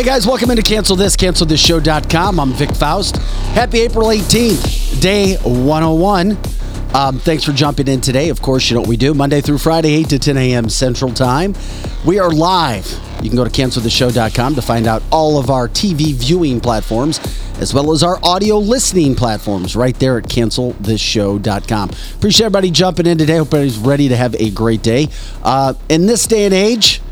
Hey guys, welcome into Cancel This, CancelThisShow.com. I'm Vic Faust. Happy April 18th, day 101. Um, thanks for jumping in today. Of course, you know what we do Monday through Friday, 8 to 10 a.m. Central Time. We are live. You can go to CancelThisShow.com to find out all of our TV viewing platforms as well as our audio listening platforms right there at CancelThisShow.com. Appreciate everybody jumping in today. Hope everybody's ready to have a great day. Uh, in this day and age,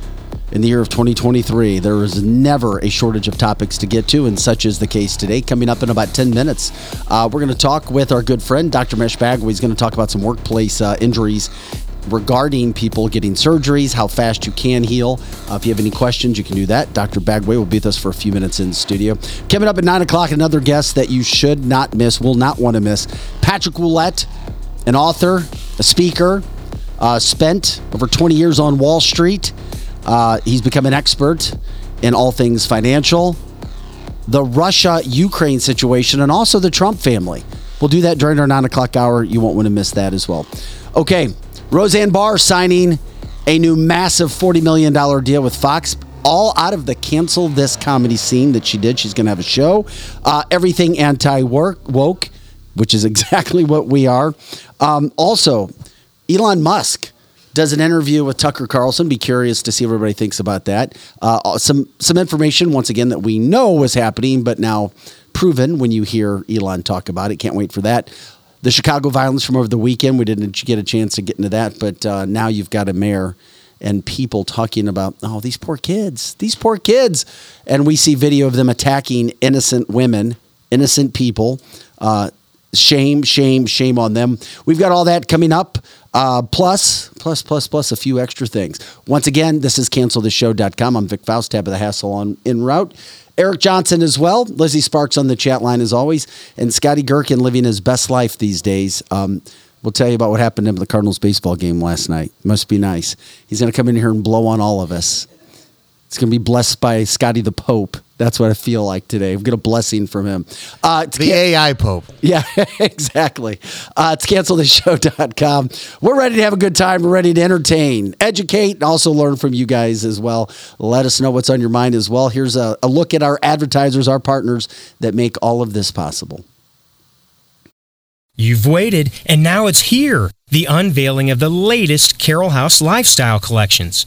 in the year of 2023. There is never a shortage of topics to get to, and such is the case today. Coming up in about 10 minutes, uh, we're going to talk with our good friend, Dr. Mahesh Bagwe. He's going to talk about some workplace uh, injuries regarding people getting surgeries, how fast you can heal. Uh, if you have any questions, you can do that. Dr. Bagwe will be with us for a few minutes in the studio. Coming up at 9 o'clock, another guest that you should not miss, will not want to miss. Patrick Ouellette, an author, a speaker, uh, spent over 20 years on Wall Street. Uh, he's become an expert in all things financial, the Russia Ukraine situation, and also the Trump family. We'll do that during our nine o'clock hour. You won't want to miss that as well. Okay, Roseanne Barr signing a new massive $40 million deal with Fox. All out of the cancel this comedy scene that she did. She's going to have a show. Uh, everything anti woke, which is exactly what we are. Um, also, Elon Musk does an interview with Tucker Carlson. Be curious to see what everybody thinks about that. Uh, some some information once again that we know was happening, but now proven when you hear Elon talk about it. Can't wait for that. The Chicago violence from over the weekend. We didn't get a chance to get into that, but uh, now you've got a mayor and people talking about oh these poor kids, these poor kids, and we see video of them attacking innocent women, innocent people. Uh, shame, shame, shame on them. We've got all that coming up. Uh, plus, plus, plus, plus a few extra things. Once again, this is cancelthisshow.com. I'm Vic Faust, Tabitha Hassel on en route. Eric Johnson as well. Lizzie Sparks on the chat line as always. And Scotty Gherkin living his best life these days. Um, we'll tell you about what happened in the Cardinals baseball game last night. Must be nice. He's going to come in here and blow on all of us. It's going to be blessed by Scotty the Pope. That's what I feel like today. We get a blessing from him. Uh, the can- AI Pope. Yeah, exactly. Uh, it's cancelthisshow.com. We're ready to have a good time. We're ready to entertain, educate, and also learn from you guys as well. Let us know what's on your mind as well. Here's a, a look at our advertisers, our partners that make all of this possible. You've waited, and now it's here the unveiling of the latest Carroll House lifestyle collections.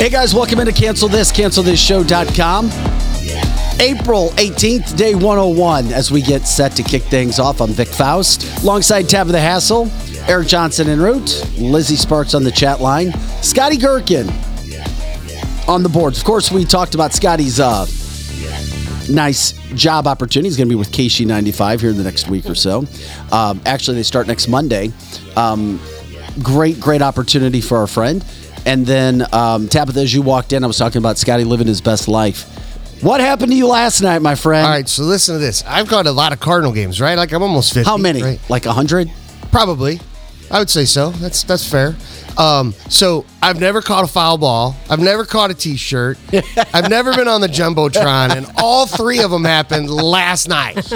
Hey guys, welcome into Cancel This, cancelthisshow.com. April 18th, day 101, as we get set to kick things off. I'm Vic Faust, alongside Tabitha Hassel, Eric Johnson en route, Lizzie Sparks on the chat line, Scotty Gherkin on the boards. Of course, we talked about Scotty's uh, nice job opportunity. He's going to be with KC95 here in the next week or so. Um, actually, they start next Monday. Um, great, great opportunity for our friend. And then, um, Tabitha, as you walked in, I was talking about Scotty living his best life. What happened to you last night, my friend? All right, so listen to this. I've gone to a lot of Cardinal games, right? Like I'm almost 50. How many? right? Like a hundred? Probably. I would say so. That's that's fair. Um, so I've never caught a foul ball. I've never caught a t-shirt. I've never been on the jumbotron, and all three of them happened last night.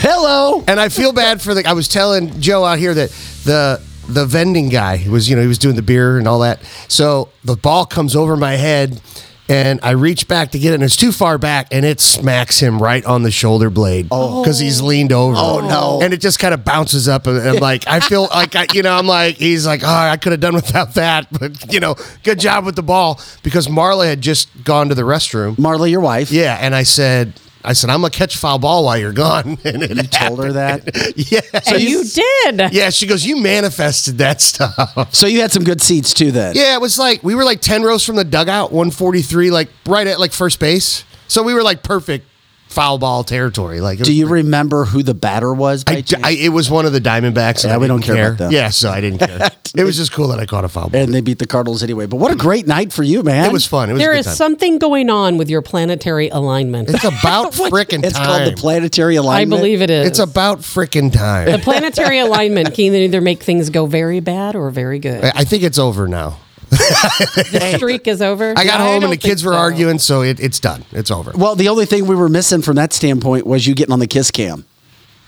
Hello. And I feel bad for the. I was telling Joe out here that the the vending guy was, you know, he was doing the beer and all that. So the ball comes over my head. And I reach back to get it, and it's too far back, and it smacks him right on the shoulder blade oh. because he's leaned over. Oh, no. And it just kind of bounces up, and I'm like, I feel like, I, you know, I'm like, he's like, oh, I could have done without that, but you know, good job with the ball because Marla had just gone to the restroom. Marley, your wife. Yeah, and I said, I said, I'm gonna catch foul ball while you're gone. And it You told her that. yeah. and you, did. Yeah, she goes, You manifested that stuff. So you had some good seats too then. Yeah, it was like we were like 10 rows from the dugout, 143, like right at like first base. So we were like perfect foul ball territory. Like, Do you pretty- remember who the batter was by I. I- it was one of the Diamondbacks. Yeah, I we don't didn't care about them. Yeah, so I didn't care. it was just cool that I caught a foul ball. and they beat the Cardinals anyway. But what a great night for you, man. It was fun. It was There a good is time. something going on with your planetary alignment. It's about freaking time. It's called the planetary alignment. I believe it is. It's about freaking time. the planetary alignment can either make things go very bad or very good. I I think it's over now. The streak is over. I got Yeah, home and the kids were so. arguing, so it, it's done. It's over. Well, the only thing we were missing from that standpoint was you getting on the kiss cam.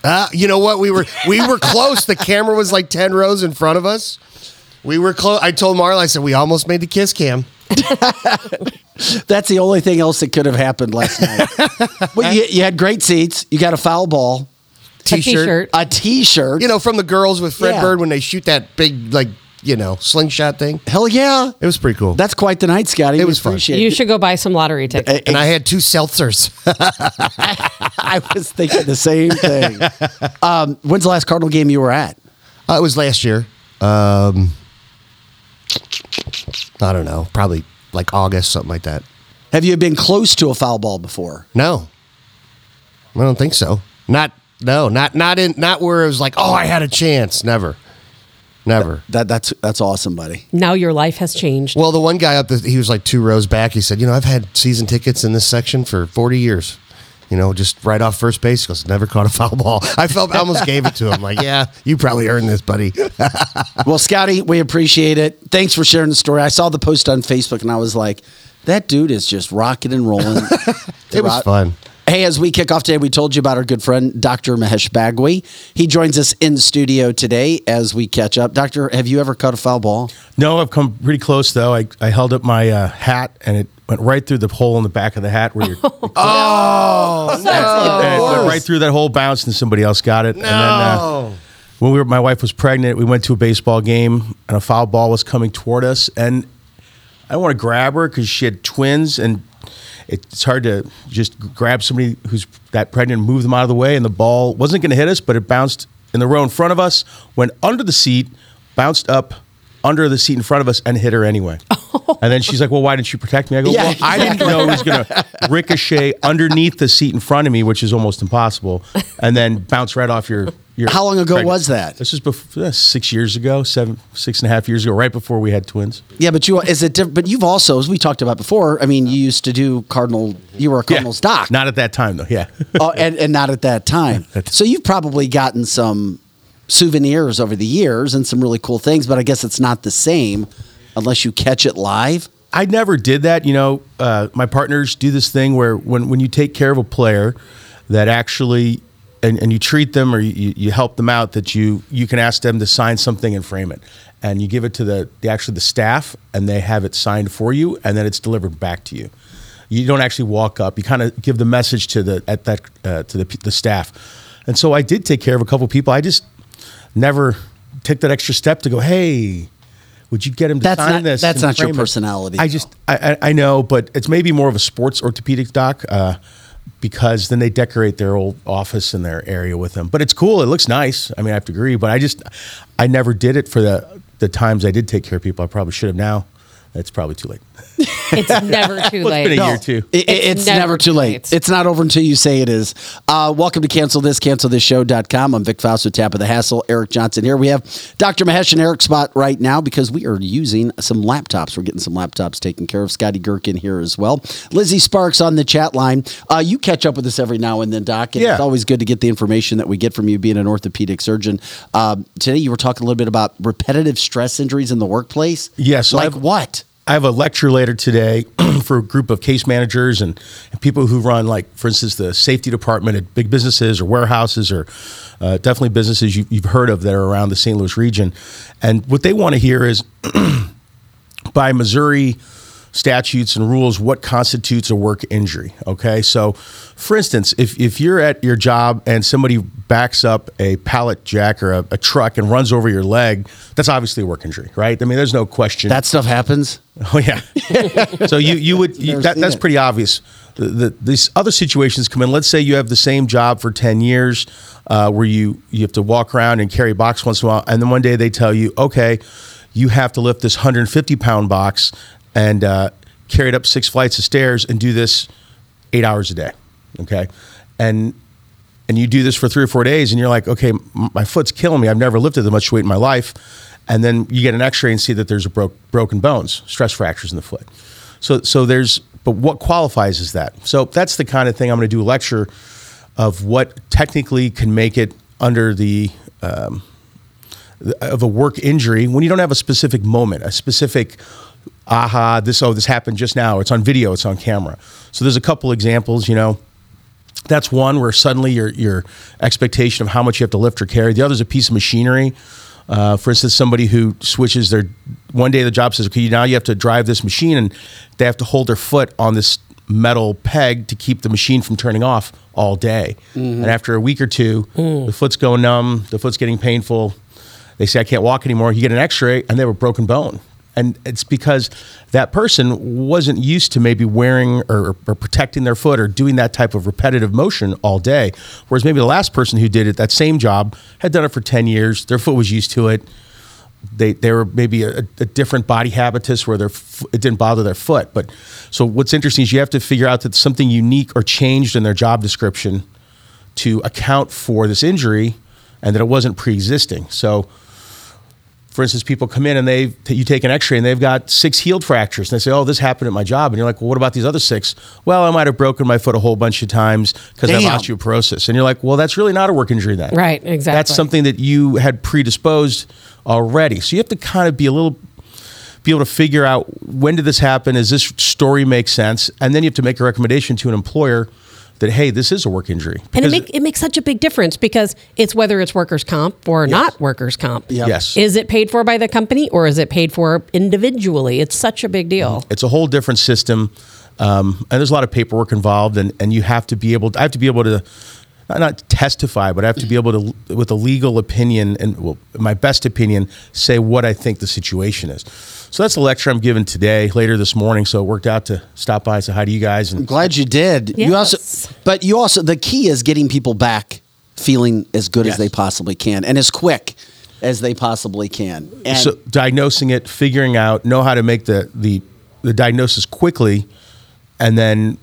Uh, you know what? We were we were close. The camera was like ten rows in front of us. We were close. I told Marla, I said we almost made the kiss cam. That's the only thing else that could have happened last night. well, you, you had great seats. You got a foul ball, T-shirt. t-shirt. a T-shirt. You know, from the girls with Fred Yeah. Bird when they shoot that big like you know slingshot thing. hell yeah, It was pretty cool. that's quite the night, Scotty. It was fun. appreciate You it. should go buy some lottery tickets. and I had two seltzers. I was thinking the same thing. um, when's the last Cardinal game you were at? Uh, it was last year. Um, I don't know, probably like August, something like that. Have you been close to a foul ball before? No, I don't think so. Not no, not not in not where it was like, oh, I had a chance. Never, never. That that's that's awesome, buddy. Now your life has changed. Well, the one guy up, the, he was like two rows back. He said, you know, I've had season tickets in this section for forty years. You know, just right off first base. He goes, never caught a foul ball. I felt I almost gave it to him. Like, yeah, you probably earned this, buddy. Well, Scotty, we appreciate it. Thanks for sharing the story. I saw the post on Facebook and I was like, that dude is just rocking and rolling. It was fun. Hey, as we kick off today, we told you about our good friend, Dr. Mahesh Bagwe. He joins us in studio today as we catch up. Doctor, have you ever caught a foul ball? No, I've come pretty close though. I, I held up my uh, hat and it went right through the hole in the back of the hat where you're. Oh, and it went right through that hole, bounced, and somebody else got it. And then uh, when we were, my wife was pregnant, we went to a baseball game and a foul ball was coming toward us, and I don't want to grab her because she had twins, and it's hard to just grab somebody who's that pregnant and move them out of the way. And the ball wasn't going to hit us, but it bounced in the row in front of us, went under the seat, bounced up under the seat in front of us, and hit her anyway. And then she's like, "Well, why didn't you protect me?" I go, Yeah, "Well, I didn't know it was going to ricochet underneath the seat in front of me, which is almost impossible, and then bounce right off your." How long ago pregnant- was that? This was before, uh, six years ago, seven, six and a half years ago, right before we had twins. Yeah, but you is it different? But you've also, as we talked about before, I mean, you used to do Cardinal. You were a Cardinals doc, Not at that time, though. Yeah. oh, and and not at that time. So you've probably gotten some souvenirs over the years and some really cool things, but I guess it's not the same unless you catch it live. I never did that. You know, uh, my partners do this thing where when, when you take care of a player that actually and, and you treat them or you, you help them out that you you can ask them to sign something and frame it. And you give it to the, the actually the staff and they have it signed for you and then it's delivered back to you. You don't actually walk up. You kind of give the message to the at that uh, to the, the staff. And so i did take care of a couple people. I just never take that extra step to go hey would you get him to That's sign not- this? that's not your it?" personality, I just, I, I I know, but it's maybe more of a sports orthopedic doc. Uh, because then they decorate their old office in their area with them. But it's cool. It looks nice. I mean, I have to agree, but I just, I never did it for the the times I did take care of people. I probably should have. Now, it's probably too late. It's never too Well, it's late. been a year too. It- it- it's, never, too late. It's not over until you say it is. Uh, welcome to Cancel This, cancel this CancelThisShow.com. I'm Vic Faust with Tabitha Hassel. Eric Johnson here. We have Dr. Mahesh and Eric spot right now because we are using some laptops. We're getting some laptops taken care of. Scotty Gherkin here as well. Lizzie Sparks on the chat line. Uh, you catch up with us every now and then, Doc. And Yeah. It's always good to get the information that we get from you being an orthopedic surgeon. Um, today you were talking a little bit about repetitive stress injuries in the workplace. Yeah, so like I've- what? I have a lecture later today for a group of case managers and, and people who run, like, for instance, the safety department at big businesses or warehouses or uh, definitely businesses you, you've heard of that are around the St. Louis region. And what they want to hear is by Missouri statutes and rules what constitutes a work injury. Okay. So, for instance, if, if you're at your job and somebody backs up a pallet jack or a, a truck and runs over your leg, that's obviously a work injury, right? I mean, there's no question. That stuff happens. Oh yeah. so you you would you, that, that's it. pretty obvious. The, the, these other situations come in. Let's say you have the same job for ten years, uh, where you you have to walk around and carry a box once in a while, and then one day they tell you, okay, you have to lift this 150 pound box and uh, carry it up six flights of stairs and do this eight hours a day. Okay, and and you do this for three or four days, and you're like, okay, my foot's killing me. I've never lifted that much weight in my life. And then you get an X-ray and see that there's a broke, broken bones, stress fractures in the foot. So, so there's, but what qualifies as that? So that's the kind of thing I'm going to do a lecture of what technically can make it under the um, of a work injury when you don't have a specific moment, a specific aha, this oh this happened just now. It's on video, it's on camera. So there's a couple examples, you know. That's one where suddenly your your expectation of how much you have to lift or carry. The other is a piece of machinery. Uh, for instance, somebody who switches their one day the job says, okay, now you have to drive this machine, and they have to hold their foot on this metal peg to keep the machine from turning off all day. And after a week or two, the foot's going numb, the foot's getting painful. They say I can't walk anymore. You get an X-ray, and they have a broken bone. And it's because that person wasn't used to maybe wearing or, or protecting their foot or doing that type of repetitive motion all day. Whereas maybe the last person who did it, that same job, had done it for 10 years. Their foot was used to it. They, they were maybe a, a different body habitus where their it didn't bother their foot. But so what's interesting is you have to figure out that something unique or changed in their job description to account for this injury and that it wasn't pre-existing. So for instance, people come in and they you take an X-ray and they've got six healed fractures, and they say, "Oh, this happened at my job," and you're like, "Well, what about these other six? Well, I might have broken my foot a whole bunch of times because I have osteoporosis," and you're like, "Well, that's really not a work injury then, Right, exactly. That's something that you had predisposed already. So you have to kind of be a little." Be able to figure out when did this happen? Does this story make sense? And then you have to make a recommendation to an employer that hey, this is a work injury. And it, Because- make, it makes such a big difference because it's whether it's workers' comp or not workers' comp. Yep. Yes. Is it paid for by the company or is it paid for individually? It's such a big deal. It's a whole different system, um, and there's a lot of paperwork involved, and, and you have to be able. To, I have to be able to not, not testify, but I have to be able to, with a legal opinion and well, my best opinion, say what I think the situation is. So that's the lecture I'm giving today, later this morning. So it worked out to stop by and say hi to you guys. I'm And Glad you did. You Yes. also, but you also, the key is getting people back feeling as good Yes. as they possibly can and as quick as they possibly can. And so diagnosing it, figuring out, know how to make the the, the diagnosis quickly, and then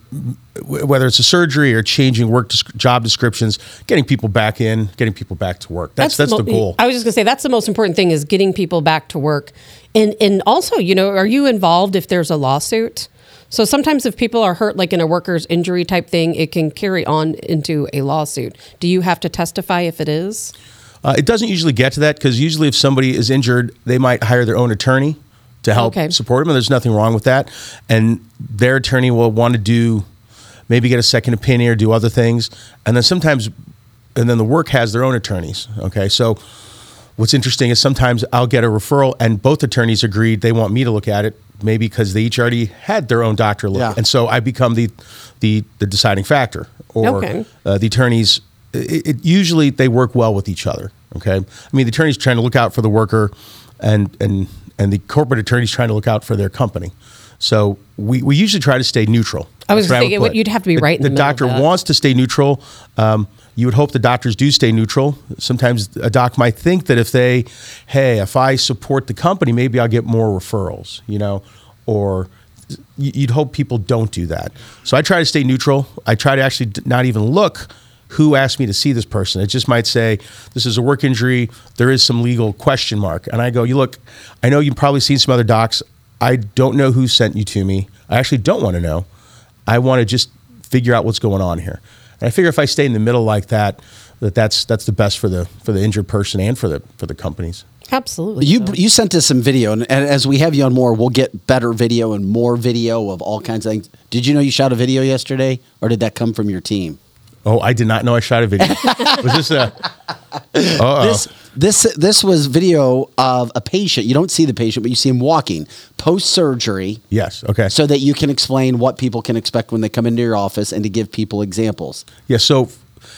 w- whether it's a surgery or changing work desc- job descriptions, getting people back in, getting people back to work. That's that's, the, mo- goal. I was just gonna say that's the most important thing is getting people back to work, and and also you know are you involved if there's a lawsuit? So sometimes if people are hurt like in a workers injury type thing, it can carry on into a lawsuit. Do you have to testify if it is? Uh, it doesn't usually get to that because usually if somebody is injured, they might hire their own attorney to help Okay. support them, and there's nothing wrong with that. And their attorney will want to do maybe get a second opinion or do other things, and then sometimes, and then the work has their own attorneys. Okay, so what's interesting is sometimes I'll get a referral, and both attorneys agreed they want me to look at it, maybe because they each already had their own doctor look, Yeah. and so I become the the, the deciding factor, or Okay. uh, the attorneys. It, it usually they work well with each other. Okay, I mean the attorney's trying to look out for the worker, and and and the corporate attorney's trying to look out for their company. So we, we usually try to stay neutral. I was thinking, would what- you'd have to be right in the the of doctor wants to stay neutral. Um, you would hope the doctors do stay neutral. Sometimes a doc might think that if they, hey, if I support the company, maybe I'll get more referrals, you know, or you'd hope people don't do that. So I try to stay neutral. I try to actually not even look who asked me to see this person. It just might say, this is a work injury. There is some legal question mark. And I go, you look, I know you've probably seen some other docs. I don't know who sent you to me. I actually don't want to know. I want to just figure out what's going on here. And I figure if I stay in the middle like that, that that's that's the best for the for the injured person and for the for the companies. Absolutely. You so. you sent us some video, and, and as we have you on more, we'll get better video and more video of all kinds of things. Did you know you shot a video yesterday, or did that come from your team? Oh, I did not know I shot a video. Was this a? Uh-oh. This this this was video of a patient. You don't see the patient, but you see him walking post surgery, yes. Okay. so that you can explain what people can expect when they come into your office, and to give people examples. yeah. So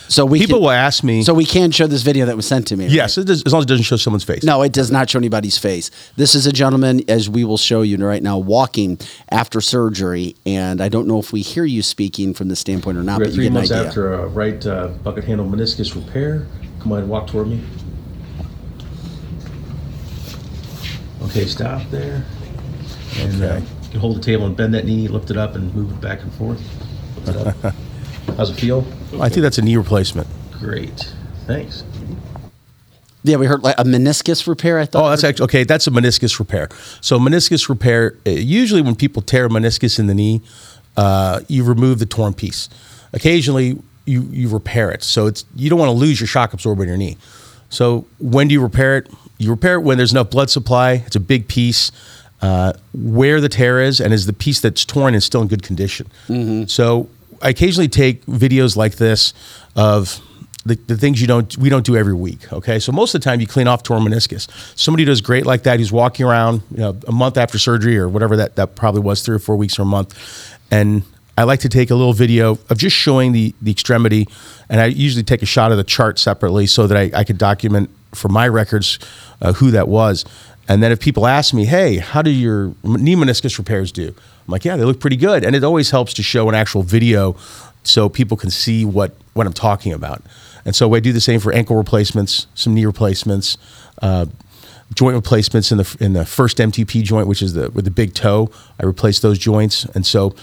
So we people can, will ask me. So we can show this video that was sent to me. right? yes, it does, as long as it doesn't show someone's face. No, it does not show anybody's face. This is a gentleman, as we will show you right now, walking after surgery. And I don't know if we hear you speaking from this standpoint or not, We're but you three get an months idea. after a right uh, bucket handle meniscus repair. Come ahead, walk toward me. Okay, stop there. And uh, Okay. you can hold the table and bend that knee, lift it up, and move it back and forth. Lift it up. How's it feel? I think that's a knee replacement. Great. Thanks. Yeah, we heard like a meniscus repair. I thought. Oh, that's actually okay. That's a meniscus repair. So meniscus repair. uh, Usually, when people tear a meniscus in the knee, uh, you remove the torn piece. Occasionally, you you repair it. So it's you don't want to lose your shock absorber in your knee. So when do you repair it? You repair it when there's enough blood supply. It's a big piece. Uh, where the tear is, and is the piece that's torn is still in good condition. So I occasionally take videos like this of the, the things you don't we don't do every week. Okay, so most of the time you clean off torn meniscus. Somebody does great like that. He's walking around, you know, a month after surgery or whatever that that probably was three or four weeks or a month, and I like to take a little video of just showing the the extremity, and I usually take a shot of the chart separately so that I, I could document for my records uh, who that was. And then if people ask me, hey, how do your knee meniscus repairs do? I'm like, yeah, they look pretty good. And it always helps to show an actual video so people can see what, what I'm talking about. And so I do the same for ankle replacements, some knee replacements, uh, joint replacements in the in the first MTP joint, which is the with the big toe. I replace those joints, and so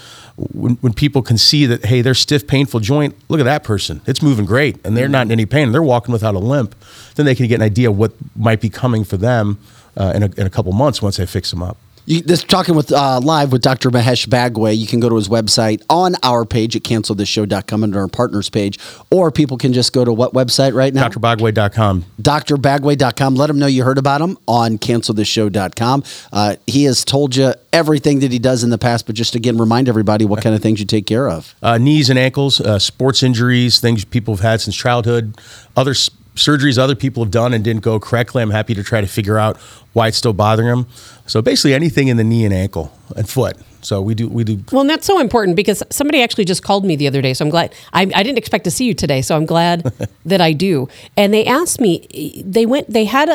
when, when people can see that, hey, their stiff, painful joint, look at that person, it's moving great, and they're not in any pain, they're walking without a limp, then they can get an idea what might be coming for them uh, in, a, in a couple months once I fix them up. You, this talking with uh, live with Dr. Mahesh Bagwe. You can go to his website on our page at cancelthisshow.com under our partners page, or people can just go to what website right now? DrBagwe.com. drbagwe.com. Let him know you heard about him on cancelthisshow.com. Uh, he has told you everything that he does in the past, but just again, remind everybody what kind of things you take care of. uh, knees and ankles, uh, sports injuries, things people have had since childhood, other surgeries other people have done and didn't go correctly. I'm happy to try to figure out why it's still bothering them. So basically, anything in the knee and ankle and foot. So we do we do. Well, and that's so important because somebody actually just called me the other day. So I'm glad. I, I didn't expect to see you today, so I'm glad that I do. And they asked me. They went. They had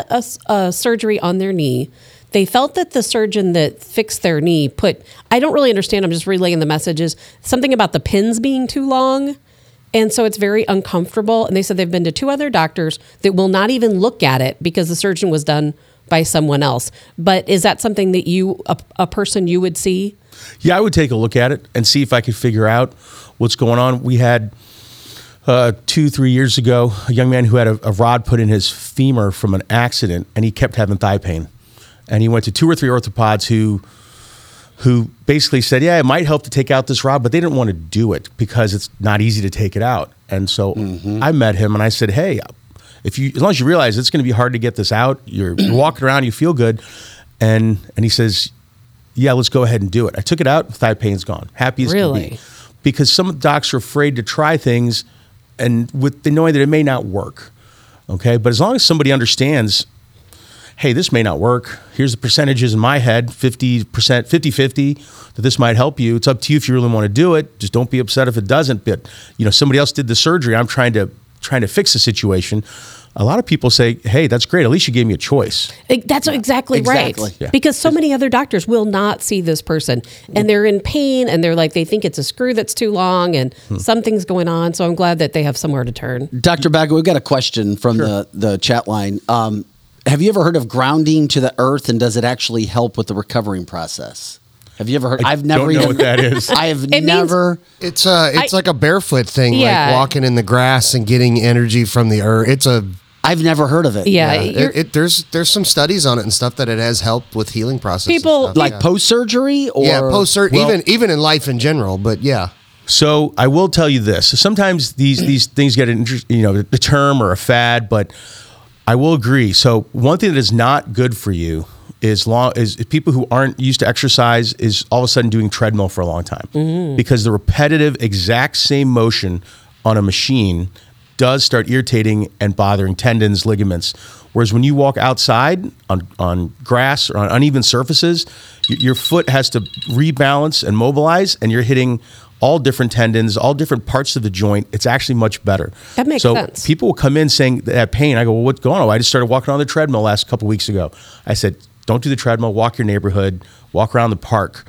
a surgery on their knee. They felt that the surgeon that fixed their knee put. I don't really understand. I'm just relaying the messages. Something about the pins being too long. And so it's very uncomfortable. And they said they've been to two other doctors that will not even look at it because the surgeon was done by someone else. But is that something that you, a, a person you would see? Yeah, I would take a look at it and see if I could figure out what's going on. We had uh, two, three years ago a young man who had a, a rod put in his femur from an accident, and he kept having thigh pain. And he went to two or three orthopods who who basically said, "Yeah, it might help to take out this rod," but they didn't want to do it because it's not easy to take it out. And so mm-hmm. I met him and I said, "Hey, if you as long as you realize it's going to be hard to get this out, you're, you're walking around, you feel good, and and he says, yeah, let's go ahead and do it. I took it out, thigh pain's gone, happy as can Really? be, because some docs are afraid to try things, and with the knowing that it may not work. Okay, but as long as somebody understands hey, this may not work. Here's the percentages in my head 50%, 50 50 that this might help you. It's up to you if you really want to do it. Just don't be upset if it doesn't. But, you know, somebody else did the surgery. I'm trying to trying to fix the situation. A lot of people say, hey, that's great. At least you gave me a choice. It- That's exactly, Exactly. right. Yeah. Because so many other doctors will not see this person and they're in pain and they're like, they think it's a screw that's too long and Hmm. something's going on. So I'm glad that they have somewhere to turn. Dr. Baga, we've got a question from the, the chat line. Um, have you ever heard of grounding to the earth and does it actually help with the recovering process? Have you ever heard? I I've never don't know even. what that is. I have means- never. It's uh it's I- like a barefoot thing, Yeah. like walking in the grass and getting energy from the earth. It's a I've never heard of it. Yeah. yeah, it, it, there's there's some studies on it and stuff that it has helped with healing processes. and People- stuff, Like yeah. post surgery or yeah, post Well- even even in life in general, but yeah. So I will tell you this: sometimes these these things get inter- you know the term or a fad, but I will agree. So one thing that is not good for you is long is people who aren't used to exercise is all of a sudden doing treadmill for a long time mm-hmm. because the repetitive exact same motion on a machine does start irritating and bothering tendons, ligaments. Whereas when you walk outside on, on grass or on uneven surfaces, y- your foot has to rebalance and mobilize, and you're hitting all different tendons, all different parts of the joint. It's actually much better. That makes so sense. People will come in saying have pain. I go, well, what's going on? I just started walking on the treadmill last couple weeks ago. I said, don't do the treadmill. Walk your neighborhood. Walk around the park.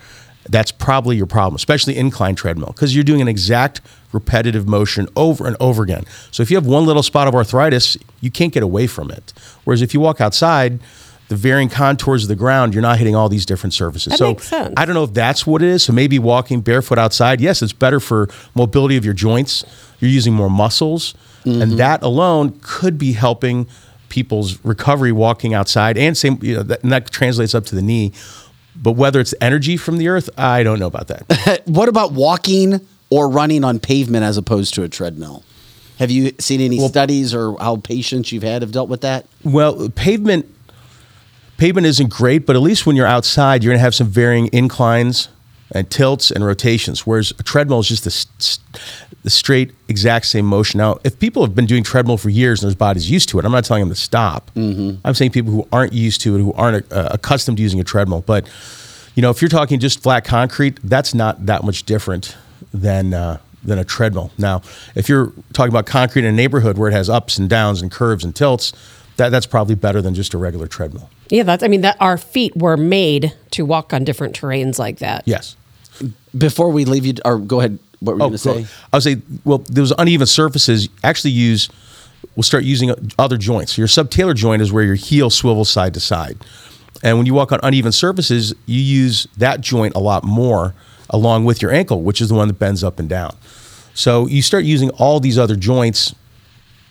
That's probably your problem, especially incline treadmill, because you're doing an exact repetitive motion over and over again. So if you have one little spot of arthritis, you can't get away from it. Whereas if you walk outside, the varying contours of the ground, you're not hitting all these different surfaces. That so makes sense. I don't know if that's what it is. So maybe walking barefoot outside, yes, it's better for mobility of your joints. You're using more muscles, and mm-hmm. that alone could be helping people's recovery walking outside, and same, you know, that, and that translates up to the knee. But whether it's energy from the earth, I don't know about that. what about walking or running on pavement as opposed to a treadmill? Have you seen any studies or how patients you've had have dealt with that? Well, pavement pavement isn't great, but at least when you're outside, you're going to have some varying inclines and tilts and rotations. Whereas a treadmill is just the, the straight, exact same motion. Now, if people have been doing treadmill for years and their body's used to it, I'm not telling them to stop. I'm saying people who aren't used to it, who aren't uh, accustomed to using a treadmill. But you know, if you're talking just flat concrete, that's not that much different than. Uh, than a treadmill. Now, if you're talking about concrete in a neighborhood where it has ups and downs and curves and tilts, that, that's probably better than just a regular treadmill. Yeah, that's, I mean, that our feet were made to walk on different terrains like that. Yes. Before we leave you, or go ahead. What were you going to Oh, go- say? I would say, well, those uneven surfaces actually use, we'll start using other joints. Your subtalar joint is where your heel swivels side to side. And when you walk on uneven surfaces, you use that joint a lot more along with your ankle, which is the one that bends up and down. So you start using all these other joints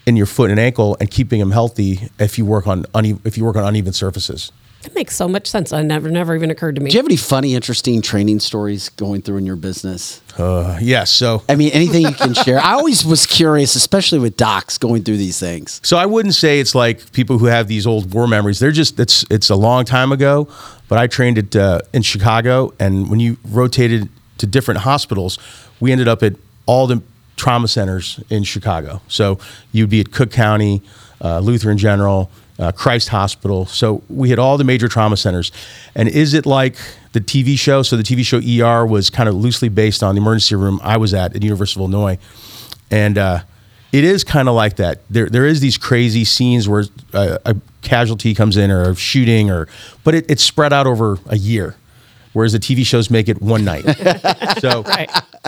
in your foot and ankle and keeping them healthy if you work on uneven, if you work on uneven surfaces. That makes so much sense. I never, never even occurred to me. Do you have any funny, interesting training stories going through in your business? Uh, yes. So I mean, anything you can share. I always was curious, especially with docs going through these things. So I wouldn't say it's like people who have these old war memories. They're just it's it's a long time ago. But I trained at uh, in Chicago, and when you rotated to different hospitals, we ended up at all the trauma centers in Chicago. So you'd be at Cook County, uh, Lutheran General, uh, Christ Hospital. So we had all the major trauma centers. And is it like the TV show? So the TV show ER was kind of loosely based on the emergency room I was at at University of Illinois, and. Uh, it is kind of like that. There, there is these crazy scenes where uh, a casualty comes in or a shooting, or but it, it's spread out over a year, whereas the TV shows make it one night. so,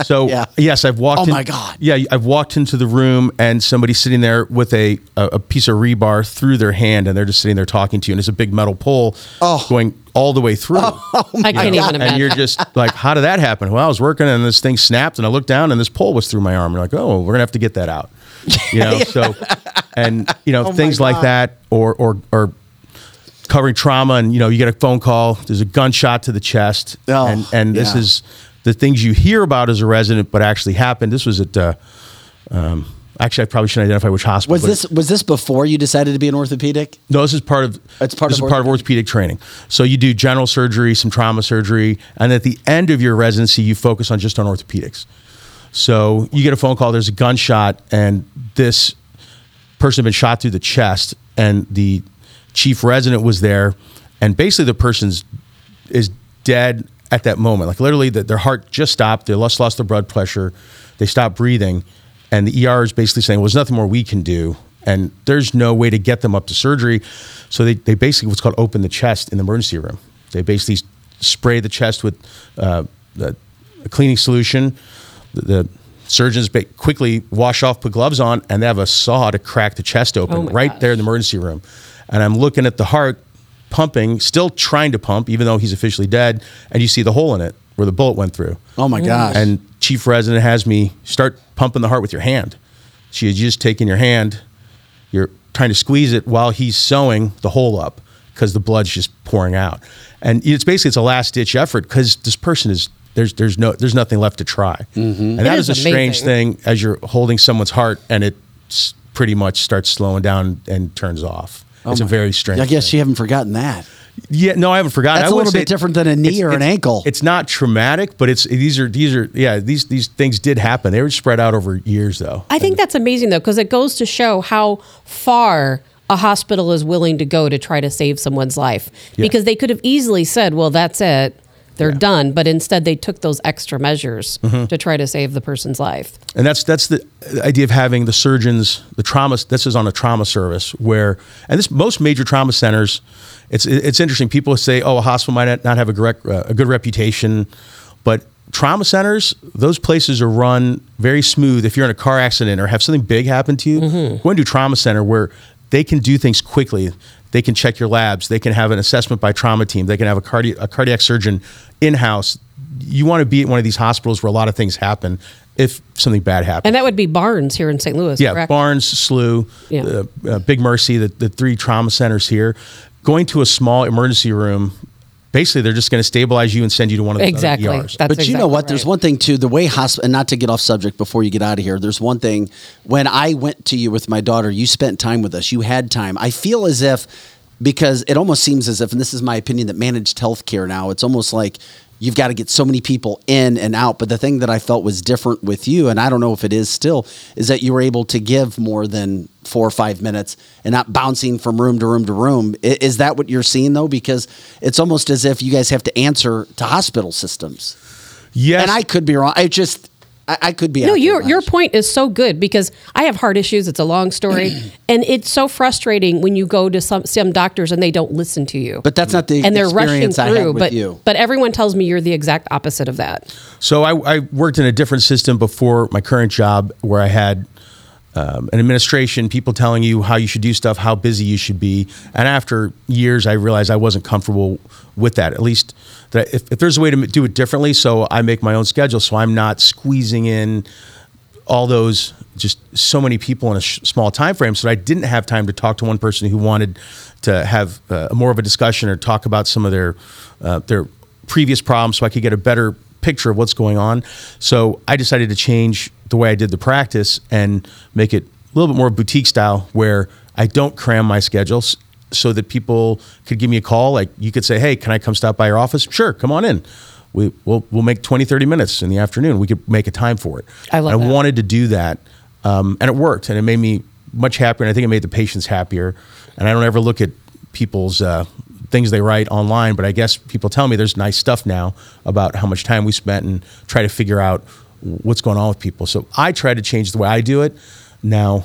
so Yeah. yes, I've walked. Oh in- my God. Yeah, I've walked into the room and somebody's sitting there with a, a a piece of rebar through their hand, and they're just sitting there talking to you, and it's a big metal pole Oh. going all the way through. Oh, I can't even imagine. And you're just like, how did that happen? Well, I was working and this thing snapped, and I looked down and this pole was through my arm. You're like, oh, we're gonna have to get that out. You know, so and you know Oh things like that, or or or covering trauma, and you know, you get a phone call. There's a gunshot to the chest, Oh, and and this yeah. is the things you hear about as a resident, but actually happened. This was at. Uh, um, Actually, I probably shouldn't identify which hospital. Was this was this before you decided to be an orthopedic? No, this is part of. It's part this of is part of orthopedic training. So you do general surgery, some trauma surgery, and at the end of your residency, you focus on just on orthopedics. So you get a phone call. There's a gunshot, and this person had been shot through the chest, and the chief resident was there, and basically the person's is dead at that moment. Like literally, the, their heart just stopped. They lost lost their blood pressure. They stopped breathing, and the ER is basically saying, "Well, there's nothing more we can do." And there's no way to get them up to surgery, so they, they basically what's called open the chest in the emergency room. They basically spray the chest with uh, the, a cleaning solution. The, the surgeons quickly wash off, put gloves on, and they have a saw to crack the chest open Oh right gosh. there in the emergency room. And I'm looking at the heart pumping, still trying to pump, even though he's officially dead. And you see the hole in it where the bullet went through. Oh my gosh! And chief resident has me start pumping the heart with your hand. She had just taken your hand, you're trying to squeeze it while he's sewing the hole up because the blood's just pouring out. And it's basically it's a last ditch effort because this person is there's there's no there's nothing left to try. Mm-hmm. And that It is, is a strange amazing. thing as you're holding someone's heart and it pretty much starts slowing down and turns off. Oh it's a very strange. I guess thing. you haven't forgotten that. Yeah, no, I haven't forgotten. That's I a little bit different than a knee it's- or an ankle. It's not traumatic, but it's these are these are yeah these these things did happen. They were spread out over years though. I think that's amazing though, because it goes to show how far a hospital is willing to go to try to save someone's life. Yeah. Because they could have easily said, "Well, that's it." They're done, but instead they took those extra measures Mm-hmm. to try to save the person's life. And that's that's the idea of having the surgeons, the trauma. This is on a trauma service where, and this most major trauma centers. It's it's interesting. People say, oh, a hospital might not have a, correct, uh, a good reputation, but trauma centers, those places are run very smooth. If you're in a car accident or have something big happen to you, go into a trauma center where they can do things quickly. They can check your labs. They can have an assessment by trauma team. They can have a, cardi- a cardiac surgeon in house. You want to be at one of these hospitals where a lot of things happen if something bad happens. And that would be Barnes here in St. Louis, Yeah, correct? Barnes, SLU, Yeah. uh, uh, Big Mercy, the, the three trauma centers here. Going to a small emergency room, basically they're just going to stabilize you and send you to one of the Exactly. Other ERs. That's but you know exactly what? There's one thing too. The way hospital, and not to get off subject before you get out of here. There's one thing. When I went to you with my daughter, you spent time with us. You had time. I feel as if because it almost seems as if, and this is my opinion, that managed healthcare now. It's almost like you've got to get so many people in and out. But the thing that I felt was different with you, and I don't know if it is still, is that you were able to give more than four or five minutes and not bouncing from room to room to room. Is that what you're seeing though? Because it's almost as if you guys have to answer to hospital systems. Yes. And I could be wrong. I just, I, I could be. No, your your point is so good because I have heart issues. It's a long story, and it's so frustrating when you go to some some doctors and they don't listen to you. But that's not the and they're rushing experience I had through. with But you. but everyone tells me you're the exact opposite of that. So I, I worked in a different system before my current job, where I had um, an administration, people telling you how you should do stuff, how busy you should be, and after years, I realized I wasn't comfortable with that. At least that if, if there's a way to do it differently, so I make my own schedule, so I'm not squeezing in all those just so many people in a sh- small time frame so I didn't have time to talk to one person who wanted to have uh, more of a discussion or talk about some of their uh, their previous problems so I could get a better picture of what's going on. So I decided to change the way I did the practice and make it a little bit more boutique style where I don't cram my schedules so that people could give me a call like you could say, "Hey, can I come stop by your office?" Sure, come on in. We, we'll, we'll make 20, 30 minutes in the afternoon. We could make a time for it. I love I that. wanted to do that, um, and it worked, and it made me much happier. And I think it made the patients happier. And I don't ever look at people's uh, things they write online, but I guess people tell me there's nice stuff now about how much time we spent and try to figure out what's going on with people. So I try to change the way I do it. Now,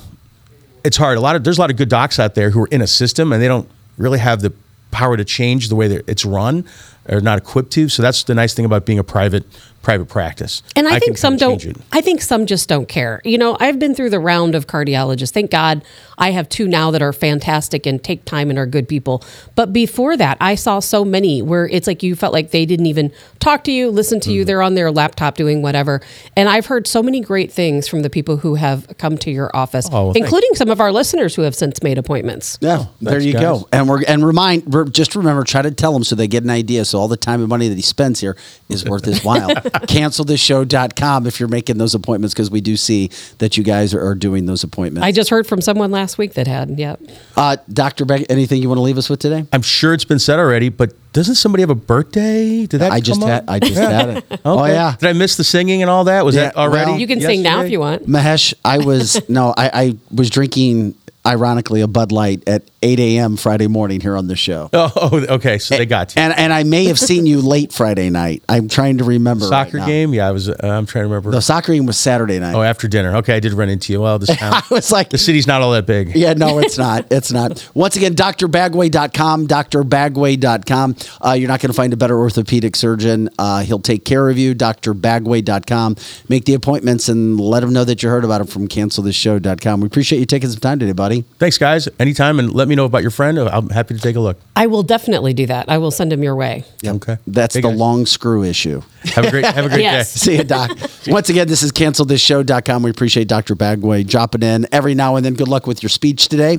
it's hard. A lot of there's a lot of good docs out there who are in a system and they don't really have the power to change the way that it's run or not equipped to. So that's the nice thing about being a private private practice. And I, can think some don't. it. I think some just don't care. You know, I've been through the round of cardiologists. Thank God I have two now that are fantastic and take time and are good people. But before that, I saw so many where it's like you felt like they didn't even talk to you, listen to Mm-hmm. you. They're on their laptop doing whatever. And I've heard so many great things from the people who have come to your office, Oh, well, thank including some of our listeners who have since made appointments. Yeah, there you guys. go. And we're and remind just remember try to tell them so they get an idea. So all the time and money that he spends here is worth his while. cancelthisshow.com if you're making those appointments because we do see that you guys are, are doing those appointments. I just heard from someone last week that had. Yep. uh, Dr. Beck, anything you want to leave us with today? I'm sure it's been said already, but doesn't somebody have a birthday? Did that I just come had up? I just had it. Oh yeah. Did I miss the singing and all that? Was Yeah, that already? well- You can sing now if you want. Mahesh, I was no, I, I was drinking ironically a Bud Light at 8 a.m. Friday morning here on the show. Oh, okay. So they got you. And and I may have seen you late Friday night. I'm trying to remember. right Soccer now. game? Yeah, I was. Uh, I'm trying to remember. The soccer game was Saturday night. oh, after dinner. Okay, I did run into you. Well, this town, I was like, the city's not all that big. Yeah, no, it's not. It's not. Once again, drbagwe.com, drbagwe.com. Uh, you're not going to find a better orthopedic surgeon. Uh, he'll take care of you, drbagwe.com. Make the appointments and let him know that you heard about him from cancelthisshow.com. We appreciate you taking some time today, buddy. Thanks, guys. Anytime, and let me know about your friend. I'm happy to take a look. I will definitely do that. I will send him your way. Okay. That's Hey, the guys. long screw issue. Have a great. Have a great Yes. day. See you, Doc. Once again, this is cancelthisshow.com. We appreciate Dr. Bagwe dropping in every now and then. Good luck with your speech today.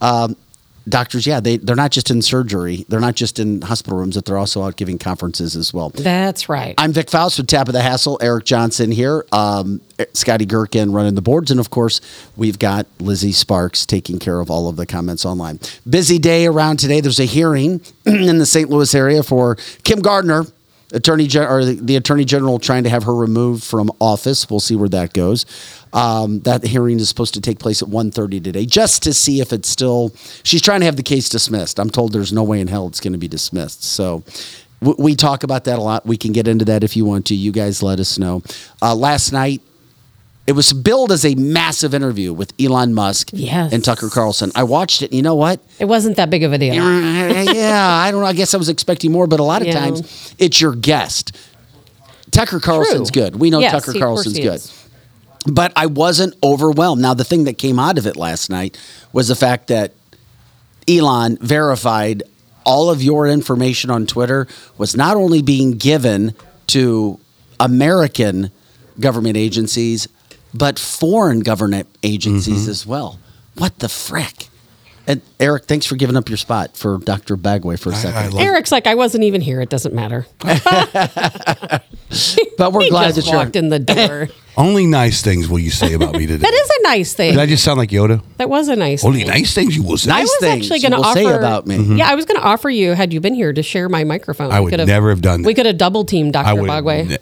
Um, doctors, yeah, they, they're not just in surgery, they're not just in hospital rooms, but they're also out giving conferences as well. That's right. I'm Vic Faust with Tabitha Hassel. Eric Johnson here. Um, Scotty Gherkin running the boards. And of course, we've got Lizzie Sparks taking care of all of the comments online. Busy day around today. There's a hearing in the St. Louis area for Kim Gardner. Attorney Gen- or the, the Attorney General trying to have her removed from office. We'll see where that goes. Um, that hearing is supposed to take place at 1.30 today, just to see if it's still. She's trying to have the case dismissed. I'm told there's no way in hell it's going to be dismissed. So we talk about that a lot. We can get into that if you want to. You guys let us know. Uh, last night, it was billed as a massive interview with Elon Musk Yes. and Tucker Carlson. I watched it. And you know what? it wasn't that big of a deal. yeah, I don't know. I guess I was expecting more, but a lot of Yeah. times it's your guest. Tucker Carlson's True. good. We know Yes, Tucker course Carlson's good. But I wasn't overwhelmed. Now, the thing that came out of it last night was the fact that Elon verified all of your information on Twitter was not only being given to American government agencies, but foreign government agencies Mm-hmm. as well. What the frick? And Eric, thanks for giving up your spot for Dr. Bagwe for a second. I love Eric's like, I wasn't even here. It doesn't matter. but we're he glad just that walked you're in the door. Only nice things will you say about me today. that is a nice thing. Did I just sound like Yoda? that was a nice thing. Only thing. nice things you will say. I Nice was things actually going to will offer say about me. Mm-hmm. Yeah, I was going to offer you had you been here to share my microphone. I We would could've- never have done that. We could have double teamed I Dr. would Bagwe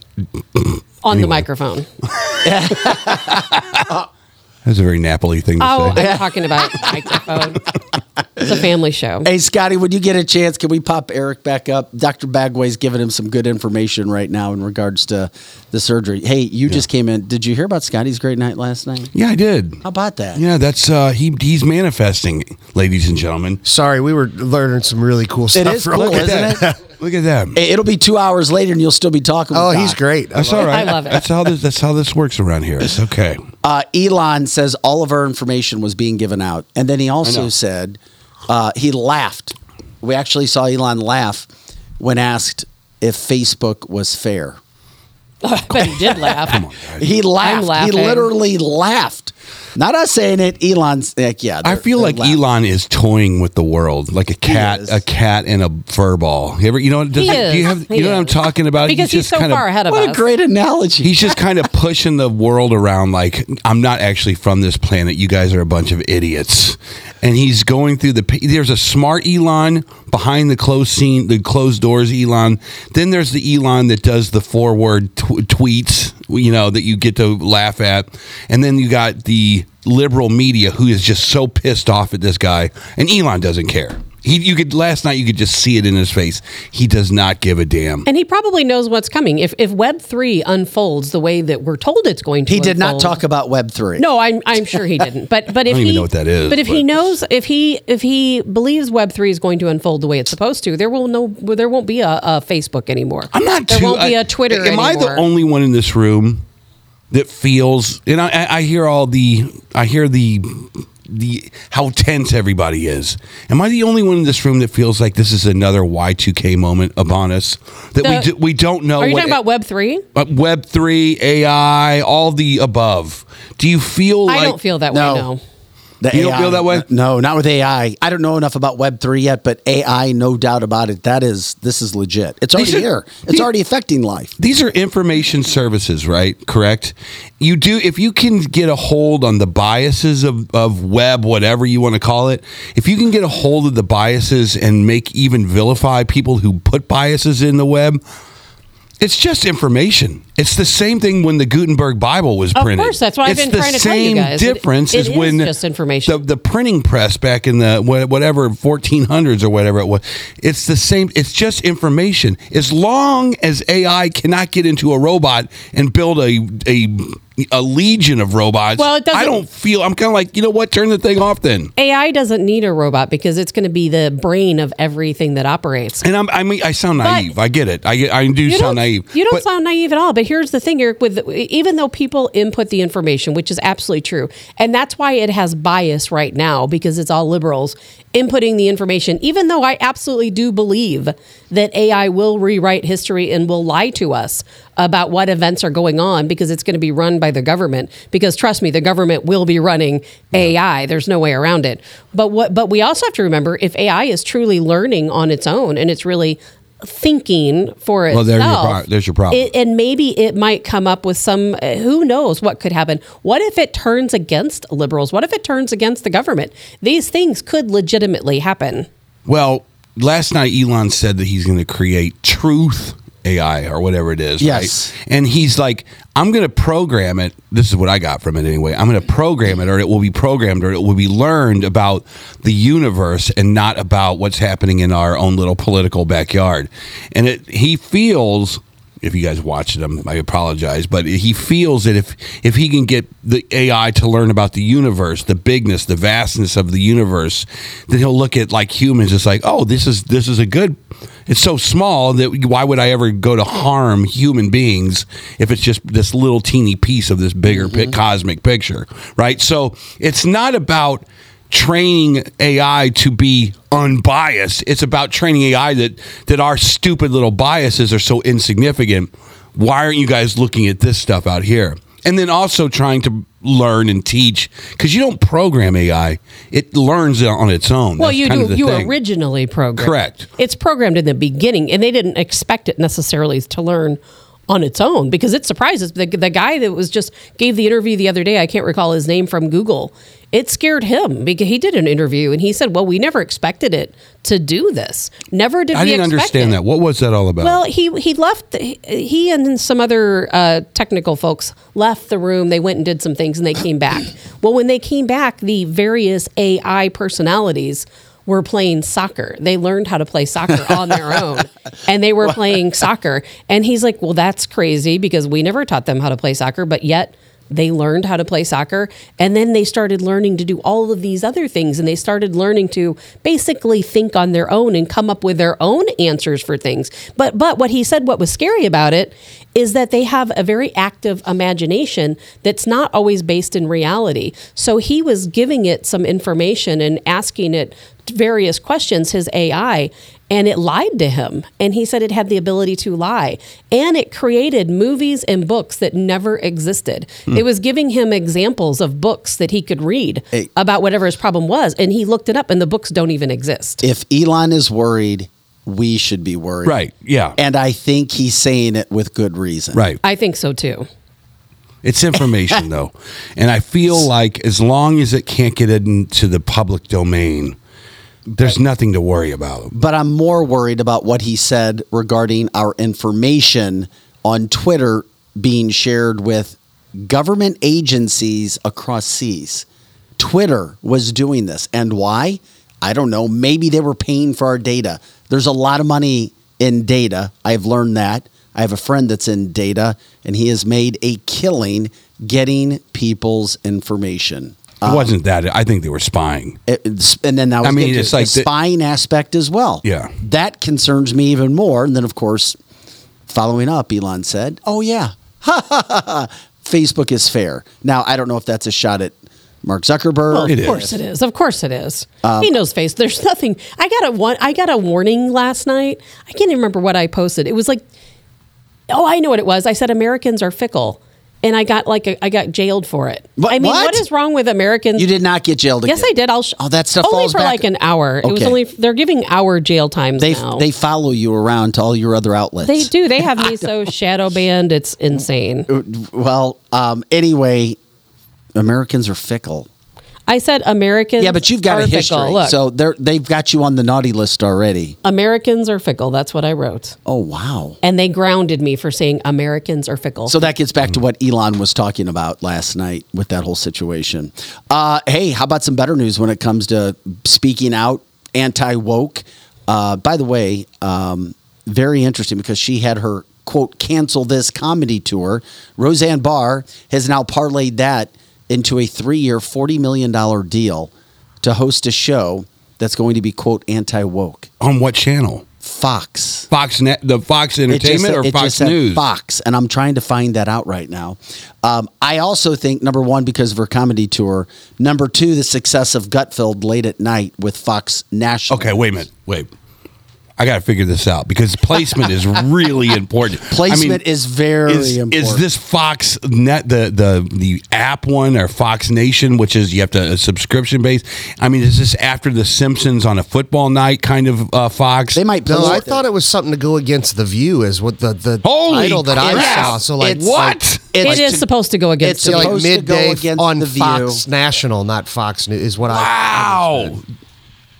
on the microphone. That's a very Napoli thing to Oh, say. I'm talking about microphone. It's a family show. Hey, Scotty, when you get a chance, can we pop Eric back up? Dr. Bagwe's giving him some good information right now in regards to the surgery. Hey, you just came in. Did you hear about Scotty's great night last night? Yeah, I did. How about that? Yeah, that's uh he he's manifesting, ladies and gentlemen. Sorry, we were learning some really cool stuff. is real cool, isn't it? Look at that. It'll be two hours later, and you'll still be talking. Oh, with he's great. I That's love all right. I love it. That's how this that's how this works around here. It's okay. Uh, Elon says all of our information was being given out, and then he also said uh, he laughed. We actually saw Elon laugh when asked if Facebook was fair. I bet he did laugh. He laughed. He literally laughed. Not us saying it. Elon's like, yeah. I feel like laughing. Elon is toying with the world, like a cat, a cat and a fur ball. You ever, you know, does He it- do you is. have, He you know what I'm talking about? Because he's, just so kind of- far ahead of What us. a great analogy. He's just kind of pushing the world around like I'm not actually from this planet. You guys are a bunch of idiots. And he's going through the there's a smart Elon behind the closed scene, the closed doors Elon. Then there's the Elon that does the forward tw- tweets, you know, that you get to laugh at. And then you got the liberal media who is just so pissed off at this guy. And Elon doesn't care. He, you could last night you could just see it in his face. He does not give a damn. And he probably knows what's coming. If if Web three unfolds the way that we're told it's going to, he did not talk about Web three. No, I'm I'm sure he didn't. But but if don't he even know what that is, But if he knows if he if he believes Web three is going to unfold the way it's supposed to, there will no there won't be a, a Facebook anymore. I'm not There too. won't be a Twitter Am I the only one in this room that feels? And I, I, I hear all the. I hear the. The how tense everybody is. Am I the only one in this room that feels like this is another Y2K moment upon us that we do, we don't know? Are you what talking about Web three? uh, Web three, AI, all the above? Do you feel I like don't feel that No. way. No. The You don't feel that way? No, not with AI. I don't know enough about Web three yet, but AI, no doubt about it. That is this is legit. It's already are- here. It's these- already affecting life. These are information services, right? Correct. You do if you can get a hold on the biases of, of web, whatever you want to call it. If you can get a hold of the biases and make even vilify people who put biases in the web, it's just information. It's the same thing when the Gutenberg Bible was printed. Of course, that's what I've it's been trying to tell you same guys. It- difference it as is when just information. The, the printing press back in the whatever 1400s or whatever it was. It's the same. It's just information. As long as AI cannot get into a robot and build a a a legion of robots, Well, it doesn't- I don't feel. I'm kind of like you know what? Turn the thing off then. AI doesn't need a robot because it's going to be the brain of everything that operates. And I'm, I mean, I sound But- naive. I get it. I get, I do sound naive. You don't But- sound naive at all. But here's the thing, Eric. With even though people input the information, which is absolutely true, and that's why it has bias right now because it's all liberals inputting the information. Even though I absolutely do believe that AI will rewrite history and will lie to us about what events are going on because it's going to be run by the government. Because trust me, the government will be running AI. There's no way around it. But what? But we also have to remember if AI is truly learning on its own and it's really thinking for itself. Well, there's your pro- there's your problem. It, and maybe it might come up with some. Uh, who knows what could happen? What if it turns against liberals? What if it turns against the government? These things could legitimately happen. Well, last night Elon said that he's going to create truth AI or whatever it is. Yes. Right? And he's like, I'm going to program it. This is what I got from it anyway. I'm going to program it, or it will be programmed, or it will be learned about the universe and not about what's happening in our own little political backyard. And it, he feels. If you guys watched him, I apologize, but he feels that if if he can get the AI to learn about the universe, the bigness, the vastness of the universe, then he'll look at like humans. It's like, oh, this is this is a good. It's so small that why would I ever go to harm human beings if it's just this little teeny piece of this bigger pi- mm-hmm. cosmic picture, right? So it's not about training AI to be unbiased. It's about training AI that that our stupid little biases are so insignificant. Why aren't you guys looking at this stuff out here? And then also trying to learn and teach because you don't program AI; it learns on its own. Well, That's you do. You thing. originally programmed. Correct. It's programmed in the beginning, and they didn't expect it necessarily to learn on its own because it surprises the, the guy that was just gave the interview the other day. I can't recall his name from Google. It scared him because he did an interview and he said, "Well, we never expected it to do this. Never did I didn't understand it." that. What was that all about? Well, he he left. He and some other uh, technical folks left the room. They went and did some things, and they came back. Well, when they came back, the various AI personalities were playing soccer. They learned how to play soccer on their own, and they were playing soccer. And he's like, "Well, that's crazy because we never taught them how to play soccer, but yet." They learned how to play soccer and then they started learning to do all of these other things and they started learning to basically think on their own and come up with their own answers for things. But but what he said what was scary about it is that they have a very active imagination that's not always based in reality. So he was giving it some information and asking it various questions his AI and it lied to him. And he said it had the ability to lie. And it created movies and books that never existed. Hmm. It was giving him examples of books that he could read Hey. about whatever his problem was. And he looked it up and the books don't even exist. If Elon is worried, we should be worried. right? Yeah. And I think he's saying it with good reason. right. i think so too It's information though, and I feel like as long as it can't get into the public domain, there's nothing to worry about. But I'm more worried about what he said regarding our information on Twitter being shared with government agencies across seas. Twitter was doing this. And why? I don't know. Maybe they were paying for our data. There's a lot of money in data. I've learned that. I have a friend that's in data, and he has made a killing getting people's information. It um, wasn't that. I think they were spying. It- and then that was I mean, it's the like the- spying aspect as well. Yeah. that concerns me even more. And then, of course, following up, Elon said, "Oh yeah, Facebook is fair." Now, I don't know if that's a shot at Mark Zuckerberg. Well, It of course is. it is. Of course it is. Um, he knows face. There's nothing. I got a one. I got a warning last night. I can't even remember what I posted. It was like, oh, I know what it was. I said Americans are fickle, and I got like a, I got jailed for it. What- I mean, what? what is wrong with Americans? You did not get jailed. Yes, again. I did. I'll. Sh- Oh, that stuff only falls for back- like an hour. It was only they're giving hour jail times They now. they follow you around to all your other outlets. They do. They have me so shadow banned. It's insane. Well, um, anyway, Americans are fickle. I said Americans. Yeah, but you've got a history, Fickle. Look, so they're they've got you on the naughty list already. Americans are fickle. That's what I wrote, Oh wow! and they grounded me for saying Americans are fickle. So that gets back to what Elon was talking about last night with that whole situation. Uh, hey, how about some better news when it comes to speaking out, anti woke? Uh, by the way, um, very interesting because she had her quote cancel this comedy tour. Roseanne Barr has now parlayed that into a three year, $40 million deal to host a show that's going to be quote anti woke. On what channel? Fox. Fox Net, the Fox It just Entertainment or Fox News? Fox, and I'm trying to find that out right now. Um, I also think number one because of her comedy tour. Number two, the success of Gutfeld late at night with Fox National. Okay, wait a minute. Wait. I got to figure this out because placement is really important. Placement I mean, is very is, important. Is this Fox Net the the the app one or Fox Nation, which is you have to a subscription base? I mean, is this after the Simpsons on a football night kind of uh, Fox? They might. No, I it. thought it was something to go against the View, is what the the Holy title that I crap. saw. So like It's- what? it It's is to- supposed to go against. it's the like supposed to go midday against on the View. Fox National, not Fox News, is what I. wow.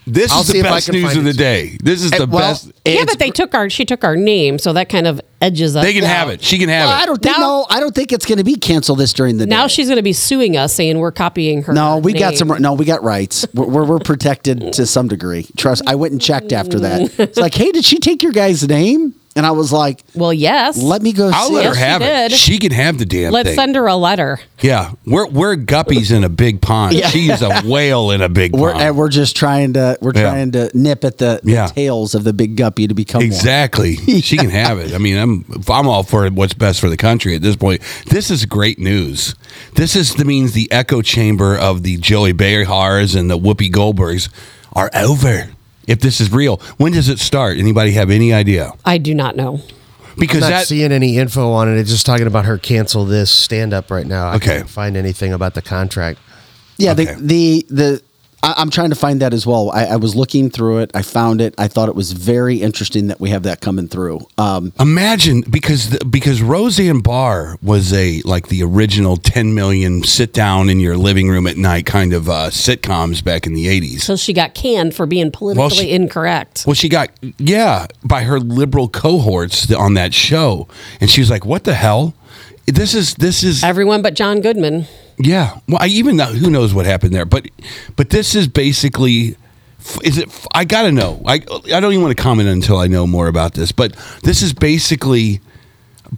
This I'll is the best news of the day. This is the well, best. yeah, but they took our. She took our name, so that kind of edges us. They can have it. She can have Well, I it. don't think. Now- no, I don't think it's going to be cancel this during the Now day. she's going to be suing us, saying we're copying her. No, we got some. No, we got rights. We're, we're, we're protected to some degree. Trust. I went and checked after that. It's like, hey, did she take your guy's name? And I was like, Well, yes. let me go I'll see. let it. her she have it. did. She can have the damn Let's thing. send her a letter. Yeah, we're we're guppies in a big pond. Yeah. She's a whale in a big We're, pond. and we're just trying to we're Yeah. trying to nip at the, the Yeah. tails of the big guppy to become one. Exactly. She can have it. I mean, I'm I'm all for what's best for the country at this point. This is great news. This is the means the echo chamber of the Joey Behars and the Whoopi Goldbergs are over. If this is real, when does it start? Anybody have any idea? I do not know. Because I'm Because not that seeing any info on it. It's just talking about her cancel this stand up right now. I Okay. can't find anything about the contract. Yeah, Okay. the the the I, I'm trying to find that as well. I, I was looking through it. I found it. I thought it was very interesting that we have that coming through. Um, Imagine because the, because Roseanne Barr was a like the original 10 million sit down in your living room at night kind of uh, sitcoms back in the 80s. So she got canned for being politically she- incorrect. Well, she got yeah by her liberal cohorts on that show, and she was like, "What the hell? This is this is Everyone but John Goodman. yeah." Well, I even know who knows what happened there, but but this is basically. Is it? I gotta know. I I don't even want to comment until I know more about this. But this is basically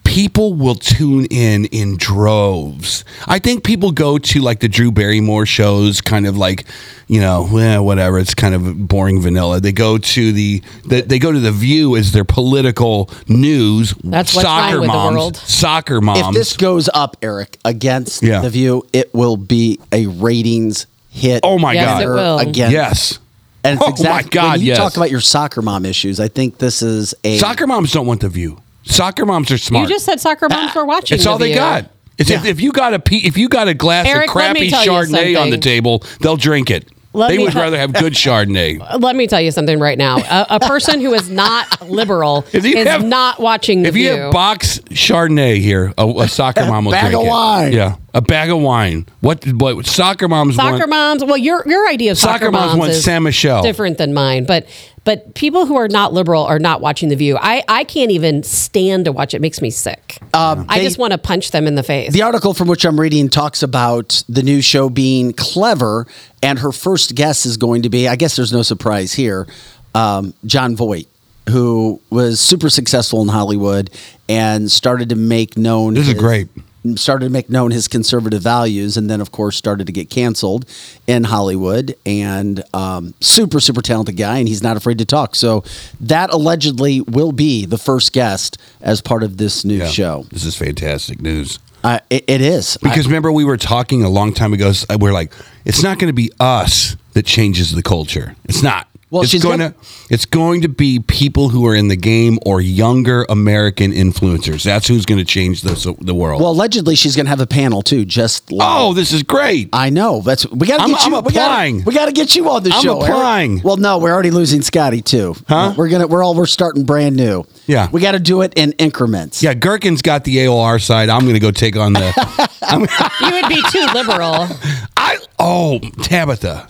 people will tune in in droves. I think people go to like the Drew Barrymore shows, kind of like, you know, eh, whatever. It's kind of boring vanilla. They go to the, the they go to the View as their political news. That's what's soccer wrong with the moms, world. Soccer mom. if this goes up, Eric, against Yeah. the view, it will be a ratings hit. oh my Yes, god! it will. Again, Yes. And it's Oh my exactly, God, When you yes. talk about your soccer mom issues, I think this is a Soccer moms don't want the View. Soccer moms are smart. You just said soccer moms ah, were watching. It's all they View. got. It's if, Yeah. if you got a pe- if you got a glass Eric, of me crappy tell you Chardonnay on the something. table, they'll drink it. Let they me would tell- rather have good Chardonnay. Let me tell you something right now. A, a person who is not liberal If you is have- not watching the If you view. have box Chardonnay here, a, a soccer mom will bag drink of it. wine. Yeah, a bag of wine. What? What? Soccer moms soccer want? moms. Well, your your idea of soccer, Soccer moms want is San Michelle. different than mine, but but people who are not liberal are not watching the View. I I can't even stand to watch it. it makes me sick. Um, I they- just want to punch them in the face. The article from which I'm reading talks about the new show being clever, and her first guest is going to be, I guess there's no surprise here, um, Jon Voight, who was super successful in Hollywood and started to make known. This is his- great. Started to make known his conservative values, and then, of course, started to get canceled in Hollywood. And um, super, super talented guy, and he's not afraid to talk. So that allegedly will be the first guest as part of this new Yeah. show. This is fantastic news. Uh, it, it is Because remember, we were talking a long time ago. s- We're like, it's not going to be us that changes the culture. It's not. Well, it's she's going gonna- to it's going to be people who are in the game or younger American influencers. That's who's going to change the the world. Well, allegedly she's going to have a panel too. Just like, oh, this is great. I know. That's we got to I'm- get you. I'm applying. We got to get you on the I'm show. Eric. applying. Well, no, we're already losing Scotty too. Huh? We're gonna. We're all. We're starting brand new. Yeah. We got to do it in increments. yeah, Gherkin's got the AOR side. I'm going to go take on the. I'm, You would be too liberal. I oh Tabitha,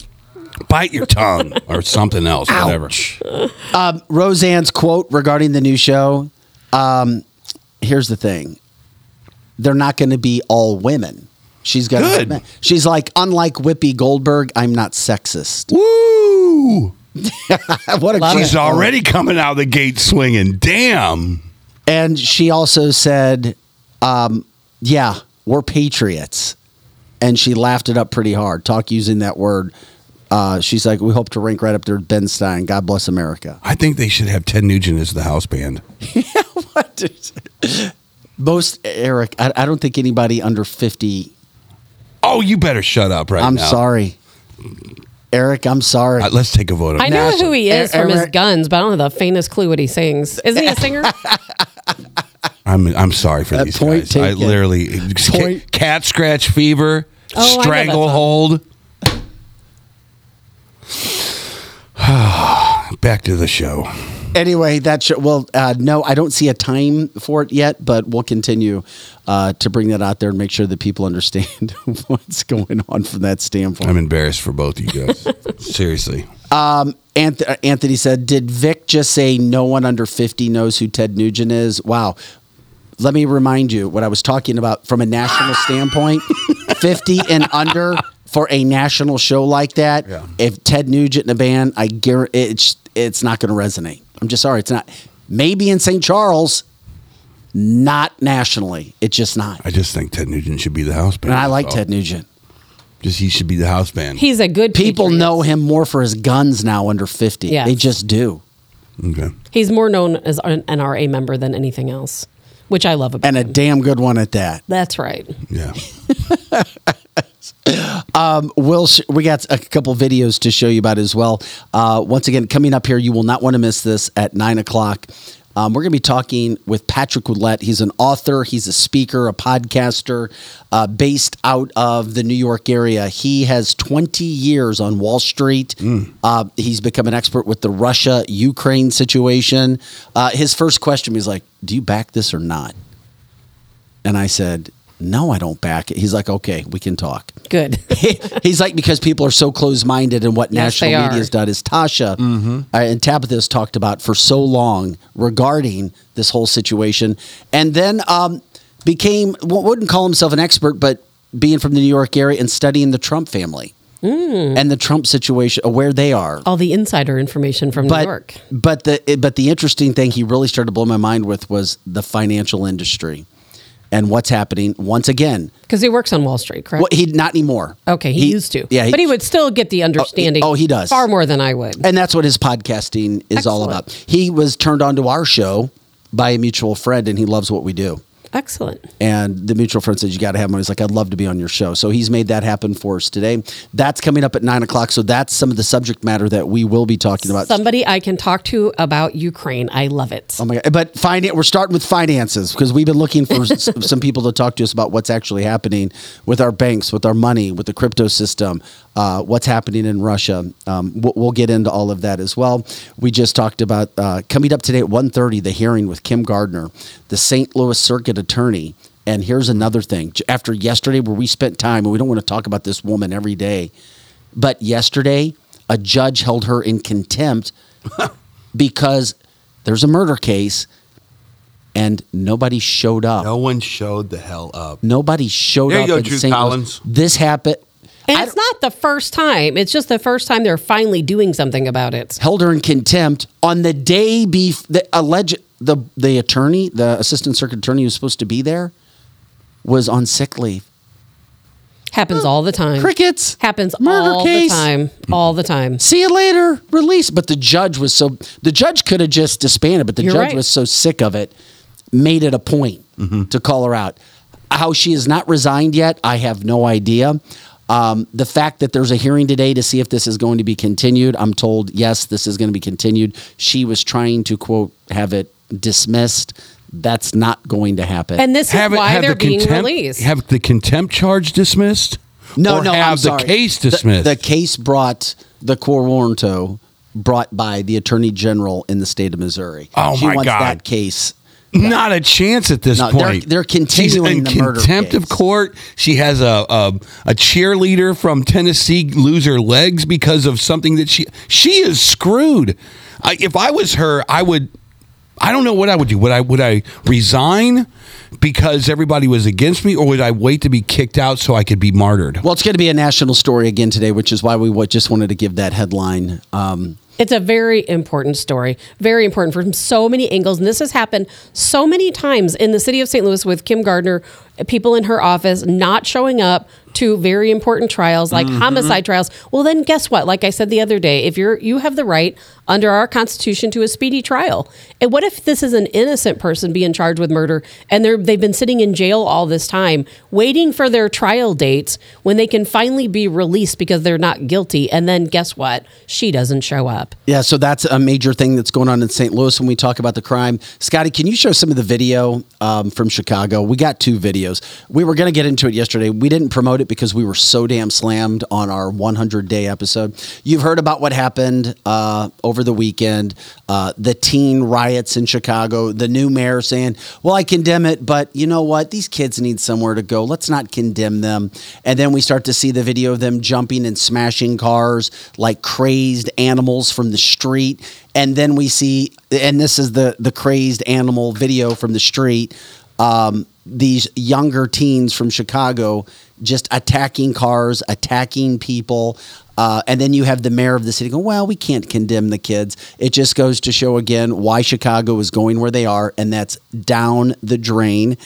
bite your tongue or something else. Whatever. Um, Roseanne's quote regarding the new show. Um, here's the thing: they're not going to be all women. She's got. Good. She's like, unlike Whoopi Goldberg, I'm not sexist. Woo! what a Love great She's quote. already coming out of the gate swinging. Damn. And she also said, um, "Yeah, we're patriots," and she laughed it up pretty hard. Talk using that word. Uh, she's like, "We hope to rank right up there with Ben Stein. God bless America." I think they should have Ted Nugent as the house band. Most Eric, I, I don't think anybody under fifty. Oh, you better shut up right I'm now. sorry, Eric. I'm sorry. Uh, let's take a vote I know National- who he is from his guns, but I don't have the faintest clue what he sings. Isn't he a singer? I'm I'm sorry for That these point guys. I literally Point- cat scratch fever, Oh, I stranglehold. Back to the show. anyway, that show. Well, uh, no, I don't see a time for it yet, but we'll continue uh, to bring that out there and make sure that people understand what's going on from that standpoint. I'm embarrassed for both of you guys. Seriously. Um, Anth- uh, Anthony said, "Did Vic just say no one under fifty knows who Ted Nugent is?" Wow. Let me remind you what I was talking about from a national standpoint. Fifty and under for a national show like that. Yeah. If Ted Nugent in a band, I guarantee it's it's not going to resonate. I'm just sorry, it's not. Maybe in St. Charles, not nationally. It's just not. I just think Ted Nugent should be the house band. And I like That's all. Ted Nugent. Just he should be the house band. He's a good People patriot. know him more for his guns now under 50. Yes. They just do. okay. He's more known as an NRA member than anything else, which I love about him. And a him. damn good one at that. That's right. Yeah. Will, sh- we got a couple videos to show you about as well. Uh, once again, coming up here, you will not want to miss this at nine o'clock. Um, we're going to be talking with Patrick Ouellette. He's an author, he's a speaker, a podcaster, uh, based out of the New York area. He has 20 years on Wall Street. Uh, he's become an expert with the Russia Ukraine situation. Uh, his first question was like, Do you back this or not? And I said, No, I don't back it. He's like, Okay, we can talk. Good. He's like because people are so close-minded and what Yes, national they media are. has done is Tasha uh, and Tabitha has talked about for so long regarding this whole situation, and then um, became well, wouldn't call himself an expert, but being from the New York area and studying the Trump family Mm. and the Trump situation, uh, where they are. All the insider information from But New York. but the but the interesting thing he really started to blow my mind with was the financial industry and what's happening once again. Because he works on Wall Street, correct? Well, he not anymore. okay, he, used to. Yeah, but he would still get the oh, understanding. oh, he does. Far more than I would. And that's what his podcasting is all about. He was turned on to our show by a mutual friend, and he loves what we do. Excellent. And the mutual friend said, You got to have him. He's like, I'd love to be on your show. So he's made that happen for us today. That's coming up at nine o'clock. So that's some of the subject matter that we will be talking about. Somebody I can talk to about Ukraine. I love it. Oh my God. But finan- we're starting with finances because we've been looking for some people to talk to us about what's actually happening with our banks, with our money, with the crypto system, uh, what's happening in Russia. Um, we'll, we'll get into all of that as well. We just talked about uh, coming up today at 1.30, the hearing with Kim Gardner, the St. Louis Circuit Attorney. And here's another thing. After yesterday, where we spent time, and we don't want to talk about this woman every day, but yesterday, a judge held her in contempt because there's a murder case and nobody showed up. No one showed the hell up. Nobody showed There you up. go, in Drew St. Louis. Collins. This happened. And it's not the first time. It's just the first time they're finally doing something about it. held her in contempt on the day before the alleged the the attorney, the assistant circuit attorney who was supposed to be there, was on sick leave. Happens all the time. Crickets. Happens Murder all case. the time. All the time. See you later. Release. But the judge was so the judge could have just disbanded, but the You're judge right. was so sick of it, made it a point mm-hmm. to call her out. How she is not resigned yet, I have no idea. Um, the fact that there's a hearing today to see if this is going to be continued, I'm told yes, this is going to be continued. She was trying to quote have it dismissed. That's not going to happen. And this is Have it- why have they're the being contempt- released. Have the contempt charge dismissed? no, Or no, have I'm the case The- dismissed. The, case brought the quo warranto brought by the attorney general in the state of Missouri. Oh, she my wants God. that case. Not a chance at this No, they're- point. they're continuing She's the in murder contempt of court. She has a, a a cheerleader from Tennessee lose her legs because of something that she she is screwed. I, if I was her, I would. I don't know what I would do. Would I would I resign because everybody was against me, or would I wait to be kicked out so I could be martyred? Well, it's going to be a national story again today, which is why we just wanted to give that headline. Um, It's a very important story, very important from so many angles. And this has happened so many times in the city of St. Louis with Kim Gardner, people in her office not showing up to very important trials like homicide trials. Well, then guess what? Like I said the other day, if you're you have the right under our constitution to a speedy trial. And what if this is an innocent person being charged with murder and they're they've been sitting in jail all this time waiting for their trial dates when they can finally be released because they're not guilty and then guess what? She doesn't show up. yeah, so that's a major thing that's going on in St. Louis when we talk about the crime. Scotty, can you show some of the video um, from Chicago? We got two videos. We were going to get into it yesterday. We didn't promote it because we were so damn slammed on our 100 day episode. You've heard about what happened uh, over the weekend, uh, the teen riots in Chicago, the new mayor saying, Well, I condemn it, but you know what? These kids need somewhere to go. Let's not condemn them. And then we start to see the video of them jumping and smashing cars like crazed animals from the street. And then we see, and this is the, the crazed animal video from the street. Um, these younger teens from Chicago just attacking cars, attacking people. Uh, and then you have the mayor of the city go, well, we can't condemn the kids. It just goes to show again why Chicago is going where they are, and that's down the drain.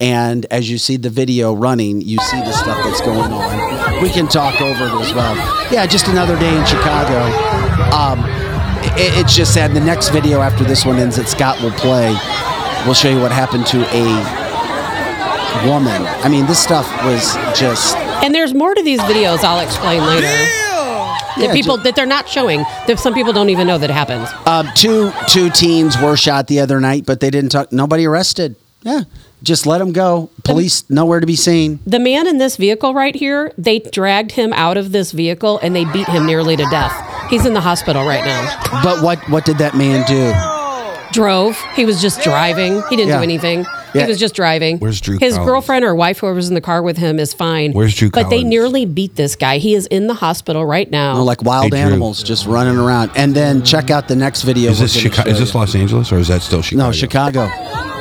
And as you see the video running, you see the stuff that's going on. We can talk over it as well. Yeah, just another day in Chicago. Um, it, it's just sad. The next video after this one ends that Scott will play we'll show you what happened to a woman. I mean, this stuff was just. And there's more to these videos I'll explain later. Yeah, that people ju- that they're not showing. That some people don't even know that it happens. Um, two two teens were shot the other night, but they didn't talk. Nobody arrested. Yeah, just let them go. Police nowhere to be seen. The man in this vehicle right here, they dragged him out of this vehicle and they beat him nearly to death. He's in the hospital right now. But what what did that man do? Drove. He was just driving. He didn't Yeah. do anything. Yeah. He was just driving. Where's Drew His Collins? girlfriend or wife, whoever's in the car with him, is fine. Where's Drew But they Collins? nearly beat this guy. He is in the hospital right now. Like wild Hey, Drew. animals just running around. And then check out the next video. Is this we're gonna Chicago? show Is this you. Los Angeles or is that still Chicago? No, Chicago.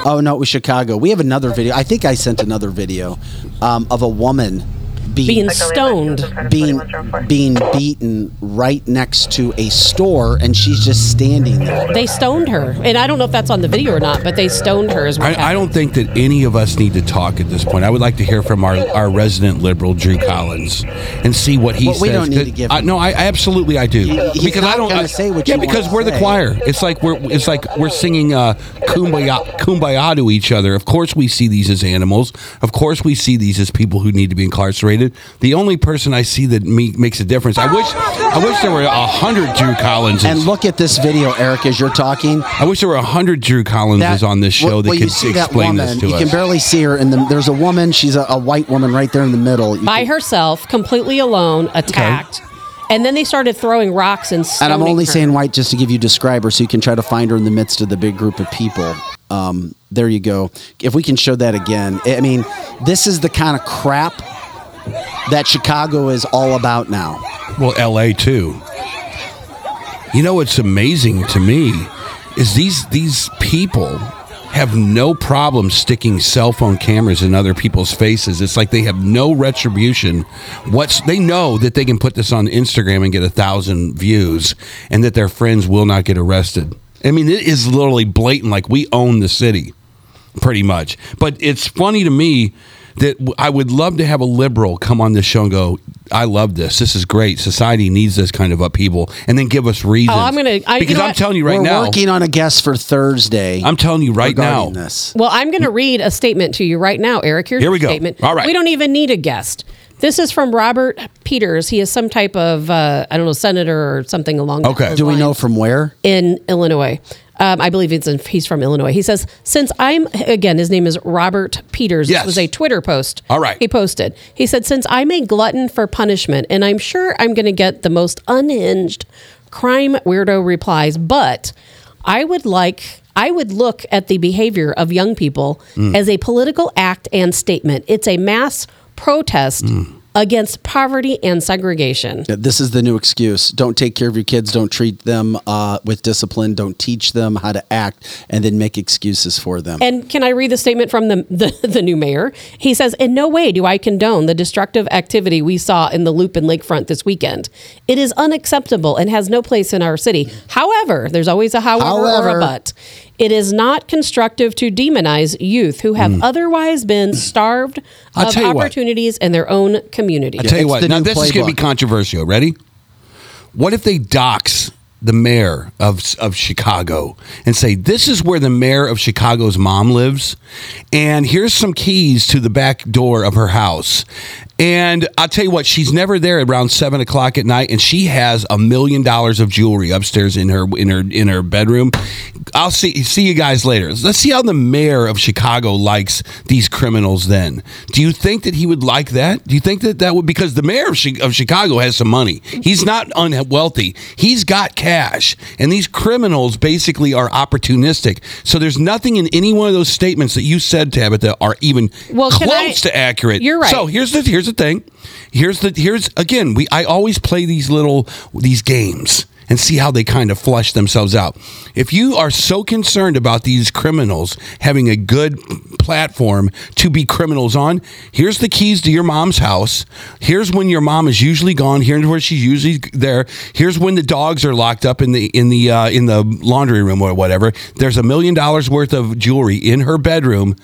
Oh no, it was Chicago. We have another video. I think I sent another video um, of a woman being being stoned. being being beaten right next to a store, and she's just standing there. They stoned her. And I don't know if that's on the video or not, but they stoned her as well. I, I don't think that any of us need to talk at this point. I would like to hear from our, our resident liberal, Drew Collins, and see what he Well, says. we don't need to give I, no, I, I absolutely I do he's because not I don't I- say what Yeah, you because wanna we're the choir. It's like we're it's like we're singing uh, kumbaya kumbaya to each other. Of course, we see these as animals. Of course, we see these as people who need to be incarcerated. The only person I see that me, makes a difference. I wish I wish there were a hundred Drew Collinses. And look at this video, Eric, as you're talking. I wish there were a hundred Drew Collinses on this show well, that well, you could see that explain woman, this to you us. can barely see her. And the, there's a woman. She's a, a white woman right there in the middle. You By can- herself, completely alone, attacked. And then they started throwing rocks and and I'm only her. saying white just to give you describer, so you can try to find her in the midst of the big group of people. Um, there you go. If we can show that again, I mean, this is the kind of crap that Chicago is all about now. Well, L.A. too. You know what's amazing to me is these these people have no problem sticking cell phone cameras in other people's faces. It's like they have no retribution. What's they know that they can put this on Instagram and get a thousand views, and that their friends will not get arrested. I mean, it is literally blatant. Like we own the city, pretty much. But it's funny to me that I would love to have a liberal come on this show and go, I love this. This is great. Society needs this kind of upheaval, and then give us reasons. Oh, I'm gonna- I- you because know I'm what? telling you right We're now. working on a guest for Thursday. I'm telling you right now. regarding This. Well, I'm going to read a statement to you right now, Eric. Here's Here we your go. statement. All right. We don't even need a guest. This is from Robert Peters. He is some type of uh, I don't know senator or something along. Okay. those Do we know from where? in Illinois? Um, I believe it's in, he's from Illinois. He says, "Since I'm again, his name is Robert Peters. Yes. This was a Twitter post. All right. he posted. He said, "Since I'm a glutton for punishment, and I'm sure I'm going to get the most unhinged crime weirdo replies, but I would like." I would look at the behavior of young people as a political act and statement. It's a mass protest against poverty and segregation. Yeah, This is the new excuse. Don't take care of your kids. Don't treat them uh, with discipline. Don't teach them how to act, and then make excuses for them. And can I read the statement from the, the, the new mayor? He says, In no way do I condone the destructive activity we saw in the loop and lakefront this weekend. It is unacceptable and has no place in our city. However, there's always a however, or a but. It is not constructive to demonize youth who have otherwise been starved Mm. I'll of tell you what. opportunities in their own community. I tell you It's what. Now new this is going to be controversial. Ready? What if they dox the mayor of of Chicago and say this is where the mayor of Chicago's mom lives, and here's some keys to the back door of her house. And I'll tell you what, she's never there around seven o'clock at night, and she has a million dollars of jewelry upstairs in her in her in her bedroom. I'll see see you guys later. Let's see how the mayor of Chicago likes these criminals. Then, do you think that he would like that? Do you think that that would because the mayor of, Chicago has some money. He's not unwealthy. He's got cash, and these criminals basically are opportunistic. So there's nothing in any one of those statements that you said, Tabitha, are even Well, can I- close to accurate. You're right. So here's the here's the thing. Here's the here's again. We I always play these little these games and see how they kind of flush themselves out. If you are so concerned about these criminals having a good platform to be criminals on, here's the keys to your mom's house. Here's when your mom is usually gone. Here's where she's usually there. Here's when the dogs are locked up in the in the uh, in the laundry room or whatever. There's a million dollars worth of jewelry in her bedroom.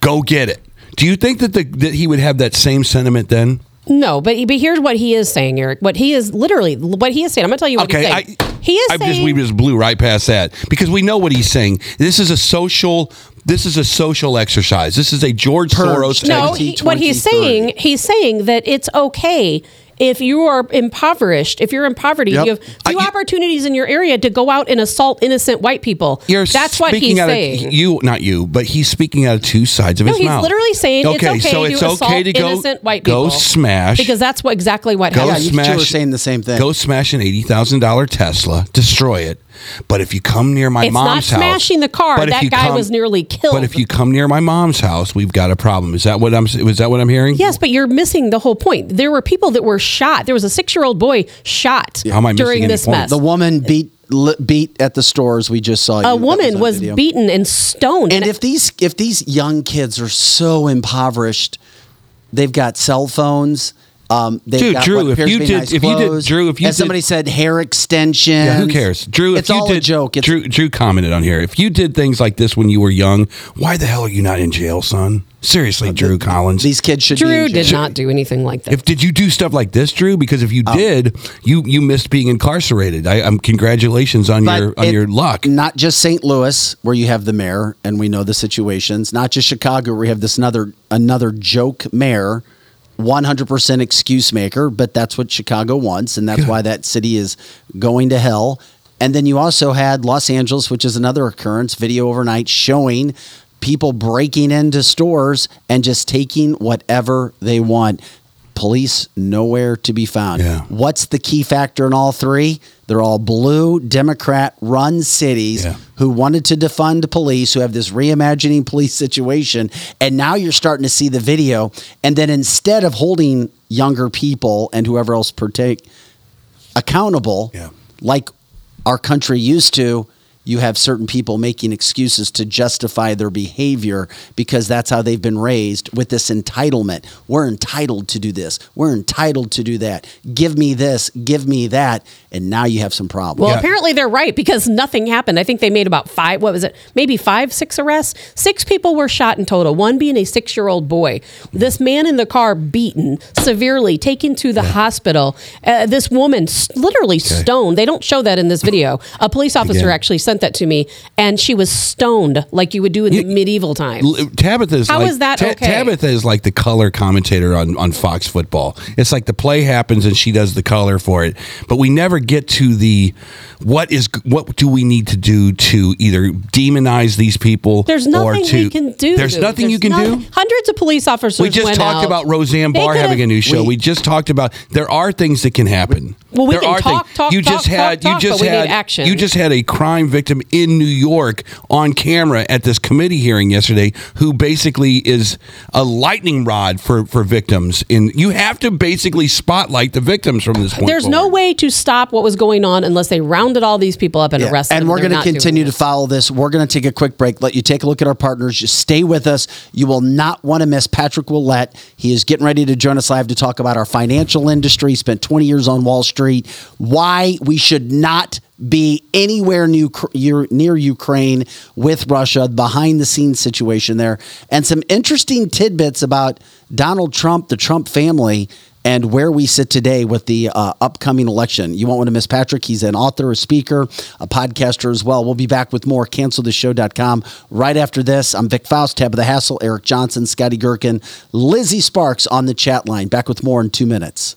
Go get it. Do you think that the that he would have that same sentiment then? No, but but here's what he is saying, Eric. What he is literally what he is saying. I'm going to tell you what Okay, he's I, saying. he is I saying just we just blew right past that because we know what he's saying. This is a social. This is a social exercise. This is a George Purge. Soros. No, he, what he's saying, he's saying that it's okay if you are impoverished, if you're in poverty, Yep. you have I- few you- opportunities in your area to go out and assault innocent white people. You're That's what he's out saying. Of, you, not you, but he's speaking out of two sides of no, his he's mouth. literally saying it's okay so to it's assault okay to go innocent white go people. smash because that's what exactly what go Yeah, happened. you two smash. are saying the same thing. Go smash an eighty thousand dollar Tesla, destroy it. But if you come near my It's not mom's house, smashing the car. but if That you guy was nearly killed. But if you come near my mom's house, we've got a problem. Is that what I'm? Was that what I'm hearing? Yes, but you're missing the whole point. There were people that were shot. There was a six-year-old boy shot How am I during this point? mess. the woman beat beat at the stores we just saw. you. a That woman on was video. beaten and stoned. And if these if these young kids are so impoverished, they've got cell phones. Um, they've Dude, got Drew, what if you to be did- nice if you did- Drew, if you and did- somebody said hair extension, Yeah, who cares? Drew, if it's you all did, a joke. It's, Drew, Drew commented on here. If you did things like this when you were young, why the hell are you not in jail, son? Seriously, uh, Drew Collins. these kids should be. Drew in did not do anything like that. if did you do stuff like this, Drew? Because if you Oh. did, you you missed being incarcerated. I, I'm congratulations on But your on it- your luck. Not just St. Louis, where you have the mayor, and we know the situations. Not just Chicago, where we have this another another joke mayor, one hundred percent excuse maker. But that's what Chicago wants, and that's why that city is going to hell. And then you also had Los Angeles, which is another occurrence. Video overnight showing people breaking into stores and just taking whatever they want. Police nowhere to be found. Yeah. What's the key factor in all three? They're all blue Democrat run cities Yeah. who wanted to defund police, who have this reimagining police situation. And now you're starting to see the video. And then instead of holding younger people and whoever else partake accountable, Yeah. like our country used to, you have certain people making excuses to justify their behavior because that's how they've been raised with this entitlement. We're entitled to do this. We're entitled to do that. Give me this, give me that. And now you have some problems. Well, apparently they're right because nothing happened. I think they made about five, what was it? Maybe five, six arrests. Six people were shot in total, one being a six year old boy. This man in the car beaten severely, taken to the hospital. Uh, this woman s- literally stoned. They don't show that in this video. A police officer Again. actually sent that to me, and she was stoned like you would do in the medieval times. Tabitha is How like is that Ta- okay? Tabitha is like the color commentator on, on Fox Football. It's like the play happens and she does the color for it, but we never get to the what is what do we need to do to either demonize these people There's or nothing to we can do. There's nothing you can not- do. Hundreds of police officers. We just talked out. about Roseanne Barr having a new show. We, just talked about there are things that can happen. Well, we there can talk, talk, you just talk, had talk, you just we had action. you just had a crime victim in New York on camera at this committee hearing yesterday who basically is a lightning rod for for victims. In you have to basically spotlight the victims from this point. There's no way to stop what was going on unless they rounded all these people up and Yeah, arrested And we're going to continue to follow this. We're going to take a quick break, let you take a look at our partners. Just stay with us. You will not want to miss Patrick Ouellette. He is getting ready to join us live to talk about our financial industry. Spent 20 years on Wall Street. Why we should not be anywhere new, near Ukraine with Russia, behind the scenes situation there, and some interesting tidbits about Donald Trump, the Trump family, and where we sit today with the uh, upcoming election. You won't want to miss Patrick. He's an author, a speaker, a podcaster as well. We'll be back with more cancelthisshow.com right after this. I'm Vic Faust, Tabitha Hassel, Eric Johnson, Scotty Gherkin, Lizzie Sparks on the chat line. Back with more in two minutes.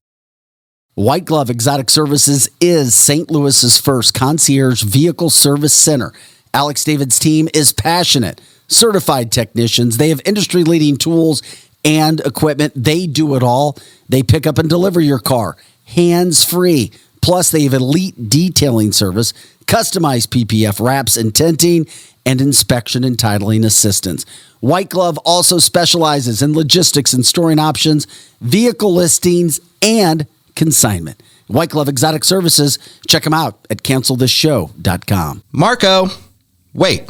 White Glove Exotic Services is St. Louis's first concierge vehicle service center. Alex David's team is passionate, certified technicians. They have industry leading tools and equipment. They do it all. They pick up and deliver your car hands free. Plus, they have elite detailing service, customized PPF wraps and tinting, and inspection and titling assistance. White Glove also specializes in logistics and storing options, vehicle listings, and consignment. White Glove Exotic Services. Check them out at cancelthisshow.com. Marco, wait.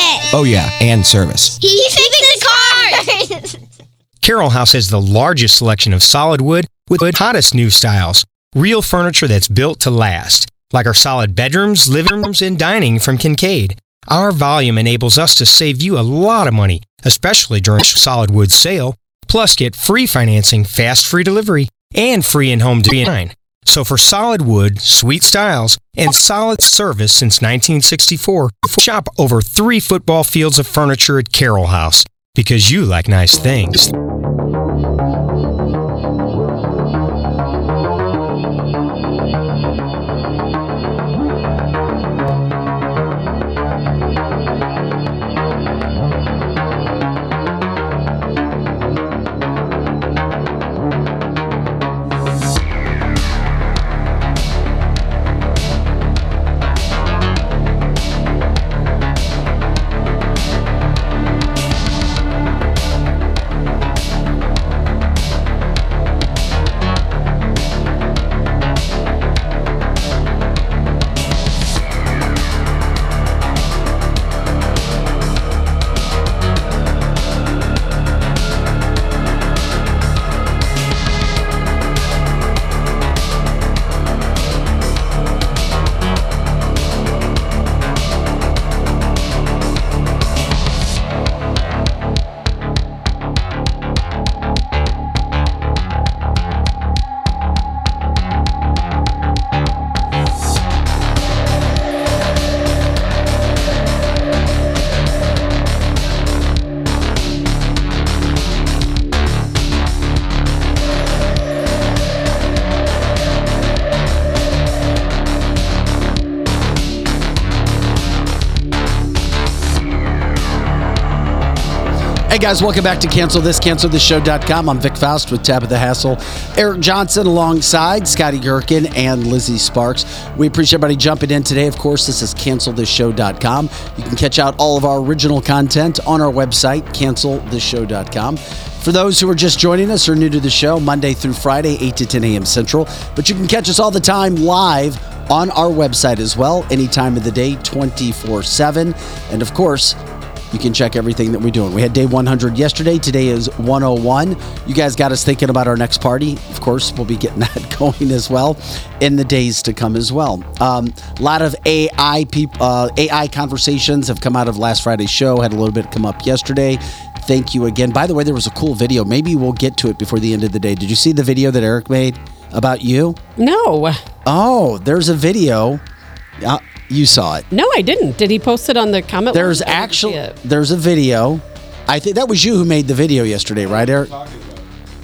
Oh, yeah, and service. He fixes cars. Carroll House has the largest selection of solid wood with the hottest new styles. Real furniture that's built to last, like our solid bedrooms, living rooms, and dining from Kincaid. Our volume enables us to save you a lot of money, especially during solid wood sale. Plus, get free financing, fast free delivery, and free in-home design. So for solid wood, sweet styles, and solid service since 1964, shop over three football fields of furniture at Carroll House because you like nice things. Hey guys, welcome back to Cancel This, CancelThisShow.com. I'm Vic Faust with Tabitha Hassel, Eric Johnson alongside Scotty Gherkin and Lizzie Sparks. We appreciate everybody jumping in today. Of course, this is CancelThisShow.com. You can catch out all of our original content on our website, CancelThisShow.com. For those who are just joining us or new to the show, Monday through Friday, 8 to 10 a.m. Central. But you can catch us all the time live on our website as well, any time of the day, 24 7. And of course, you can check everything that we're doing. We had day 100 yesterday. Today is 101. You guys got us thinking about our next party. Of course, we'll be getting that going as well in the days to come as well. Um, a lot of AI peop- uh, AI conversations have come out of last Friday's show. Had a little bit come up yesterday. Thank you again. By the way, there was a cool video. Maybe we'll get to it before the end of the day. Did you see the video that Eric made about you? No. Oh, there's a video. Uh, you saw it. No, I didn't. Did he post it on the comment? There's line? I didn't see actually there's a video. I think that was you who made the video yesterday, right, Eric?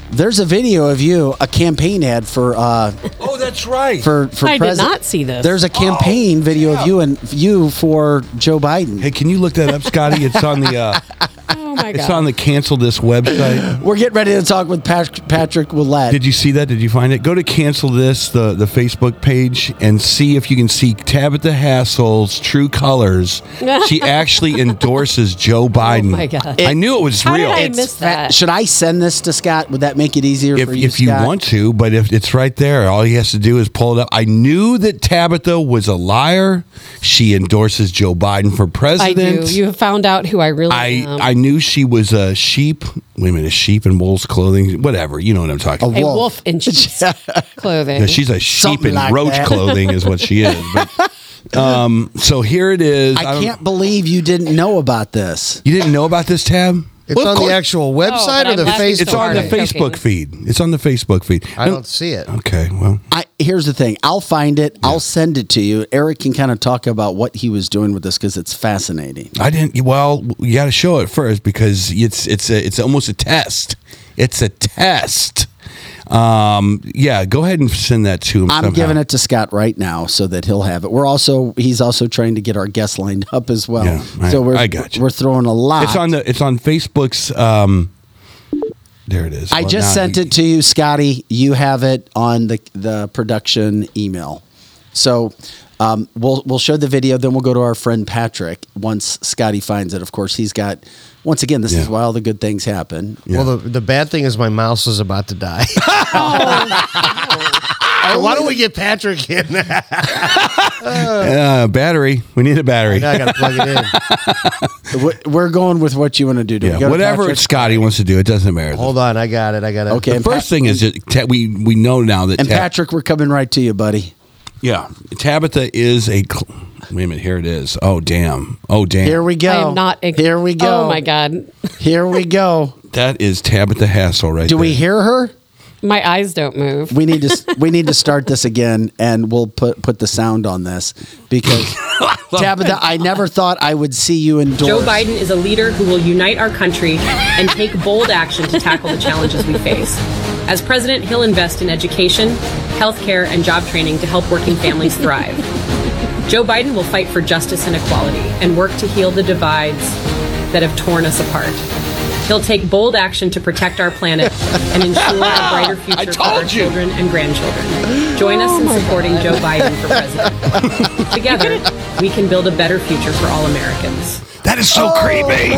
There's a video of you, a campaign ad for uh, Oh, that's right. for for I did not see this. There's a campaign video of you and you for Joe Biden. hey, can you look that up, Scotty? It's on the uh, oh my god. it's on the cancel this website. We're getting ready to talk with Pat- Patrick Ouellette. Did you see that? Did you find it? Go to cancel this the the Facebook page and see if you can see Tabitha Hassel's true colors. she actually endorses Joe oh, Biden. my God. I knew it was How real. did I It's miss that? Should I send this to Scott? Would that make it easier if, for you, if you want to, but if it's right there, all he has to do is pull it up. I knew that Tabitha was a liar. She endorses Joe Biden for I president. do. You have found out who I really I, am. I knew she was a sheep. Wait a minute, a sheep in wolf's clothing, whatever. You know what I'm talking A a about. wolf. wolf in sheep's clothing. Yeah, she's a sheep Something in like roach that. clothing, is what she is. But, um, so here it is. I don't- can't believe you didn't know about this. You didn't know about this tab? It's Well, on course- the actual website but or I'm the Facebook. It's on the Facebook Okay. feed. It's on the Facebook feed. I don't see it. Okay, well, I here's the thing. I'll find it. I'll send it to you. Eric can kind of talk about what he was doing with this because it's fascinating. I didn't. Well, you got to show it first because it's it's a, it's almost a test. It's a test. Um, yeah, go ahead and send that to him. I'm somehow. giving it to Scott right now so that he'll have it. We're also he's also trying to get our guests lined up as well. Yeah, I- so we're I got you. we're throwing a lot. It's on the. It's on Facebook's. Um, there it is. I Well, just sent you- it to you, Scotty. You have it on the the production email. So um, we'll we'll show the video, then we'll go to our friend Patrick once Scotty finds it. Of course, he's got. Once again, this is why all the good things happen. Yeah. Well, the, the bad thing is my mouse is about to die. Oh, why don't we get Patrick in? Uh, battery. We need a battery. I got to plug it in. We- We're going with what you want to do. do Yeah, whatever Patrick? Scotty wants to do, it doesn't matter. Hold on, I got it. I got it. Okay, The first Pa- thing is that we we know now that And Patrick, we're coming right to you, buddy. Yeah, Tabitha is a. Cl- wait a minute, here it is. Oh damn! Oh damn! Here we go. I am not. ex- Here we go. Oh my god. Here we go. that is Tabitha Hassel right Do there. we hear her? My eyes don't move. We need to we need to start this again, and we'll put put the sound on this because Tabitha, I never thought I would see you endorse. Joe Biden is a leader who will unite our country and take bold action to tackle the challenges we face. As president, he'll invest in education, healthcare, and job training to help working families thrive. Joe Biden will fight for justice and equality and work to heal the divides that have torn us apart. He'll take bold action to protect our planet and ensure a brighter future for our children and grandchildren. Join us in supporting Joe Biden for president. Together, we can build a better future for all Americans. That is so creepy.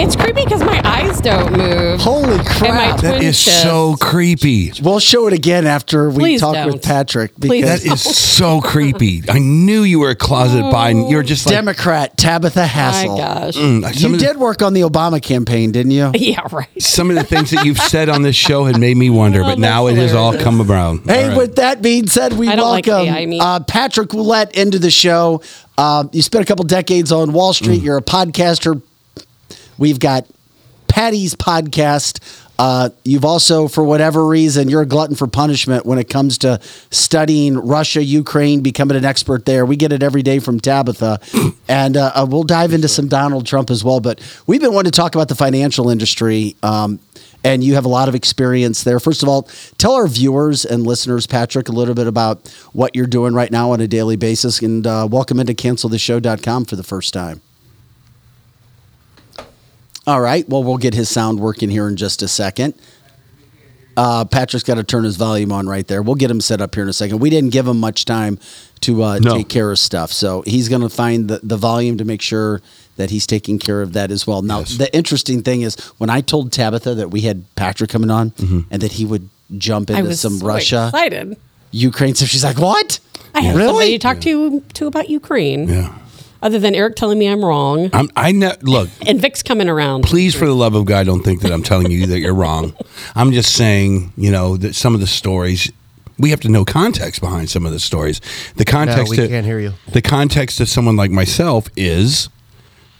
It's creepy because my eyes don't move. Holy crap! That is twin so creepy. We'll show it again after we Please talk don't. with Patrick Please because That is so creepy. I knew you were a closet Biden. You're just like Democrat Tabitha Hassel. My Hassel. gosh. Mm, You of the- did work on the Obama campaign, didn't you? Yeah, right. some of the things that you've said on this show had made me wonder, but Oh, now it that's has all come around. Hey, All right. with that being said, we I don't like welcome AI memes. uh, Patrick Ouellette into the show. Uh, you spent a couple decades on Wall Street. You're a podcaster. We've got Patty's podcast. Uh, you've also, for whatever reason, you're a glutton for punishment when it comes to studying Russia, Ukraine, becoming an expert there. We get it every day from Tabitha, and uh, uh, we'll dive into some Donald Trump as well. But we've been wanting to talk about the financial industry. Um, and you have a lot of experience there. First of all, tell our viewers and listeners, Patrick, a little bit about what you're doing right now on a daily basis, and uh, welcome into CancelTheShow.com for the first time. All right. Well, we'll get his sound working here in just a second. Uh, Patrick's got to turn his volume on right there. We'll get him set up here in a second. We didn't give him much time to uh, No. take care of stuff, so he's going to find the, the volume to make sure that he's taking care of that as well. Now, the interesting thing is when I told Tabitha that we had Patrick coming on Mm-hmm. and that he would jump I into was some so Russia, excited. Ukraine stuff, she's like, "What? I have Really? somebody to talk to to about Ukraine. Yeah. Other than Eric telling me I'm wrong, I'm, I ne- look. and Vic's coming around. Please, for the love of God, don't think that I'm telling you that you're wrong. I'm just saying, you know, that some of the stories we have to know context behind some of the stories. The context. we to- can't hear you. The context of someone like myself is.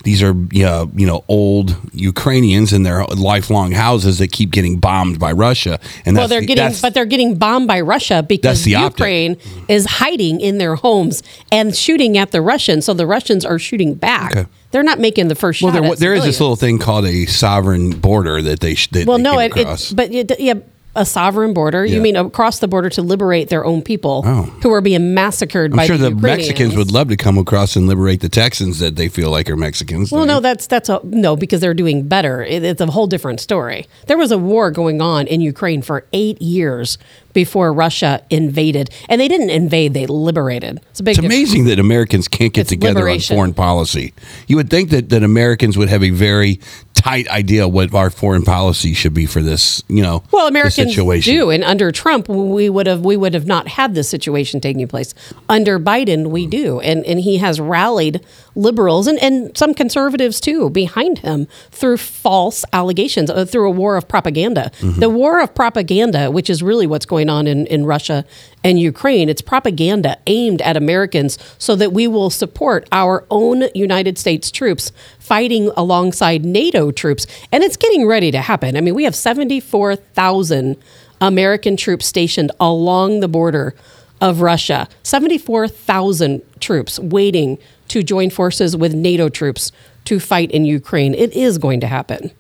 These are yeah, you know old Ukrainians in their lifelong houses that keep getting bombed by Russia, and well, they're the- getting, but they're getting bombed by Russia because the optic. Ukraine is hiding in their homes and shooting at the Russians. So the Russians are shooting back. Okay. They're not making the first well, shot. there, at there is this little thing called a sovereign border that they that Well, they no, it, it but it, yeah, a sovereign border. Yeah. You mean across the border to liberate their own people Oh. who are being massacred I'm by sure the Ukrainians. Mexicans would love to come across and liberate the Texans that they feel like are Mexicans. Well, no, that's that's a no because they're doing better. It, it's a whole different story. There was a war going on in Ukraine for eight years before Russia invaded, and they didn't invade; they liberated. It's a big. It's amazing that Americans can't get It's together liberation. on foreign policy. You would think that, that Americans would have a very tight idea what our foreign policy should be for this, you know, Well, Americans situation. do, and under Trump, we would have we would have not had this situation taking place. Under Biden, we do, and and he has rallied liberals and, and some conservatives too behind him through false allegations, uh, through a war of propaganda. Mm-hmm. The war of propaganda, which is really what's going on in, in Russia and Ukraine, it's propaganda aimed at Americans so that we will support our own United States troops fighting alongside NATO troops, and it's getting ready to happen. I mean, we have seventy four thousand American troops stationed along the border of Russia. 74,000 troops waiting to join forces with NATO troops to fight in Ukraine. It is going to happen.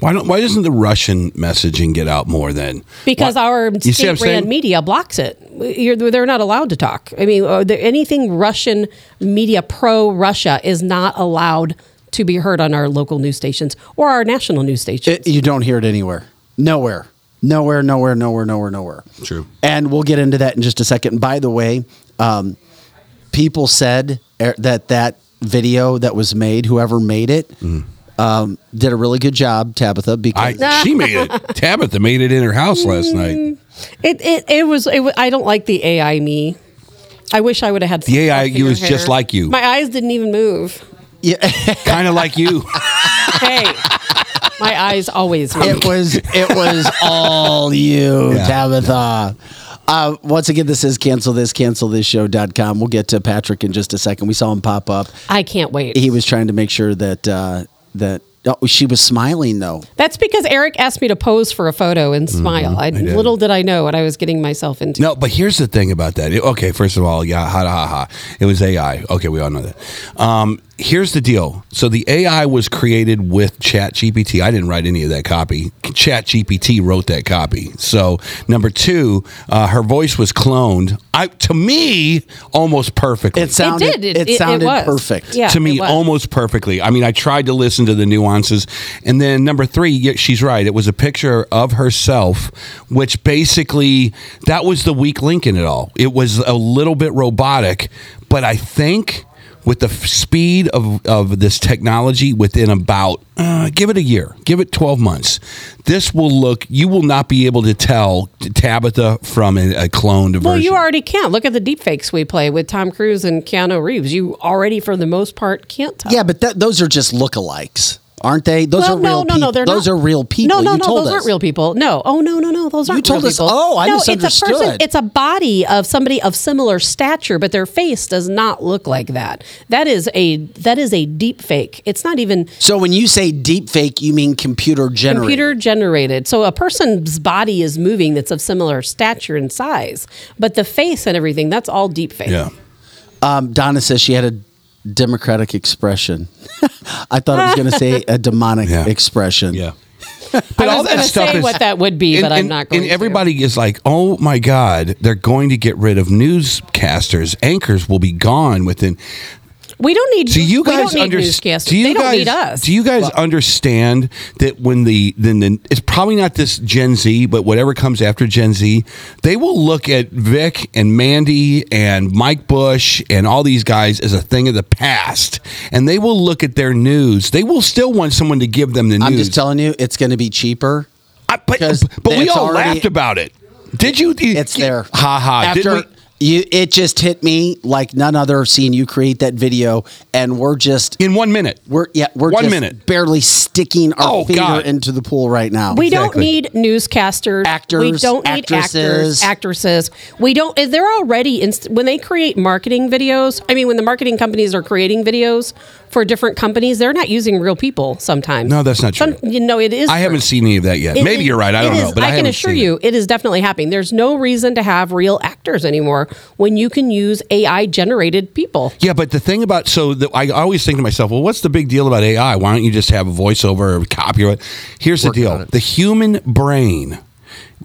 Why don't? Why doesn't the Russian messaging get out more then? Because Why- our You see what I'm state ran saying? media blocks it. You're, they're not allowed to talk. I mean, uh, there, anything Russian media pro Russia is not allowed to be heard on our local news stations or our national news stations. It- you don't hear it anywhere. Nowhere. Nowhere, nowhere, nowhere, nowhere, nowhere. True. And we'll get into that in just a second. By the way, um, people said er, that that video that was made, whoever made it, um, did a really good job, Tabitha, because Mm. I, she made it. Tabitha made it in her house last night. It, it, it was, it I don't like the AI me. I wish I would have had The AI fluff in you your was just like you. My eyes didn't even move. kind of like you. Hey, my eyes always move. it was it was all you, Yeah. Tabitha. Uh, once again, this is cancel this, cancel this show.com. We'll get to Patrick in just a second. We saw him pop up. I can't wait. He was trying to make sure that uh, that oh, she was smiling though. That's because Eric asked me to pose for a photo and smile. I, Mm-hmm. did. little did I know what I was getting myself into. No, but here's the thing about that. It- okay, first of all, yeah, ha ha ha. It was AI. Okay, we all know that. Um, here's the deal. So the AI was created with Chat GPT. I didn't write any of that copy. Chat GPT wrote that copy. So number two, uh, her voice was cloned. I to me almost perfectly. It sounded did. it, It- it- it sounded was. perfect. Yeah. to me almost perfectly. I mean, I tried to listen to the nuances. And then number three, she's right. It was a picture of herself, which basically that was the weak link in it all. It was a little bit robotic, but I think with the f- speed of, of this technology within about uh, give it a year give it 12 months this will look you will not be able to tell tabitha from a, a cloned version Well, you already can't. Look at the deepfakes we play with Tom Cruise and Keanu Reeves. You already, for the most part, can't tell. Yeah, but that, those are just lookalikes, aren't they? Those well, are real no, peop- no, they're Those not. are real people. No, no, you no, told those us. aren't real people. No, oh no, no, no, those aren't. told real us- people. oh, I no, It's a person. It's a body of somebody of similar stature, but their face does not look like that. That is a that is a deep fake. It's not even So when you say deep fake, you mean computer generated. computer generated. So a person's body is moving that's of similar stature and size, but the face and everything that's all deep fake. yeah Um, Donna says she had a democratic expression. I thought I was going to say a demonic Yeah. expression. yeah I But all was that stuff say is- what that would be, and, but I'm and- not going and to. everybody is like, "Oh my God, they're going to get rid of newscasters. Anchors will be gone within." We don't need. Do you we guys don't need under- Do you they don't guys, need us. Do you guys understand that when the then the, it's probably not this Gen Z, but whatever comes after Gen Z, they will look at Vic and Mandy and Mike Bush and all these guys as a thing of the past, and they will look at their news. They will still want someone to give them the news. I'm just telling you, it's going to be cheaper. I- but but we all already- laughed about it. Did you? It's there. Ha ha. Did After we? You, it just hit me like none other. Seeing you create that video, and we're just in one minute. We're yeah, we're One just minute. barely sticking our Oh, finger God. into the pool right now. We don't need newscasters, Actors, We don't need actresses. actors, actresses. We don't. They're already inst- when they create marketing videos. I mean, when the marketing companies are creating videos for different companies, they're not using real people. Sometimes. No, that's not true. Some, you know, it is. I haven't seen any of that yet. It- Maybe it- you're right. I don't is- know, but I, can assure seen it. you, it is definitely happening. There's no reason to have real actors anymore when you can use AI generated people. Yeah, but the thing about so the, I always think to myself, well, what's the big deal about AI? Why don't you just have a voiceover or copy? Or what? Here's the deal: the human brain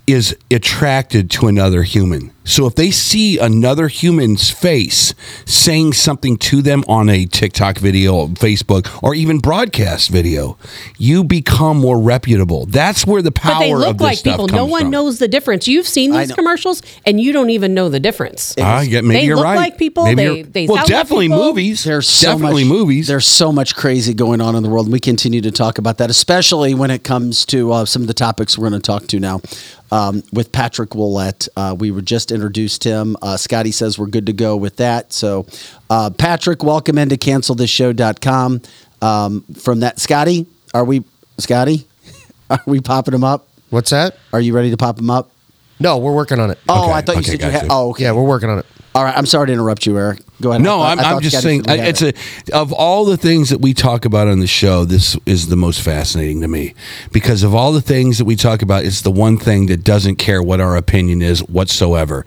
is attracted to another human. So if they see another human's face saying something to them on a TikTok video, Facebook, or even broadcast video, you become more reputable. That's where the power But they of look this like people. No one from. knows the difference. You've seen these commercials, and you don't even know the difference. Ah, yeah, maybe they you're look right. like people. Maybe they they well, sound like definitely people. movies. There's so definitely much, movies. There's so much crazy going on in the world. We continue to talk about that, especially when it comes to uh, some of the topics we're going to talk to now. Um, with Patrick Ouellette, uh, we were just introduced him. Uh, Scotty says we're good to go with that. So, uh, Patrick, welcome into cancelthisshow.com. Um, from that, Scotty, are we, Scotty, are we popping him up? What's that? Are you ready to pop him up? No, we're working on it. Oh, Okay, I thought you okay, said you gotcha. had. Oh, okay. Yeah, we're working on it. All right. I'm sorry to interrupt you, Eric. Go ahead. No, I I'm, thought- I I'm just saying said it's a of all the things that we talk about on the show, this is the most fascinating to me because of all the things that we talk about, it's the one thing that doesn't care what our opinion is whatsoever.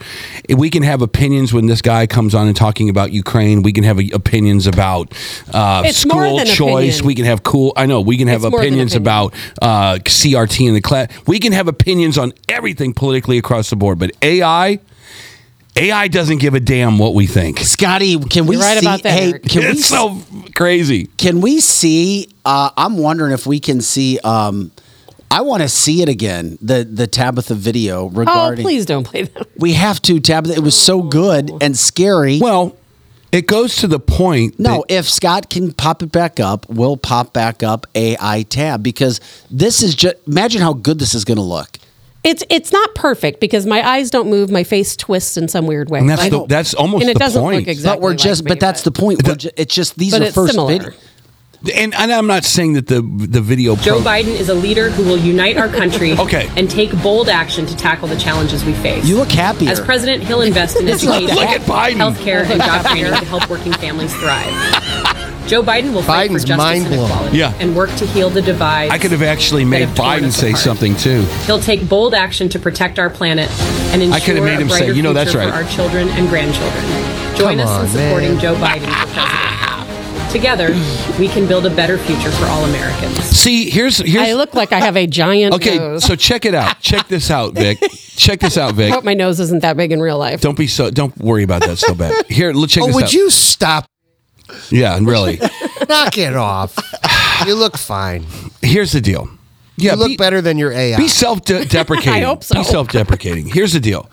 We can have opinions when this guy comes on and talking about Ukraine. We can have opinions about uh, school choice. opinion. We can have cool. I know we can have It's opinions opinion. about uh, CRT in the class. We can have opinions on everything politically across the board, but AI. AI doesn't give a damn what we think. Scotty, can we You're right see? about that, hey, Eric. can we It's so crazy. Can we see? Uh, I'm wondering if we can see. Um, I want to see it again. The the Tabitha video Oh, regarding. please don't play that. We have to Tabitha. It was so good and scary. Well, it goes to the point. no, that- if Scott can pop it back up, we'll pop back up AI tab because this is just. Imagine how good this is going to look. It's it's not perfect because my eyes don't move, my face twists in some weird way. and that's the, that's almost and it the doesn't point. look exactly. but we're like just. me, but that's the point. We're ju- it's just these but are it's first similar. video. And, and I'm not saying that the the video. Joe pro- Biden is a leader who will unite our country Okay. and take bold action to tackle the challenges we face. You look happier. As president, he'll invest in education, Look at Biden. healthcare, and job training to help working families thrive. Joe Biden will fight Biden's for justice and mind-blowing. equality Yeah. and work to heal the divides. I could have actually made have Biden say apart. something too. He'll take bold action to protect our planet and ensure I could have made a him say, brighter "You know, that's future right." for our children and grandchildren. Join Come us on, in supporting man. Joe Biden for president. Together, we can build a better future for all Americans. See, here's here's. I look like I have a giant okay, nose. so check it out. Check this out, Vic. check this out, I Vic. hope my nose isn't that big in real life. Don't be so. Don't worry about that so bad. Here, let's check Oh, this would out. Would you stop? Yeah, really. Knock it off. You look fine. Here's the deal. Yeah, You look be- better than your AI. Be self-deprecating. I hope so. Be self-deprecating. Here's the deal: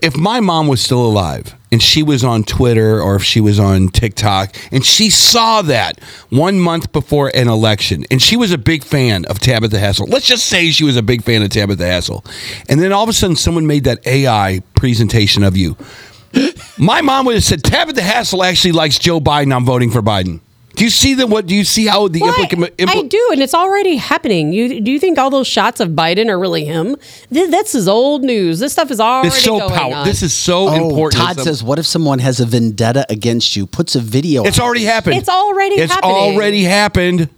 if my mom was still alive and she was on Twitter or if she was on TikTok and she saw that one month before an election and she was a big fan of Tabitha Hassel, let's just say she was a big fan of Tabitha Hassel, and then all of a sudden someone made that AI presentation of you. My mom would have said Tabitha Hassel actually likes Joe Biden. I'm voting for Biden. Do you see the what? Do you see how the Well, I- implica- I, do, and it's already happening. You do you think all those shots of Biden are really him? Th- This is old news. This stuff is already It's so going powerful. on. This is so Oh, important. Todd says, "What if someone has a vendetta against you? Puts a video. It's out. already happened. It's already It's happening. already happened.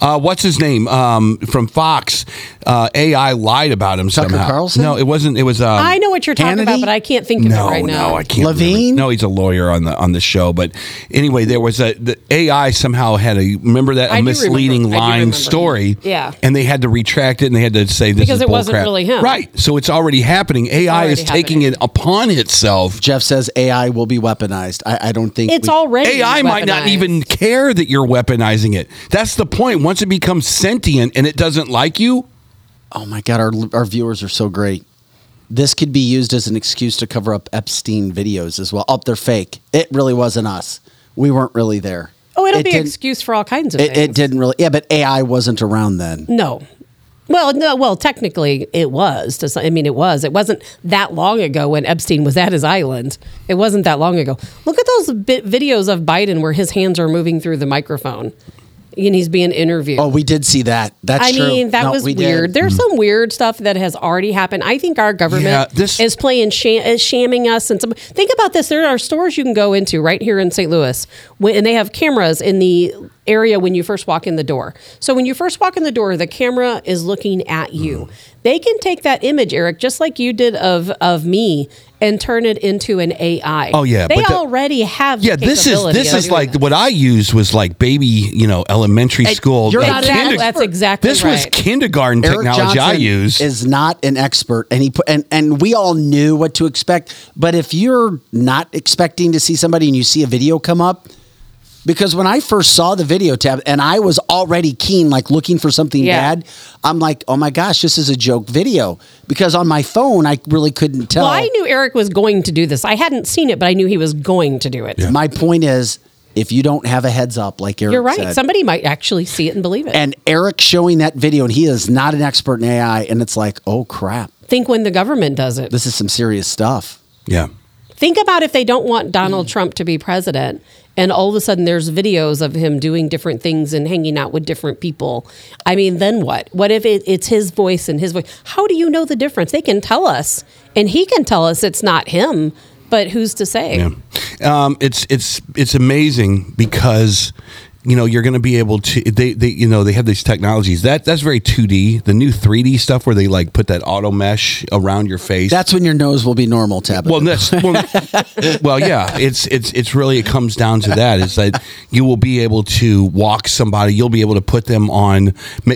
Uh, what's his name um, from Fox? Uh, AI lied about him Tucker somehow. Carlson? No, it wasn't. It was. Um, I know what you're talking Hannity? about, but I can't think of no, it right now. no, I can't. Levine? remember. No, he's a lawyer on the on the show. But anyway, there was a the AI somehow had a remember that I a do misleading remember. Line story. Yeah. and they had to retract it and they had to say this Because is it wasn't bullcrap. really him. Right. So it's already happening. AI already is taking it upon itself. Jeff says AI will be weaponized. I, I don't think It's we- already AI might not even care that you're weaponizing it. That's the point. Once it becomes sentient and it doesn't like you, Oh my god, our our viewers are so great. This could be used as an excuse to cover up Epstein videos as well. Oh, they're fake. It really wasn't us. We weren't really there. Oh, it'll It be an excuse for all kinds of It, things. it didn't really. Yeah, but AI wasn't around then. No. Well, no. Well, technically, it was. To, some- I mean, it was. It wasn't that long ago when Epstein was at his island. It wasn't that long ago. Look at those bit videos of Biden where his hands are moving through the microphone, and he's being interviewed. Oh, we did see that. That's I true. mean, that No, was we did. weird. There's mm-hmm. some weird stuff that has already happened. I think our government Yeah, this- is playing sham, is uh, shamming us. And some think about this: there are stores you can go into right here in St. Louis, and they have cameras in the area when you first walk in the door. So when you first walk in the door, the camera is looking at you. Mm-hmm. They can take that image, Eric, just like you did of of me, and turn it into an AI. Oh, yeah, they but the- already have. the yeah, this is this is like that. what I used was like baby, you know, elementary school. you're not Exactly, an that's exactly This was kindergarten Eric technology I used. is not an expert, and he put and and we all knew what to expect. But if you're not expecting to see somebody and you see a video come up, because when I first saw the video tab and I was already keen, like looking for something Yeah. bad, I'm like, oh my gosh, this is a joke video. Because on my phone, I really couldn't tell. Well, I knew Eric was going to do this. I hadn't seen it, but I knew he was going to do it. My point is, if you don't have a heads up, like Eric You're right. said, Somebody might actually see it and believe it. and Eric showing that video, and he is not an expert in AI, and it's like, oh crap, think when the government does it. this is some serious stuff. yeah. Think about if they don't want Donald Trump to be president, and all of a sudden there's videos of him doing different things and hanging out with different people. I mean, then what? What if it, it's his voice and his voice? How do you know the difference? They can tell us, and he can tell us it's not him, but who's to say? Yeah. Um, it's it's it's amazing because you know you're going to be able to they, they you know they have these technologies that that's very 2D the new 3D stuff where they like put that auto mesh around your face That's when your nose will be normal, Tabitha. well, that's well, well, yeah. It's it's it's really it comes down to that is that you will be able to walk somebody. You'll be able to put them on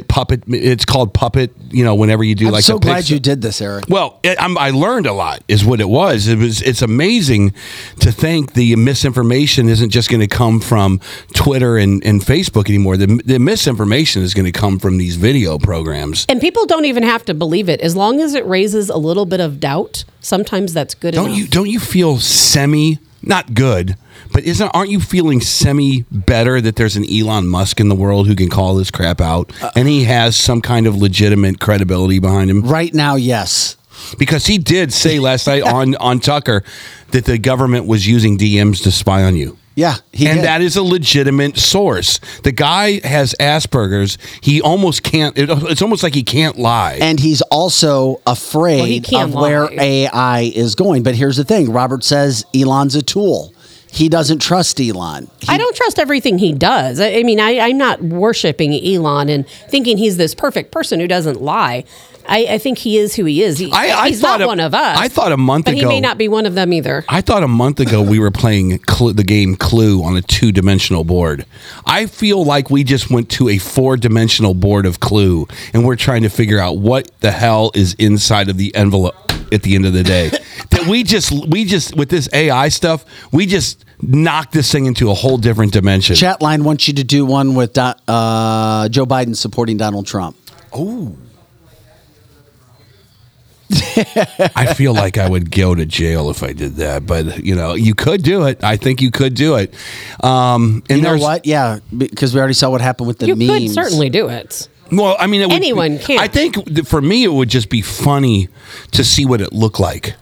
puppet. It's called puppet. You know, whenever you do I'm like so glad you did this, Eric. well, it, I'm, I learned a lot, is what it was. It was. It's amazing to think the misinformation isn't just going to come from Twitter and, and Facebook anymore. The, the misinformation is going to come from these video programs. And people don't even have to believe it. As long as it raises a little bit of doubt, sometimes that's good Don't enough. you don't you feel semi not good, but isn't aren't you feeling semi better that there's an Elon Musk in the world who can call this crap out uh, and he has some kind of legitimate credibility behind him? Right now, yes. Because he did say last night on on Tucker that the government was using DMs to spy on you. Yeah, he and did. that is a legitimate source. The guy has Asperger's. He almost can't. It, it's almost like he can't lie. and he's also afraid Well, he can't of where. AI is going. But here's the thing Robert says Elon's a tool. He doesn't trust Elon. He- I don't trust everything he does. I, I mean, I, I'm not worshiping Elon and thinking he's this perfect person who doesn't lie. I, I think he is who he is. He, I- I he's not a- one of us. I thought a month ago he may not be one of them either. I thought a month ago we were playing Clu the game Clue on a two dimensional board. I feel like we just went to a four dimensional board of Clue and we're trying to figure out what the hell is inside of the envelope at the end of the day. that we just, we just, with this AI stuff, we just knocked this thing into a whole different dimension. Chat line wants you to do one with Do- uh, Joe Biden supporting Donald Trump. I feel like I would go to jail if I did that, but you know, you could do it. I think you could do it. Um, and You know there's- what? Yeah, because we already saw what happened with the you memes. could certainly do it. Well, I mean, it would, Anyone can. I think for me, it would just be funny to see what it looked like.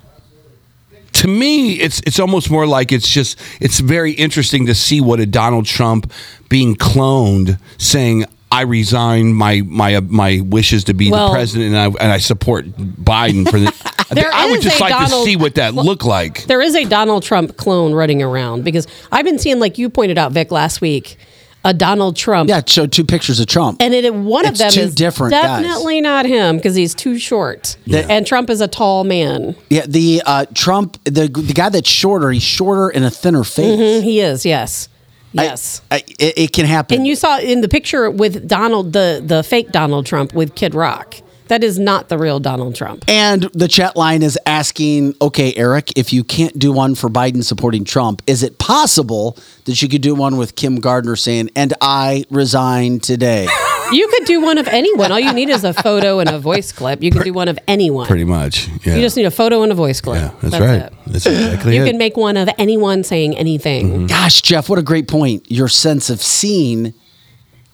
To me, it's it's almost more like it's just it's very interesting to see what a Donald Trump being cloned saying. I resign my my uh, my wishes to be Well- the president, and I and I support Biden for the. I, There I would just a like to see what that well, looked like. There is a Donald Trump clone running around because I've been seeing, like you pointed out, Vic, last week. a Donald Trump. Yeah, showed two pictures of Trump. And it, one It's of them two is different guys. definitely not him because he's too short. Yeah. And Trump is a tall man. Yeah, the uh, Trump, the the guy that's shorter, he's shorter and a thinner face. Mhm, he is, yes. Yes. I, it, it can happen. and you saw in the picture with Donald, the, the fake Donald Trump with Kid Rock. That is not the real Donald Trump. And the chat line is asking, okay, Eric, if you can't do one for Biden supporting Trump, is it possible that you could do one with Kim Gardner saying, and I resign today? You could do one of anyone. All you need is a photo and a voice clip. You can do one of anyone. Pretty much. Yeah. You just need a photo and a voice clip. Yeah, that's, right. it. That's exactly You it. can make one of anyone saying anything. Mm-hmm. Gosh, Jeff, what a great point. Your sense of seeing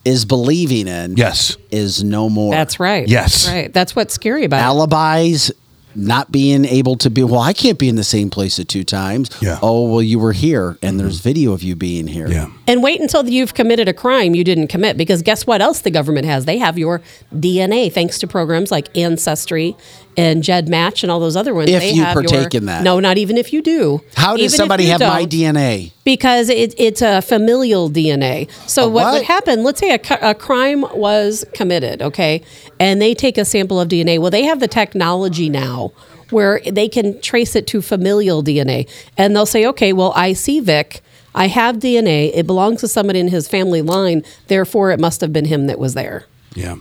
is believing in. Yes. Is no more. That's right. Yes. That's right. That's what's scary about it. Alibis, not being able to be, well, I can't be in the same place at two times. Yeah. Oh, well, you were here and mm-hmm. there's video of you being here. Yeah. And wait until you've committed a crime you didn't commit because guess what else the government has? They have your DNA thanks to programs like Ancestry and GEDmatch and all those other ones. If they you have partake your- in that. No, not even if you do. How does somebody have my. DNA? because it, it's a familial DNA. So what, what? would happen? Let's say a, a crime was committed, okay, and they take a sample of DNA. Well, they have the technology now where they can trace it to familial DNA, and they'll say, okay, well, I see Vic. I have DNA. It belongs to someone in his family line. Therefore, it must have been him that was there. Yeah.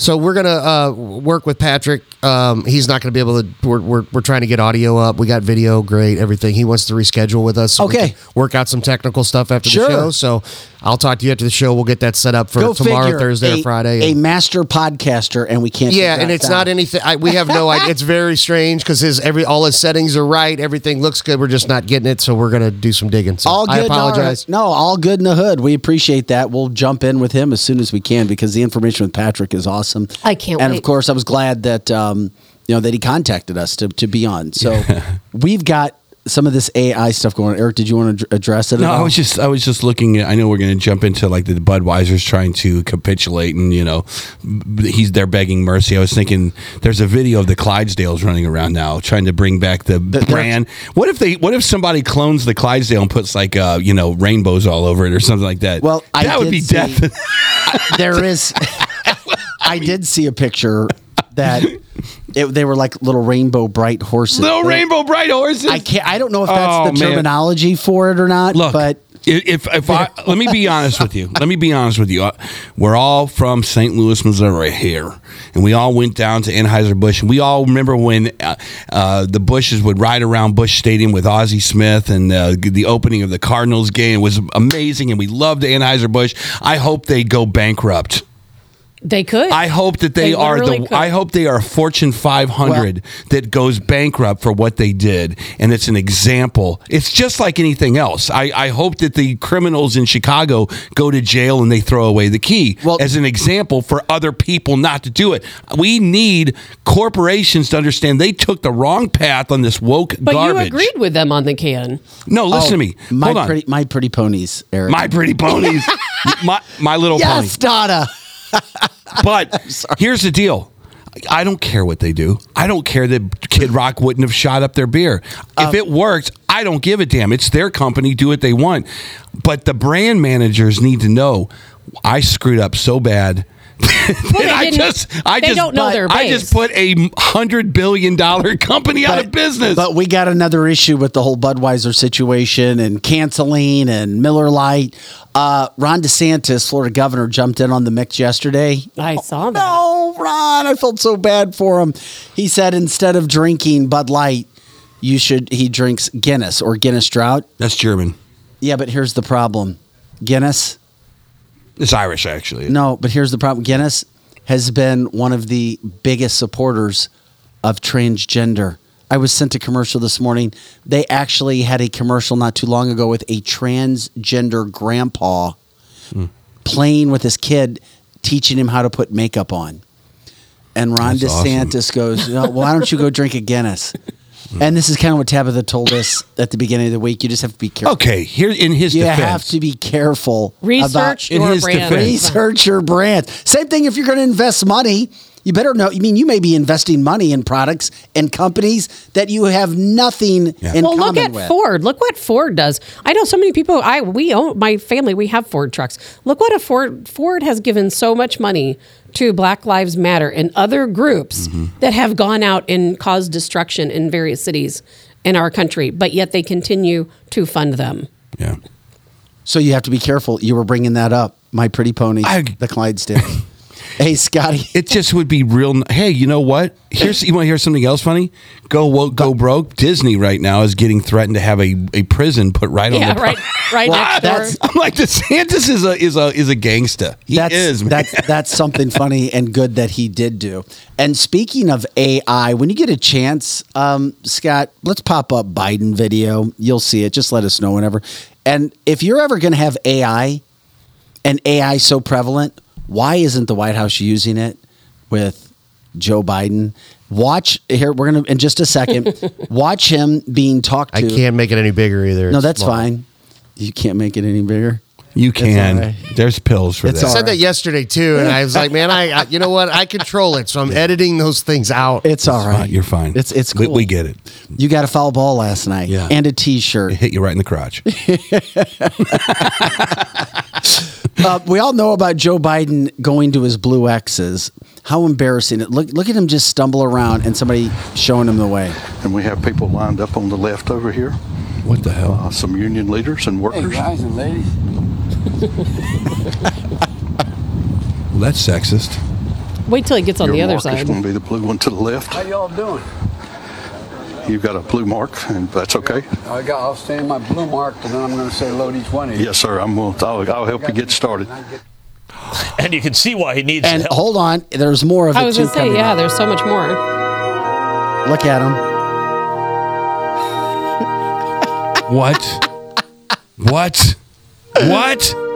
So we're gonna uh, work with Patrick. Um, he's not gonna be able to. We're, we're, we're trying to get audio up. We got video, great, everything. He wants to reschedule with us. so we Okay. can work out some technical stuff after Sure. the show. So I'll talk to you after the show. We'll get that set up for Go tomorrow, figure, Thursday, a, or Friday. A master podcaster, and we can't. yeah, and it's not anything. I, we have no idea. It's very strange because his every all his settings are right. Everything looks good. We're just not getting it. So we're gonna do some digging. So all good. I apologize. no, all good in the hood. We appreciate that. We'll jump in with him as soon as we can because the information with Patrick is awesome. I can't And wait. of course, I was glad that um, you know that he contacted us to to be on. So we've got some of this AI stuff going on. Eric, did you want to address it? No, at I was just I was just looking. At, I know we're going to jump into like the Budweiser's trying to capitulate, and you know, b- he's there begging mercy. I was thinking there's a video of the Clydesdales running around now, trying to bring back the brand. What if they? What if somebody clones the Clydesdale and puts like uh you know rainbows all over it or something like that? Well, I that would be see- death. there is. I did see a picture that it, they were like little rainbow bright horses. Little rainbow bright horses. I can't. I don't know if that's Oh, the man. terminology for it or not. Look, but if if I let me be honest with you, let me be honest with you. Uh, We're all from St. Louis, Missouri here, and we all went down to Anheuser Busch, and we all remember when uh, uh, the Busches would ride around Busch Stadium with Ozzie Smith, and uh, the opening of the Cardinals game was amazing, and we loved Anheuser Busch. I hope they go bankrupt. They could. I hope that they, They are the. could. I hope they are a Fortune 500 that goes bankrupt for what they did, and it's an example. It's just like anything else. I, I hope that the criminals in Chicago go to jail and they throw away the key as an example for other people not to do it. We need corporations to understand they took the wrong path on this woke but garbage. you agreed with them on the can. No, listen Oh, to me. My Hold on. pretty, my pretty ponies, Eric. My pretty ponies. my my little pony. yes, Donna. But here's the deal. I don't care what they do. I don't care that Kid Rock wouldn't have shot up their beer. Um, If it worked, I don't give a damn. It's their company. Do what they want. But the brand managers need to know I screwed up so bad. that they I just, I just, don't know their I just put a hundred billion dollar company out of business. But we got another issue with the whole Budweiser situation and canceling and Miller Lite. Uh, Ron DeSantis, Florida governor, jumped in on the mix yesterday. I saw that. No, Ron, I felt so bad for him. He said instead of drinking Bud Light, you should. He drinks Guinness or Guinness Drought. That's German. Yeah, but here's the problem. Guinness. It's Irish, actually. No, but here's the problem. Guinness has been one of the biggest supporters of transgender. I was sent a commercial this morning. They actually had a commercial not too long ago with a transgender grandpa hmm. playing with his kid, teaching him how to put makeup on. And Ron That's awesome. DeSantis goes, "No, "Why don't you go drink a Guinness?" Mm. And this is kind of what Tabitha told us at the beginning of the week. You just have to be careful. Okay, here in his You defense, have to be careful. Research about, your his brand. defense. Research your brand. Same thing if you're going to invest money. You better know. I mean, you may be investing money in products and companies that you have nothing in well, common look at with. Ford. Look what Ford does. I know so many people. I we own my family. We have Ford trucks. Look what a Ford Ford has given so much money to Black Lives Matter and other groups Mm-hmm. that have gone out and caused destruction in various cities in our country, but yet they continue to fund them. Yeah. So you have to be careful. You were bringing that up. My pretty pony, the Clydesdales. hey, Scotty. It just would be real. Hey, you know what? Here's you want to hear something else funny? Go woke, go broke. Disney right now is getting threatened to have a, a prison put right on Yeah, the right, right Well, next that's- door. I'm like DeSantis is a is a is a gangsta. He that's, is. Man. That's that's something funny and good that he did do. And speaking of AI, when you get a chance, um, Scott, let's pop up Biden video. You'll see it. Just let us know whenever. And if you're ever going to have AI, and AI so prevalent, why isn't the White House using it with Joe Biden? Watch here. We're gonna in just a second. watch him being talked I can't make it any bigger either. No, It's that's small. fine. You can't make it any bigger. you can. all right. There's pills for It's that. I all said right. that yesterday too, and I was like, man, I, I you know what? I control it, so I'm editing those things out. It's all It's right. fine. You're fine. It's it's We- we get it. You got a foul ball last night. Yeah. And a T-shirt. It hit you right in the crotch. Uh, we all know about Joe Biden going to his blue X's. How embarrassing! Look look at him just stumble around and somebody showing him the way. And we have people lined up on the left over here, What the hell? uh, some union leaders and workers. Hey, guys and ladies. Well, that's sexist. Wait till he gets on Your the other mark is side. going to be the blue one to the left. How y'all doing? You've got a blue mark, and that's okay. I got. I'll stay in my blue mark, and then I'm going to say load each one of you. Yes, sir. I'm going. To, I'll, I'll help you get started. And you can see why he needs And help. hold on, there's more of it. I it was gonna say, yeah, up. there's so much more. Look at him. What? what? What?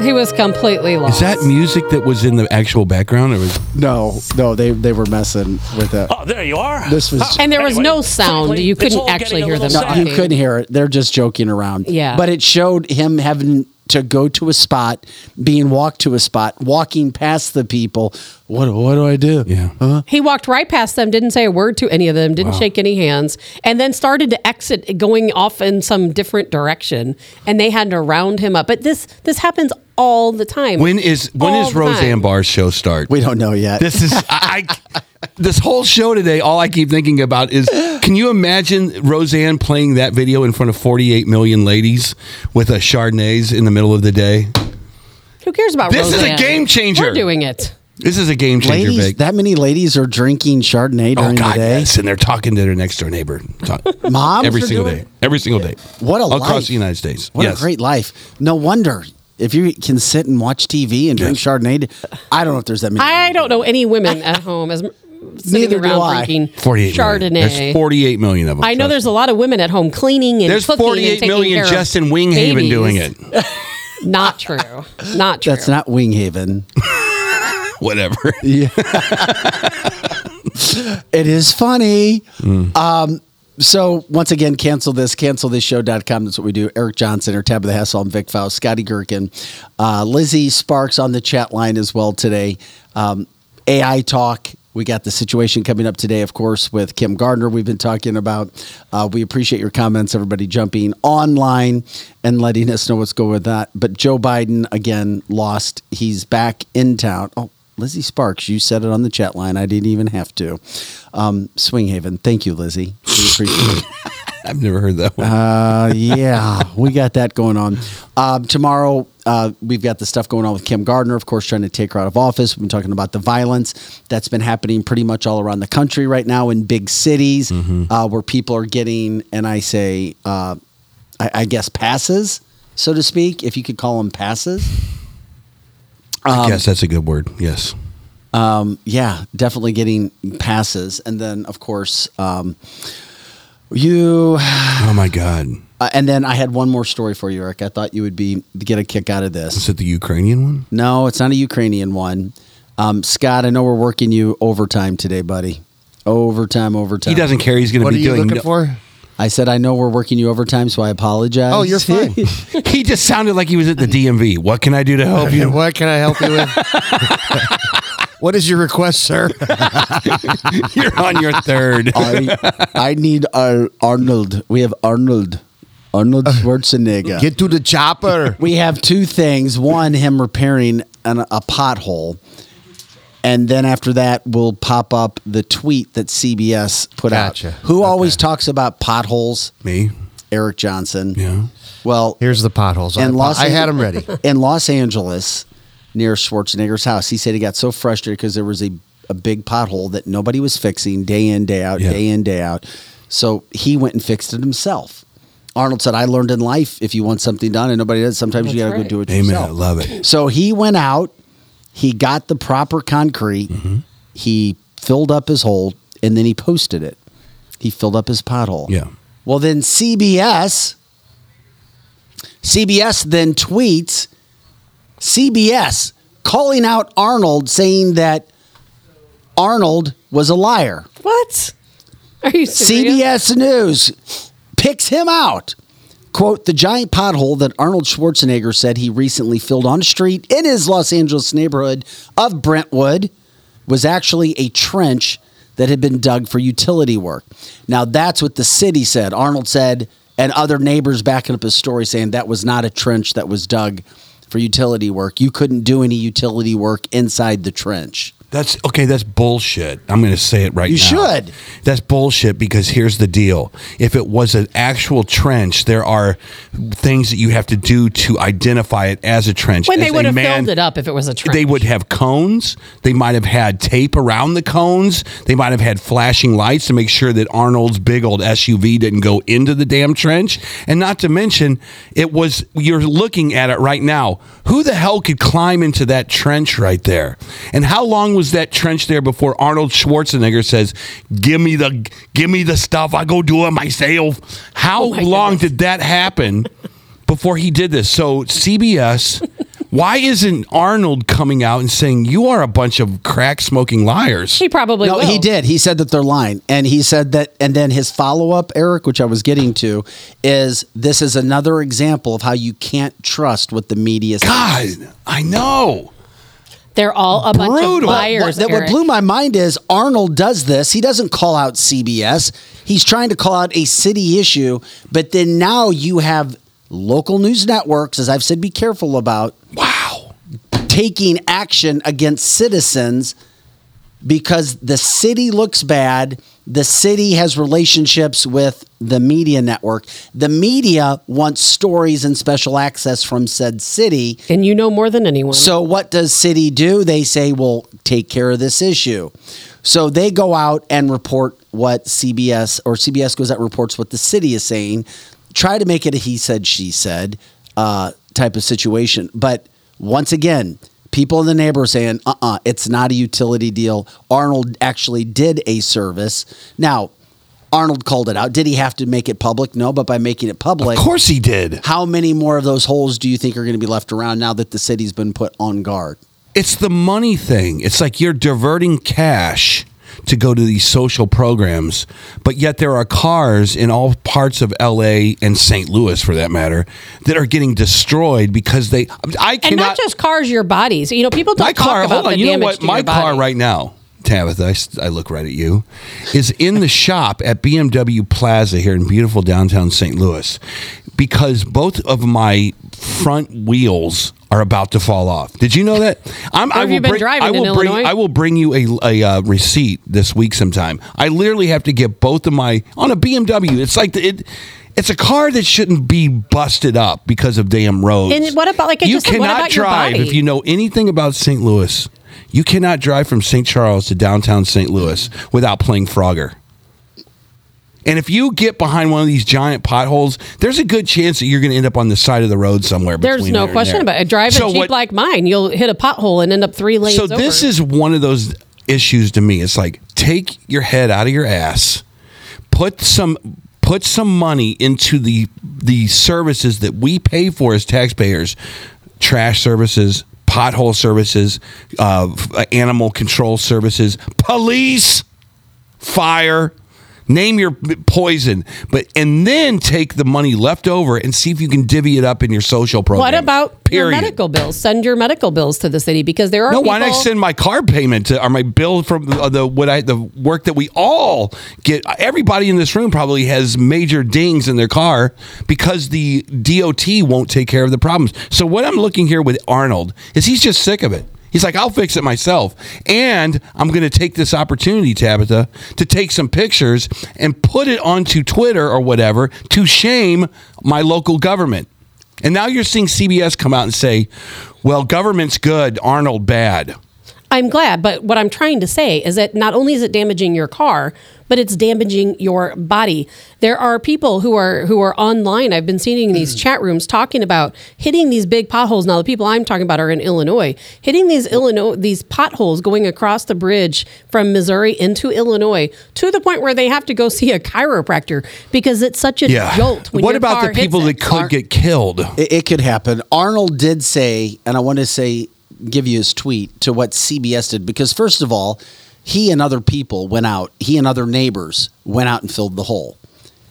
He was completely lost. Is that music that was in the actual background? Or was No, no, they they were messing with it. Oh, there you are. This was- And there was Anyway, no sound. You couldn't actually hear them No, you talking. couldn't hear it. They're just joking around. Yeah. But it showed him having to go to a spot, being walked to a spot, walking past the people. What what do I do? Yeah. Huh? He walked right past them, didn't say a word to any of them, didn't shake any hands, and then started to exit, going off in some different direction. And they had to round him up. But this this happens all the time. when is when All is the time. Roseanne Barr's show start? We don't know yet. This is I, I this whole show today. All I keep thinking about is, can you imagine Roseanne playing that video in front of 48 million ladies with a Chardonnays in the middle of the day? Who cares about This is a game changer. We're doing it. This is a game changer, ladies, that many ladies are drinking Chardonnay Oh during God, the day. yes, and they're talking to their next door neighbor. Talk- Moms every single doing day, it? every single day. What a across life. Across the United States. What yes. a great life. No wonder if you can sit and watch TV and drink Chardonnay. I don't know if there's that many. I don't know any women at home as sitting Neither do around I. drinking 48 million. Chardonnay. There's 48 million of them. I know trust there's me. a lot of women at home cleaning and There's cooking 48 and taking million care of just in Winghaven babies. doing it. Not true. Not true. That's not Winghaven. Whatever. Yeah. it is funny. Um, so once again, cancel this, cancelthisshow.com. That's what we do. Eric Johnson, or Tabitha Hassel, and Vic Faust, Scotty Gherkin, uh, Lizzie Sparks on the chat line as well today. Um, AI talk. We got the situation coming up today, of course, with Kim Gardner. We've been talking about. Uh, we appreciate your comments, everybody jumping online and letting us know what's going with that. But Joe Biden again lost. He's back in town. Oh, Lizzie Sparks, you said it on the chat line. I didn't even have to. Um, Swinghaven, thank you, Lizzie. We appreciate it. I've never heard that one. Uh, yeah, we got that going on. Um, tomorrow, uh, we've got the stuff going on with Kim Gardner, of course, trying to take her out of office. We've been talking about the violence that's been happening pretty much all around the country right now in big cities uh, where people are getting, and I say, uh, I, I guess, passes, so to speak, if you could call them passes. I guess that's a good word. Yes. Um, yeah, definitely getting passes. And then, of course, um, you. Oh my God. Uh, and then I had one more story for you, Eric. I thought you would be get a kick out of this. Is it the Ukrainian one? No, it's not a Ukrainian one. Um, Scott, I know we're working you overtime today, buddy. Overtime, overtime. He doesn't care. He's going to be doing. What be are you doing. looking no- for? I said I know we're working you overtime, so I apologize. Oh, you're fine. he just sounded like he was at the DMV. What can I do to help you? what can I help you with? What is your request, sir? You're on your third. I, I need our Arnold. We have Arnold. Arnold uh, Schwarzenegger. Get to the chopper. we have two things. One, him repairing an, a pothole. And then after that, we'll pop up the tweet that CBS put Gotcha. out. Who always talks about potholes? Me. Eric Johnson. Yeah. Well, Here's the potholes. in I, Los I had them ready. in Los Angeles, near Schwarzenegger's house. He said he got so frustrated because there was a, a big pothole that nobody was fixing day in, day out, Yeah. day in, day out. So he went and fixed it himself. Arnold said, I learned in life if you want something done and nobody does, sometimes you got That's to go right. do it yourself. Amen. yourself. I love it. So he went out, he got the proper concrete, mm-hmm. he filled up his hole, and then he posted it. He filled up his pothole. Yeah. Well, then CBS, CBS then tweets, CBS calling out Arnold, saying that Arnold was a liar. What? Are you serious? CBS News picks him out. Quote, the giant pothole that Arnold Schwarzenegger said he recently filled on a street in his Los Angeles neighborhood of Brentwood was actually a trench that had been dug for utility work. Now, that's what the city said. Arnold said, and other neighbors backing up his story saying that was not a trench that was dug for utility work. You couldn't do any utility work inside the trench. That's okay. That's bullshit. I'm going to say it right now. You now. should. That's bullshit because here's the deal. If it was an actual trench, there are things that you have to do to identify it as a trench. When they As would have man- filled it up if it was a trench. They would have cones. They might have had tape around the cones. They might have had flashing lights to make sure that Arnold's big old SUV didn't go into the damn trench. And not to mention, it was, you're looking at it right now. Who the hell could climb into that trench right there? And how long was that trench there before Arnold Schwarzenegger says, "Give me the, give me the stuff. I go do it myself." How Oh my long goodness. did that happen before he did this? So CBS, why isn't Arnold coming out and saying you are a bunch of crack smoking liars? He probably no, will. he did. He said that they're lying, and he said that. And then his follow up, Eric, which I was getting to, is this is another example of how you can't trust what the media. says. God, I know. They're all a bunch of Brutal. liars. What, that, what blew my mind is Arnold does this. He doesn't call out CBS. He's trying to call out a city issue, but then now you have local news networks, as I've said, be careful about. Wow. Taking action against citizens because the city looks bad. The city has relationships with the media network. The media wants stories and special access from said city. And you know more than anyone. So what does city do? They say, "Well, take care of this issue." So they go out and report what CBS or CBS goes out reports what the city is saying. Try to make it a he said she said uh, type of situation. But once again, people in the neighborhood saying, "Uh, uh it's not a utility deal." Arnold actually did a service. Now, Arnold called it out. Did he have to make it public? No, but by making it public, Of course he did. how many more of those holes do you think are going to be left around now that the city's been put on guard? It's the money thing. It's like you're diverting cash to go to these social programs, but yet there are cars in all parts of LA and St. Louis, for that matter, that are getting destroyed because they. I and cannot. not just cars, your bodies. You know, people don't my talk car. about Hold on. You know what? My car body. right now, Tabitha. I look right at you. Is in the shop at BMW Plaza here in beautiful downtown St. Louis because both of my front wheels are about to fall off. Did you know that? I'm, Where have you been driving, I in will bring. Illinois? I will bring you a, a uh, receipt this week sometime. I literally have to get both of my on a BMW. It's like the, it. It's a car that shouldn't be busted up because of damn roads. And what about, like I you just cannot what about your drive body? if you know anything about St. Louis. You cannot drive from St. Charles to downtown St. Louis without playing Frogger. And if you get behind one of these giant potholes, there's a good chance that you're going to end up on the side of the road somewhere. There's no there question there. about it. Drive a Jeep what- like mine, you'll hit a pothole and end up three lanes so over. this is one of those issues to me. It's like take your head out of your ass, put some put some money into the the services that we pay for as taxpayers, trash services, pothole services, uh, animal control services, police, fire. Name your poison, but and then take the money left over and see if you can divvy it up in your social program. What about your medical bills? Send your medical bills to the city because there are No, people. why not send my car payment to or my bill from uh, the what I the work that we all get? Everybody in this room probably has major dings in their car because the DOT won't take care of the problems. So what I'm looking here with Arnold is he's just sick of it. He's like, I'll fix it myself, and I'm going to take this opportunity, Tabitha, to take some pictures and put it onto Twitter or whatever to shame my local government. And now you're seeing CBS come out and say, well, government's good, Arnold bad. I'm glad, but what I'm trying to say is that not only is it damaging your car, but it's damaging your body. There are people who are who are online. I've been seeing in these mm. chat rooms talking about hitting these big potholes. Now the people I'm talking about are in Illinois, hitting these Illinois these potholes going across the bridge from Missouri into Illinois to the point where they have to go see a chiropractor because it's such a jolt. When what your about car the people that it. could get killed? It, it could happen. Arnold did say, and I want to say, give you his tweet to what CBS did because first of all, he and other people went out. He and other neighbors went out and filled the hole,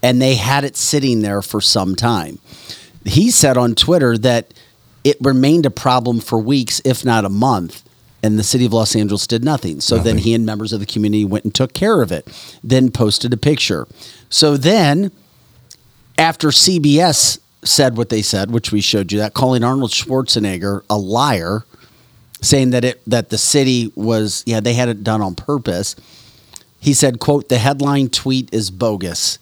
and they had it sitting there for some time. He said on Twitter that it remained a problem for weeks, if not a month. And the city of Los Angeles did nothing. So then he and members of the community went and took care of it, then posted a picture. So then after CBS said what they said, which we showed you that, calling Arnold Schwarzenegger a liar, saying that it that the city was yeah they had it done on purpose. He said, "quote The headline tweet is bogus.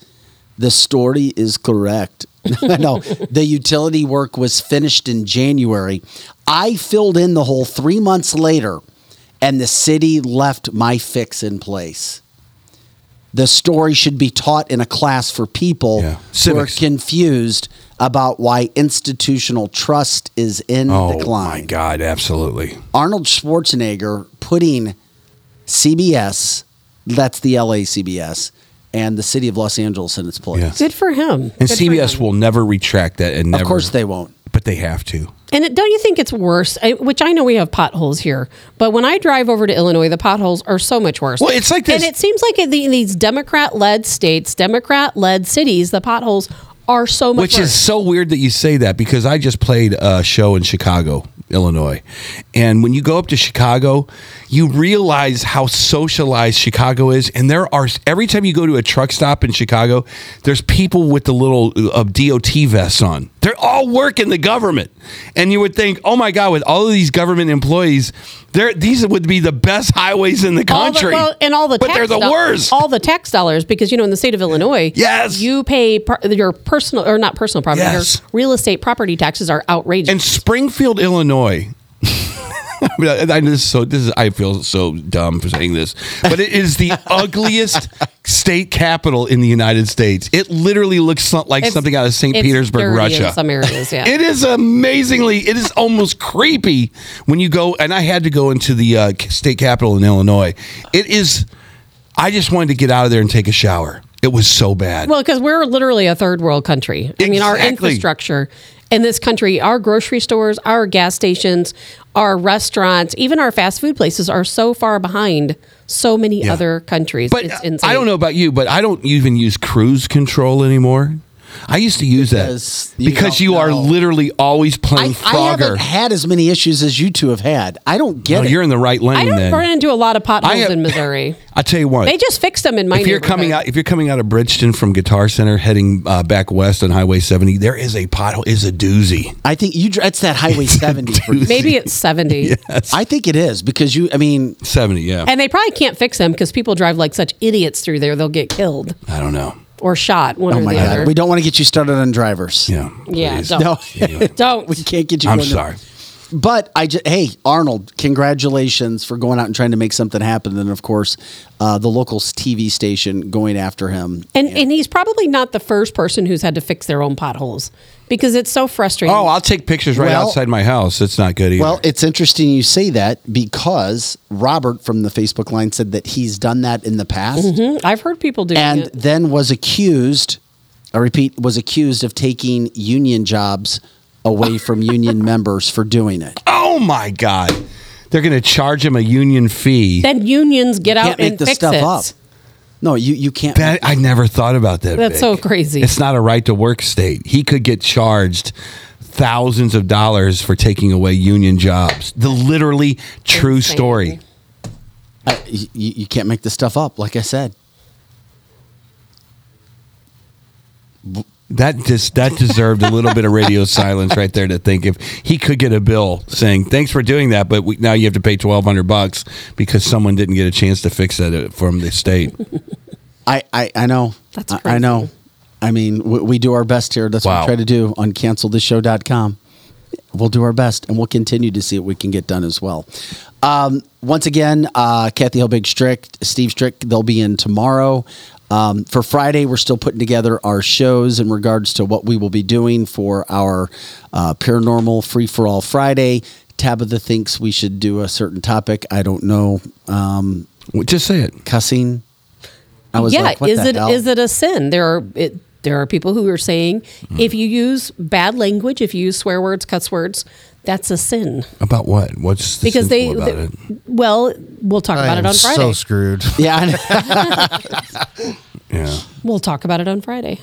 The story is correct." no, the utility work was finished in January. I filled in the hole three months later, and the city left my fix in place the story should be taught in a class for people who are confused about why institutional trust is in Oh decline. Oh my God, absolutely. Arnold Schwarzenegger putting CBS, that's the LA CBS, and the city of Los Angeles in its place. Good for him. And Good CBS him. will never retract that, and never. Of course they won't. But they have to. And it, don't you think it's worse? I, which I know we have potholes here, but when I drive over to Illinois, the potholes are so much worse. Well, it's like this- and it seems like in, the, in these Democrat-led states, Democrat-led cities, the potholes are so much Which worse. is so weird that you say that because I just played a show in Chicago, Illinois. And when you go up to Chicago, you realize how socialized Chicago is. And there are, every time you go to a truck stop in Chicago, there's people with the little uh, DOT vests on. They're all working the government. And you would think, oh my God, with all of these government employees, these would be the best highways in the country. All the- well, and all the but they're the do- worst. All the tax dollars, because you know, in the state of Illinois, Yes. you pay your personal or not personal property, Yes. your real estate property taxes are outrageous. And Springfield, Illinois. I, mean, I, I- this so this is I feel so dumb for saying this, but it is the ugliest state capital in the United States. It literally looks like It's- something out of St. Petersburg, Russia. in some areas, yeah. It is amazingly. It is almost creepy when you go. And I had to go into the uh, state capital in Illinois. It is. I just wanted to get out of there and take a shower. It was so bad. Well, because we're literally a third world country. I mean, our infrastructure in this country, our grocery stores, our gas stations, our restaurants, even our fast food places are so far behind so many Yeah. other countries. But it's insane. I don't know about you, but I don't even use cruise control anymore. I used to use Because that you because don't you are literally always playing I Frogger. haven't had as many issues as you two have had. I don't get No, it. you're in the right lane. I don't then run into a lot of potholes have- in Missouri. I tell you what. They just fixed them in my if you're coming out, if you're coming out of Bridgeton from Guitar Center, heading uh, back west on Highway 70, there is a pothole. Is a doozy. I think you. dr- It's that Highway 70. Maybe it's 70. I think it is because you. I mean, 70. Yeah. And they probably can't fix them because people drive like such idiots through there. They'll get killed I don't know. Or shot, one oh or my the God, other. we don't want to get you started on drivers. Yeah. yeah, please. don't. No, don't. we can't get you. I'm going to- sorry. But I just, hey, Arnold, congratulations for going out and trying to make something happen. And of course, uh, the local TV station going after him. And, and he's probably not the first person who's had to fix their own potholes because it's so frustrating. Oh, I'll take pictures right Well- outside my house. It's not good either. Well, it's interesting you say that because Robert from the Facebook line said that he's done that in the past Mhm. I've heard people do and it. And then was accused, I repeat, was accused of taking union jobs away from union members for doing it. oh my God. They're going to charge him a union fee. Then unions get out Can't make and this fix stuff it. up. No, you you can't. That I never thought about that. That's Vic. so crazy. It's not a right to work state. He could get charged thousands of dollars for taking away union jobs. The literally true Insane. story. I, you, you can't make this stuff up. Like I said, That just that deserved a little bit of radio silence right there to think if he could get a bill saying thanks for doing that, but we, now you have to pay twelve hundred bucks because someone didn't get a chance to fix that uh, from the state. I I, I know. That's I- I know. I mean, we, we do our best here. That's what Wow. we try to do on cancelthisshow.com. We'll do our best, and we'll continue to see what we can get done as well. Um, once again, uh, Kathy Helbig Strick, Steve Strick, they'll be in tomorrow. Um, for Friday, we're still putting together our shows in regards to what we will be doing for our uh, paranormal free for all Friday. Tabitha thinks we should do a certain topic. I don't know. Um, Well, Just say it. cussing. I was yeah, like, what is the it hell? is it a sin? There are it, there are people who are saying Hmm. if you use bad language, if you use swear words, cuss words, that's a sin. About what? What's the Because they, about they- it? well, we'll talk I about it on Friday. so screwed. Yeah. Yeah. we'll talk about it on Friday.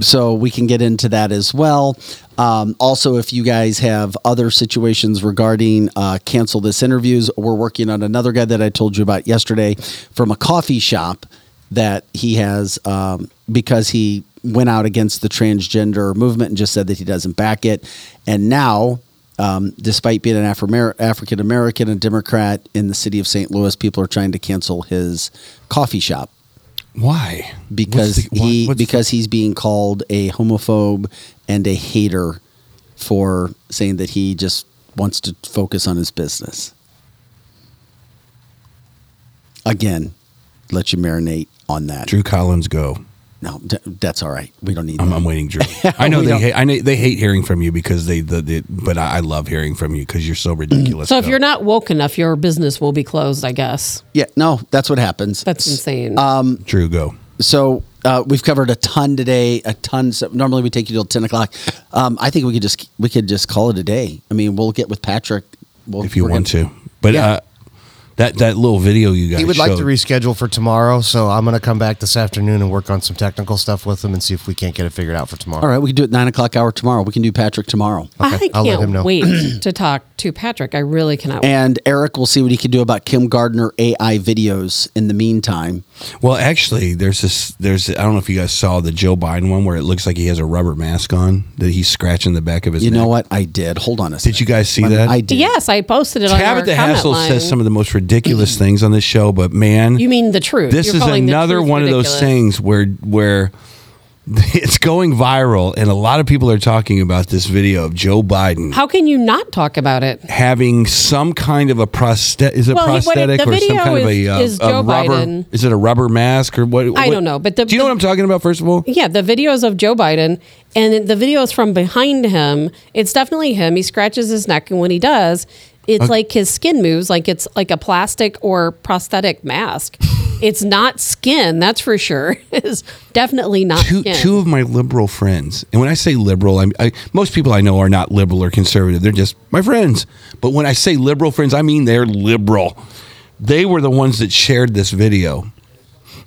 so we can get into that as well. Um, also, if you guys have other situations regarding uh, cancel this interviews, we're working on another guy that I told you about yesterday from a coffee shop that he has um, because he went out against the transgender movement and just said that he doesn't back it, and now. Um, despite being an African American and Democrat in the city of St. Louis, people are trying to cancel his coffee shop Why? because the- what- he what's the- because he's being called a homophobe and a hater for saying that he just wants to focus on his business. Again, let you marinate on that. Drew Collins go. No, d- that's all right. We don't need. I'm. I'm waiting, Drew. I know they hate. I know they hate hearing from you because they. The, the, but I, I love hearing from you because you're so ridiculous. So if Go. you're not woke enough, your business will be closed. I guess Yeah, no, that's what happens. that's insane. Um, Drew, go. So uh, we've covered a ton today. A ton. So normally we take you till ten o'clock. Um, I think we could just we could just call it a day. I mean, we'll get with Patrick. We'll, If you want gonna- to, but Yeah. uh, that that little video you guys. He would like to reschedule for tomorrow, so I'm going to come back this afternoon and work on some technical stuff with him and see if we can't get it figured out for tomorrow. All right, we can do it nine o'clock hour tomorrow. We can do Patrick tomorrow. I I'll let him can't know. wait to talk to Patrick. I really cannot. And Eric will see what he can do about Kim Gardner AI videos in the meantime. Well, actually, there's this. There's. I don't know if you guys saw the Joe Biden one where it looks like he has a rubber mask on that he's scratching the back of his. You know what? I did. Hold on a second. Did you guys see Let that? I did. Yes, I posted it on our Tabitha comment Hassel line. says some of the most ridiculous things on this show, but man, You mean the truth? this You're is calling the another truth one of those ridiculous. things where where it's going viral, and a lot of people are talking about this video of Joe Biden How can you not talk about it? having some kind of a prosthetic. Is it Well, he- what it- prosthetic the or some video kind of a, is- uh, is a Joe rubber? Biden. Is it a rubber mask or what? I what- don't know, but the- do you know what I'm talking about? First of all, Yeah, the videos of Joe Biden and the videos from behind him. It's definitely him. He scratches his neck, and when he does, it's like his skin moves, like it's like a plastic or prosthetic mask. It's not skin, that's for sure. It's definitely not two skin. two of my liberal friends, and when I say liberal, I, I most people I know are not liberal or conservative. They're just my friends. But when I say liberal friends, I mean they're liberal. They were the ones that shared this video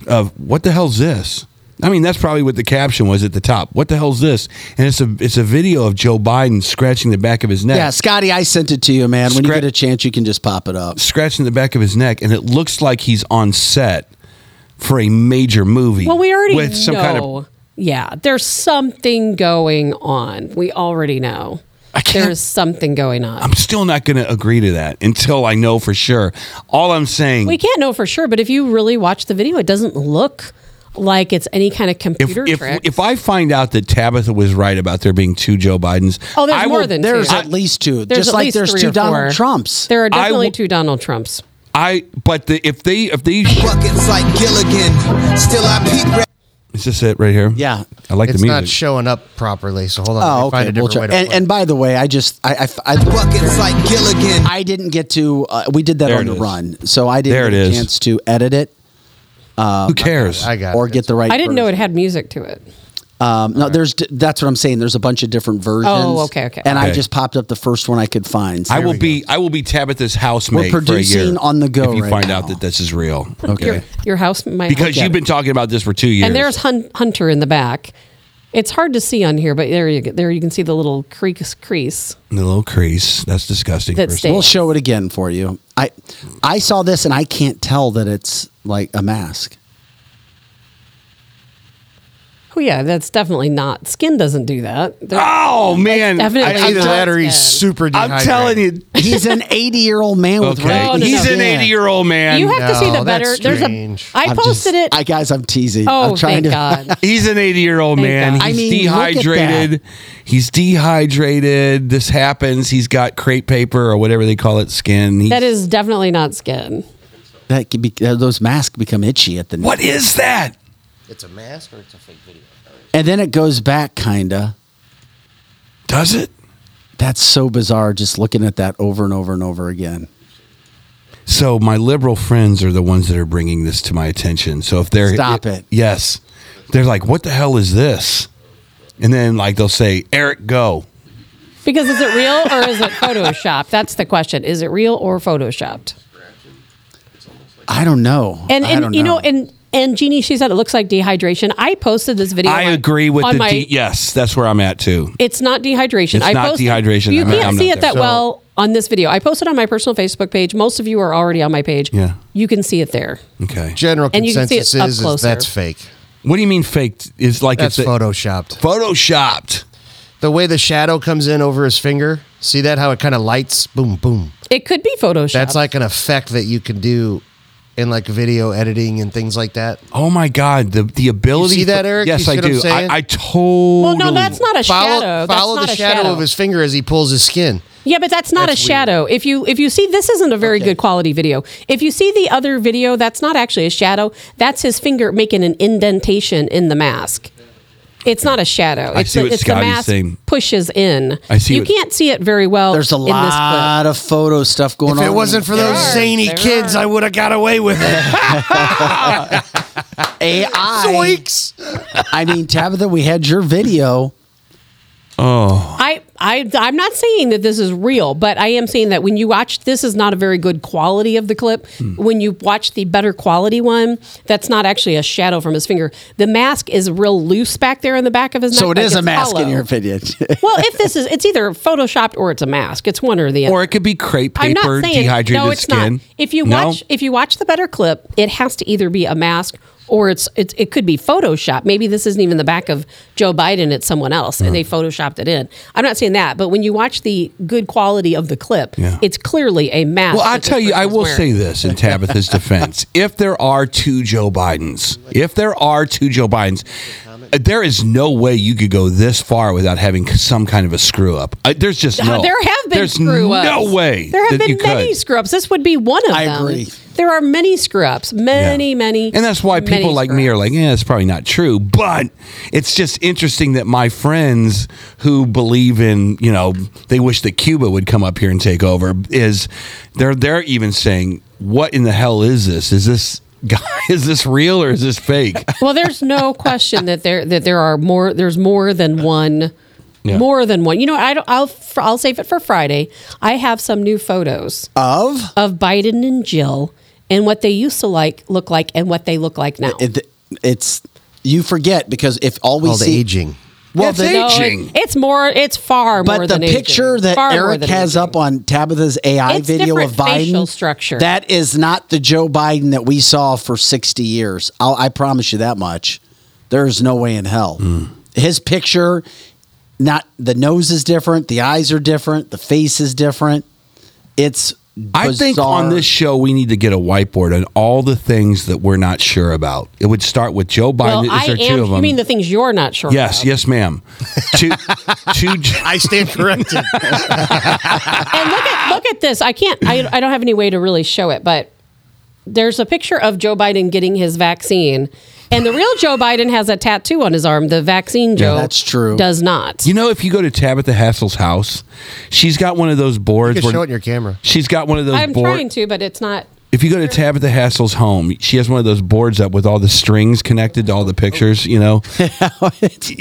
of what the hell's this? I mean, that's probably what the caption was at the top. What the hell's this? And it's a it's a video of Joe Biden scratching the back of his neck. Yeah, Scotty, I sent it to you, man. When you get a chance, you can just pop it up. scratching the back of his neck, and it looks like he's on set for a major movie. well, we already with some know. kind of yeah, there's something going on. We already know. can't- There's something going on. I'm still not going to agree to that until I know for sure. All I'm saying, We can't know for sure, but if you really watch the video, it doesn't look like it's any kind of if computer if, trick. if I find out that Tabitha was right about there being two Joe Bidens, oh, there's I more will- than There's two. at least two. There's just at like least there's three two or Donald four. Trumps. There are definitely will- two Donald Trumps. I but the, if they if they Buckets like Gilligan. Still I peek. is this it right here? Yeah. I like it's the music. It's not showing up properly, so hold on. let Oh, me find okay. a We'll try. way to And, and by the way, I just I I, I, Buckets like Gilligan. I didn't get to. Uh, we did that There on the is. run, so I didn't There get a is. chance to edit it Who cares? I got or get the right. I didn't know it version. had music to it. Um, no, there's d- that's what I'm saying. There's a bunch of different versions. Oh, okay, okay. And I Okay. just popped up the first one I could find. I will be I will be Tabitha's housemate We're for a year producing on the go if you right find now. out that this is real. Okay. Your, your house might Because you've been talking about this for two years. And there's Hun- Hunter in the back. It's hard to see on here, but there you go. There you can see the little crease. crease. the little crease. That's disgusting. That first stays. of all. We'll show it again for you. I I saw this and I can't tell that it's like a mask. Oh yeah, that's definitely not. Skin doesn't do that. There- Oh man, definitely Either that or he's skin. super I'm telling you. He's an 80 year old man with Okay, wrinkles. no, he's no. an 80 year old man. You have to see the better. that's There's a. strange. I I'm posted just- it. I guys, I'm teasing. oh, I'm trying thank to. God. He's an 80 year old man. God. He's I mean, look at dehydrated. He's dehydrated. This happens. He's got crepe paper or whatever they call it, skin. He's- That is definitely not skin. That could be those masks become itchy at the what is that? It's a mask or it's a fake video? and then it goes back kinda. Does it? That's so bizarre. Just looking at that over and over and over again. So my liberal friends are the ones that are bringing this to my attention. So if they're Stop it. yes, they're like, "What the hell is this?" And then like they'll say, "Eric, go." Because is it real or is it photoshopped? That's the question. Is it real or photoshopped? I don't know. And I and don't you know, and and Jeannie, she said it looks like dehydration. I posted this video. I on- agree with on the my. de- yes. That's where I'm at too. it's not dehydration. It's I not posted, dehydration. You I'm- can't I'm see not it that there. well on this video. I posted on my personal Facebook page. Most of you are already on my page. Yeah. You can see it there. Okay. General And you can see it consensus up is, is that's fake. What do you mean faked? Is like That's it's a- photoshopped. photoshopped. The way the shadow comes in over his finger, see that how it kind of lights, boom, boom. It could be photoshopped. That's like an effect that you can do in like video editing and things like that. Oh my God! The the ability. see that, Eric? Yes, You see I what I'm do. saying? I, I totally. well, no, that's not a Follow, shadow. follow that's the not a shadow, of his finger as he pulls his skin. Yeah, but that's not That's a shadow. If you if you see this isn't a very good quality video. If you see the other video, that's not actually a shadow. That's his finger making an indentation in the mask. It's not a shadow. I It's see the, what it's the Scotty's mask saying. pushes in. I see You what- can't see it very well. There's a in this clip. lot of photo stuff going on. If on. it wasn't for those are. zany There kids, are. I would have got away with it. AI. Zoinks. I mean, Tabitha, we had your video. Oh, I, I, I'm not saying that this is real, but I am saying that when you watch, this is not a very good quality of the clip. Hmm. When you watch the better quality one, that's not actually a shadow from his finger. The mask is real loose back there in the back of his neck. So it like is a mask in your opinion. well, if this is, it's either photoshopped or it's a mask. It's one or the other. or it could be crepe I'm paper, not saying dehydrated no, it's skin. not. If you No? watch, if you watch the better clip, it has to either be a mask or it's, it's it could be Photoshop. Maybe this isn't even the back of Joe Biden; it's someone else, and they photoshopped it in. I'm not saying that, but when you watch the good quality of the clip, Yeah. it's clearly a mask. Well, I that this tell you, I person's will wearing. say this in Tabitha's defense: if there are two Joe Bidens, if there are two Joe Bidens, uh, there is no way you could go this far without having some kind of a screw up. Uh, there's just Uh, no. there have been There's screw ups. no way There have that you been many could. screw ups. This would be one of I them. agree. There are many screw ups. Many, many. And that's why people like me are like, yeah, it's probably not true. But it's just interesting that my friends who believe in, you know, they wish that Cuba would come up here and take over is they're they're even saying, what in the hell is this? Is this guy is this real or is this fake? well, there's no question that there that there are more. There's more than one. Yeah. More than one. You know, I don't, I'll I'll save it for Friday. I have some new photos of of Biden and Jill and what they used to like look like and what they look like now. It, it's you forget because if all we Called see aging. Well, It's the, No, it- aging. it's more. It's far more but the than aging. picture that Far Eric has aging. up on Tabitha's AI It's video of different Biden, structure. that is not the Joe Biden that we saw for 60 years. I'll, I promise you that much. There's no way in hell. Hmm. His picture, not the nose is different, the eyes are different, the face is different. It's I think on this show we need to get a whiteboard on all the things that we're not sure about. It would start with Joe Biden. Well, is I there am. two of them? You mean the things you're not sure? yes, about. yes, ma'am. two, two, I stand corrected. And look at look at this. I can't. I, I don't have any way to really show it, but there's a picture of Joe Biden getting his vaccine, and the real Joe Biden has a tattoo on his arm. The vaccine Joe, that's true. does not. You know, if you go to Tabitha Hassel's house, she's got one of those boards. You can where- show it in your camera. She's got one of those I'm boards. trying to, but it's not. If you go to Tabitha Hassel's home, she has one of those boards up with all the strings connected to all the pictures. You know, you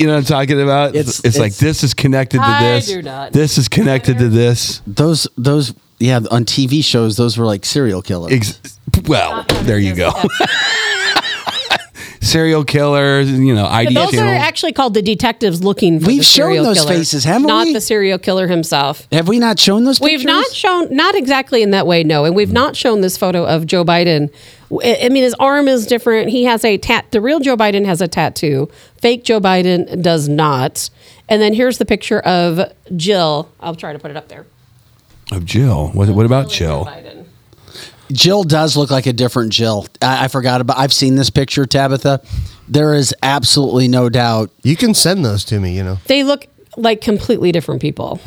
know what I'm talking about. It's, It's- like it's- this is connected to I this. do not. This is connected to this. Those those yeah on TV shows those were like serial killers. Ex- well, there you go. Serial killers, you know, ID Those are actually called the detectives looking for We've the shown those killer, faces, haven't not we? the serial killer himself. Have we not shown those? Faces? We've not shown, not exactly in that way, no. And we've not shown this photo of Joe Biden. I I mean, his arm is different. He has a tat. The real Joe Biden has a tattoo. Fake Joe Biden does not. And then here's the picture of Jill. I'll try to put it up there. of Jill. What, what about Jill? Jill does look like a different Jill. I, I forgot about. I've seen this picture, Tabitha. There is absolutely no doubt. You can send those to me. You know. They look like completely different people.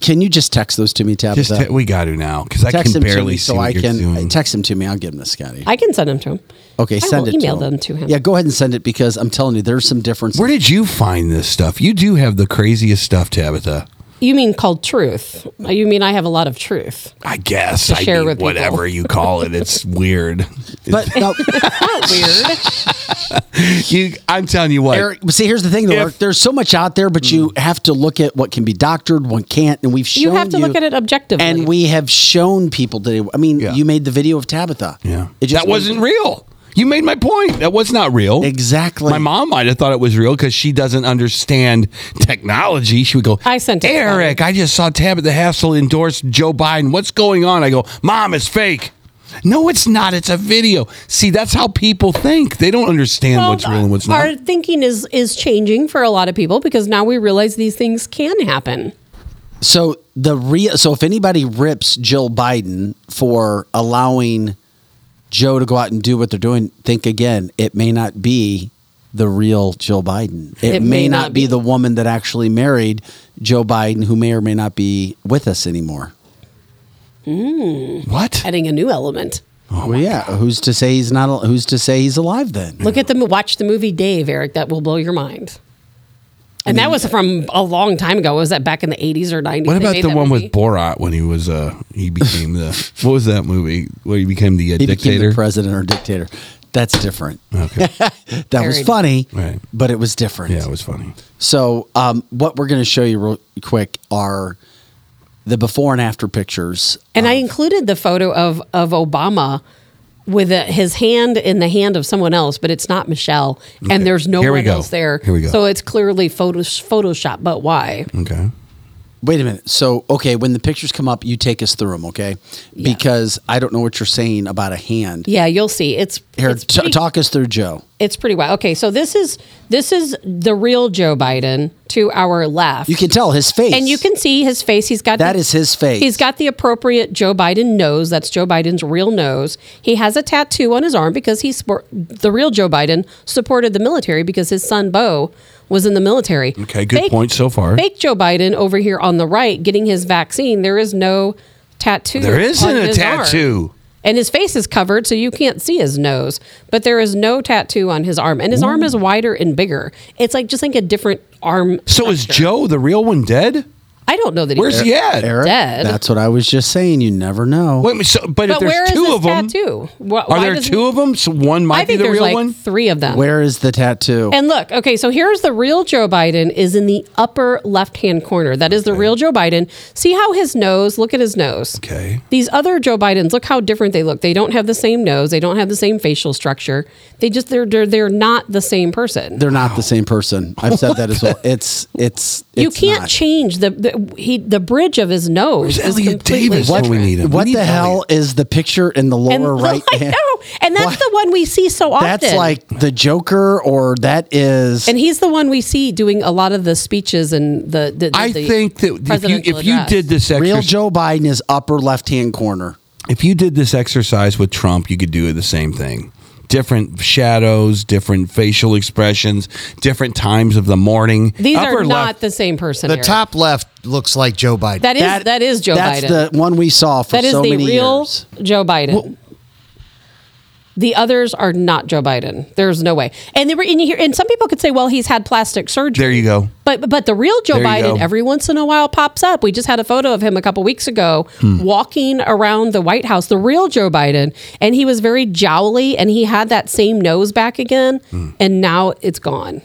Can you just text those to me, Tabitha? Just te- we got to now because I text can them to barely me see so I can doing. text them to me. I'll give them to Scotty. I can send them to him. Okay, I send will it. email to them to him. Yeah, go ahead and send it because I'm telling you, there's some difference. Where did you find this stuff? You do have the craziest stuff, Tabitha. You mean called truth? You mean I have a lot of truth? I guess. To I share mean, with people. whatever you call it, it's weird. But no, Not weird. you, I'm telling you what. Eric, see, here's the thing, though. If- there's so much out there, but you have to look at what can be doctored, what can't, and we've shown You have to look at it objectively. and we have shown people today. I mean, you made the video of Tabitha. Yeah. It just that wasn't real. You made my point. That was not real. Exactly. My mom might have thought it was real because she doesn't understand technology. She would go, I sent it Eric, I just saw Tabitha Hassel endorse Joe Biden. What's going on? I go, Mom, it's fake. No, it's not. It's a video. See, that's how people think. They don't understand Well, what's real and what's not. Our thinking is is changing for a lot of people because now we realize these things can happen. So the real. So if anybody rips Jill Biden for allowing Joe to go out and do what they're doing, think again. It may not be the real Jill Biden. It, may, not, be the woman that actually married Joe Biden, who may or may not be with us anymore. Mm. What? Adding a new element. well, yeah. Who's to say he's not? Who's to say he's alive then? Look at the watch the movie Dave, Eric. That will blow your mind. And that was from a long time ago. Was that back in the 80s or 90s? What about the one movie? with Borat when he was uh he became the what was that movie where he became the uh, He became dictator? the president or dictator. That's different. Okay. that was Very- funny, Right. but it was different. yeah, it was funny. So, um, what we're going to show you real quick are the before and after pictures. And I included the photo of of Obama with a, his hand in the hand of someone else, but it's not Michelle, Okay. and there's no one go. else there. Here we go. So it's clearly photos Photoshop. But why? Okay. Wait a minute. So, okay, when the pictures come up, you take us through them, okay? Because I don't know what you're saying about a hand. Yeah, you'll see. It's Here, it's t- pretty, talk us through Joe. it's pretty wild. Okay, so this is this is the real Joe Biden to our left. You can tell his face. and you can see his face. He's got That the- is his face. He's got the appropriate Joe Biden nose. That's Joe Biden's real nose. He has a tattoo on his arm because he's the real Joe Biden supported the military because his son Bo was in the military. Okay, good point so far. Fake Joe Biden over here on the right getting his vaccine. There is no tattoo. There isn't a his arm. tattoo. And his face is covered, so you can't see his nose. But there is no tattoo on his arm, and his arm is wider and bigger. It's like just like a different arm. So is Joe the real one dead? I don't know that. Where's he at? Eric, dead. That's what I was just saying. You never know. Wait, a minute, so, but, if But where there's is two his of them, tattoo? Wh- are why there doesn't- two of them? So one might I be think the there's real like one. three of them. Where is the tattoo? And look, okay, so here's the real Joe Biden is in the upper left-hand corner. That is the real Joe Biden. See how his nose, look at his nose. Okay. These other Joe Bidens, look how different they look. They don't have the same nose, they don't have the same facial structure. They just they're they're, they're not the same person. They're not the same person. I've said that as well. It's it's. you it's can't not. change the, the he the bridge of his nose Where's is Elliot completely Davis when we need him? We What need the hell is the picture in the lower and right I hand? know. And that's What? the one we see so often. That's like the Joker, or that is. and he's the one we see doing a lot of the speeches and the. the, the I the think that if you presidential if you address. did this real exercise, Joe Biden is upper left hand corner. if you did this exercise with Trump, you could do the same thing. Different shadows, different facial expressions, different times of the morning. These are not left- the same person. The Eric. top left looks like Joe Biden. That is that is Joe That's Biden. That's the one we saw for that is so the many real years. Joe Biden. The others are not Joe Biden. There's no way. And they were in here. And some people could say, well, he's had plastic surgery. There you go. But but the real Joe There you Biden go. every once in a while pops up. We just had a photo of him a couple weeks ago Hmm. walking around the White House, the real Joe Biden, and he was very jowly and he had that same nose back again, Hmm. and now it's gone.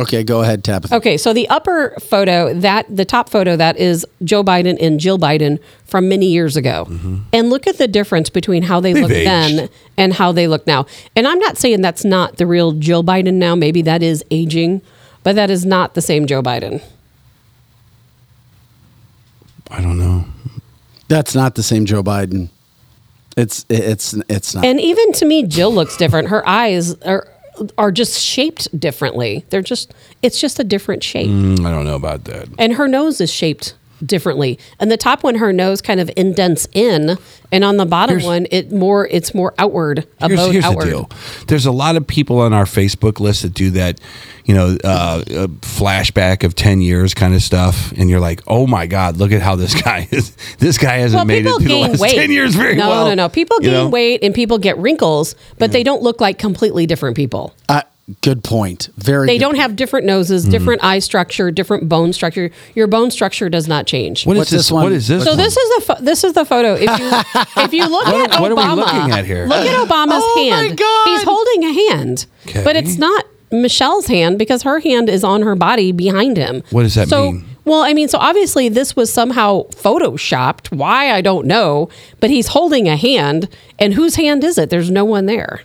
Okay, go ahead, Tabitha. Okay, so the upper photo, that the top photo, that is Joe Biden and Jill Biden from many years ago. Mm-hmm. And look at the difference between how they They've look aged. then and how they look now. And I'm not saying that's not the real Jill Biden now. Maybe that is aging, but that is not the same Joe Biden. I don't know. That's not the same Joe Biden. It's it's it's not. And even to me, Jill looks different. Her eyes are are just shaped differently. They're just it's just a different shape. Mm, I don't know about that. And her nose is shaped differently. And the top one, her nose kind of indents in, and on the bottom Here's- one, it more it's more outward, a Here's, here's outward. the deal. There's a lot of people on our Facebook list that do that, you know, uh, a flashback of 10 years kind of stuff. And you're like, oh my God, look at how this guy is. This guy hasn't Well, made it people through the gain last weight. 10 years very no, well. no, no. People You gain know? weight and people get wrinkles, but they don't look like completely different people. Uh, good point. Very. They good don't have different noses, Mm-hmm. different eye structure, different bone structure. Your bone structure does not change. What is What's this? this one? What is this? So one? this is the pho- this is the photo. If you if you look What at are- what are we looking at here? Look at Obama's Oh my hand. God. He's holding a hand, Okay. but it's not Michelle's hand because her hand is on her body behind him. What does that so, mean? Well, I mean, so obviously this was somehow photoshopped. Why I don't know, but he's holding a hand, and whose hand is it? There's no one there.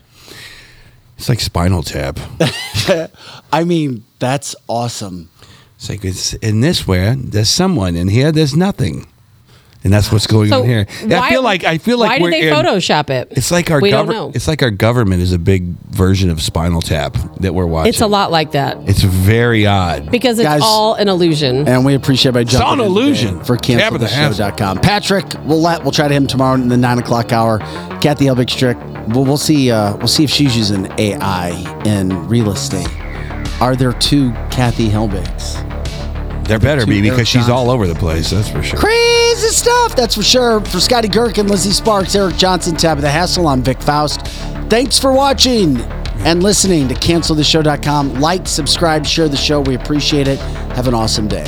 It's like Spinal Tap. I mean, that's awesome. It's like it's in this where there's someone, in here there's nothing. And that's what's going So on here. And I feel like I feel like why we're did they in- Photoshop it? It's like our we don't government. know. It's like our government is a big version of Spinal Tap that we're watching. It's a lot like that It's very odd. because it's Guys- all an illusion. And we appreciate by jumping all an illusion. today for cancelthisshow.com. Patrick, we'll let we'll try to him tomorrow in the nine o'clock hour. Kathy Helbig Strick. We'll, we'll see. Uh, we'll see if she's using AI in real estate. Are there two Kathy Helbigs? There better be Two Eric because she's Johnson. all over the place. That's for sure. Crazy stuff, that's for sure. For Scotty Gherkin, Lizzie Sparks, Eric Johnson, Tabitha Hassel, I'm Vic Faust. Thanks for watching and listening to cancelthisshow.com. Like, subscribe, share the show. We appreciate it. Have an awesome day.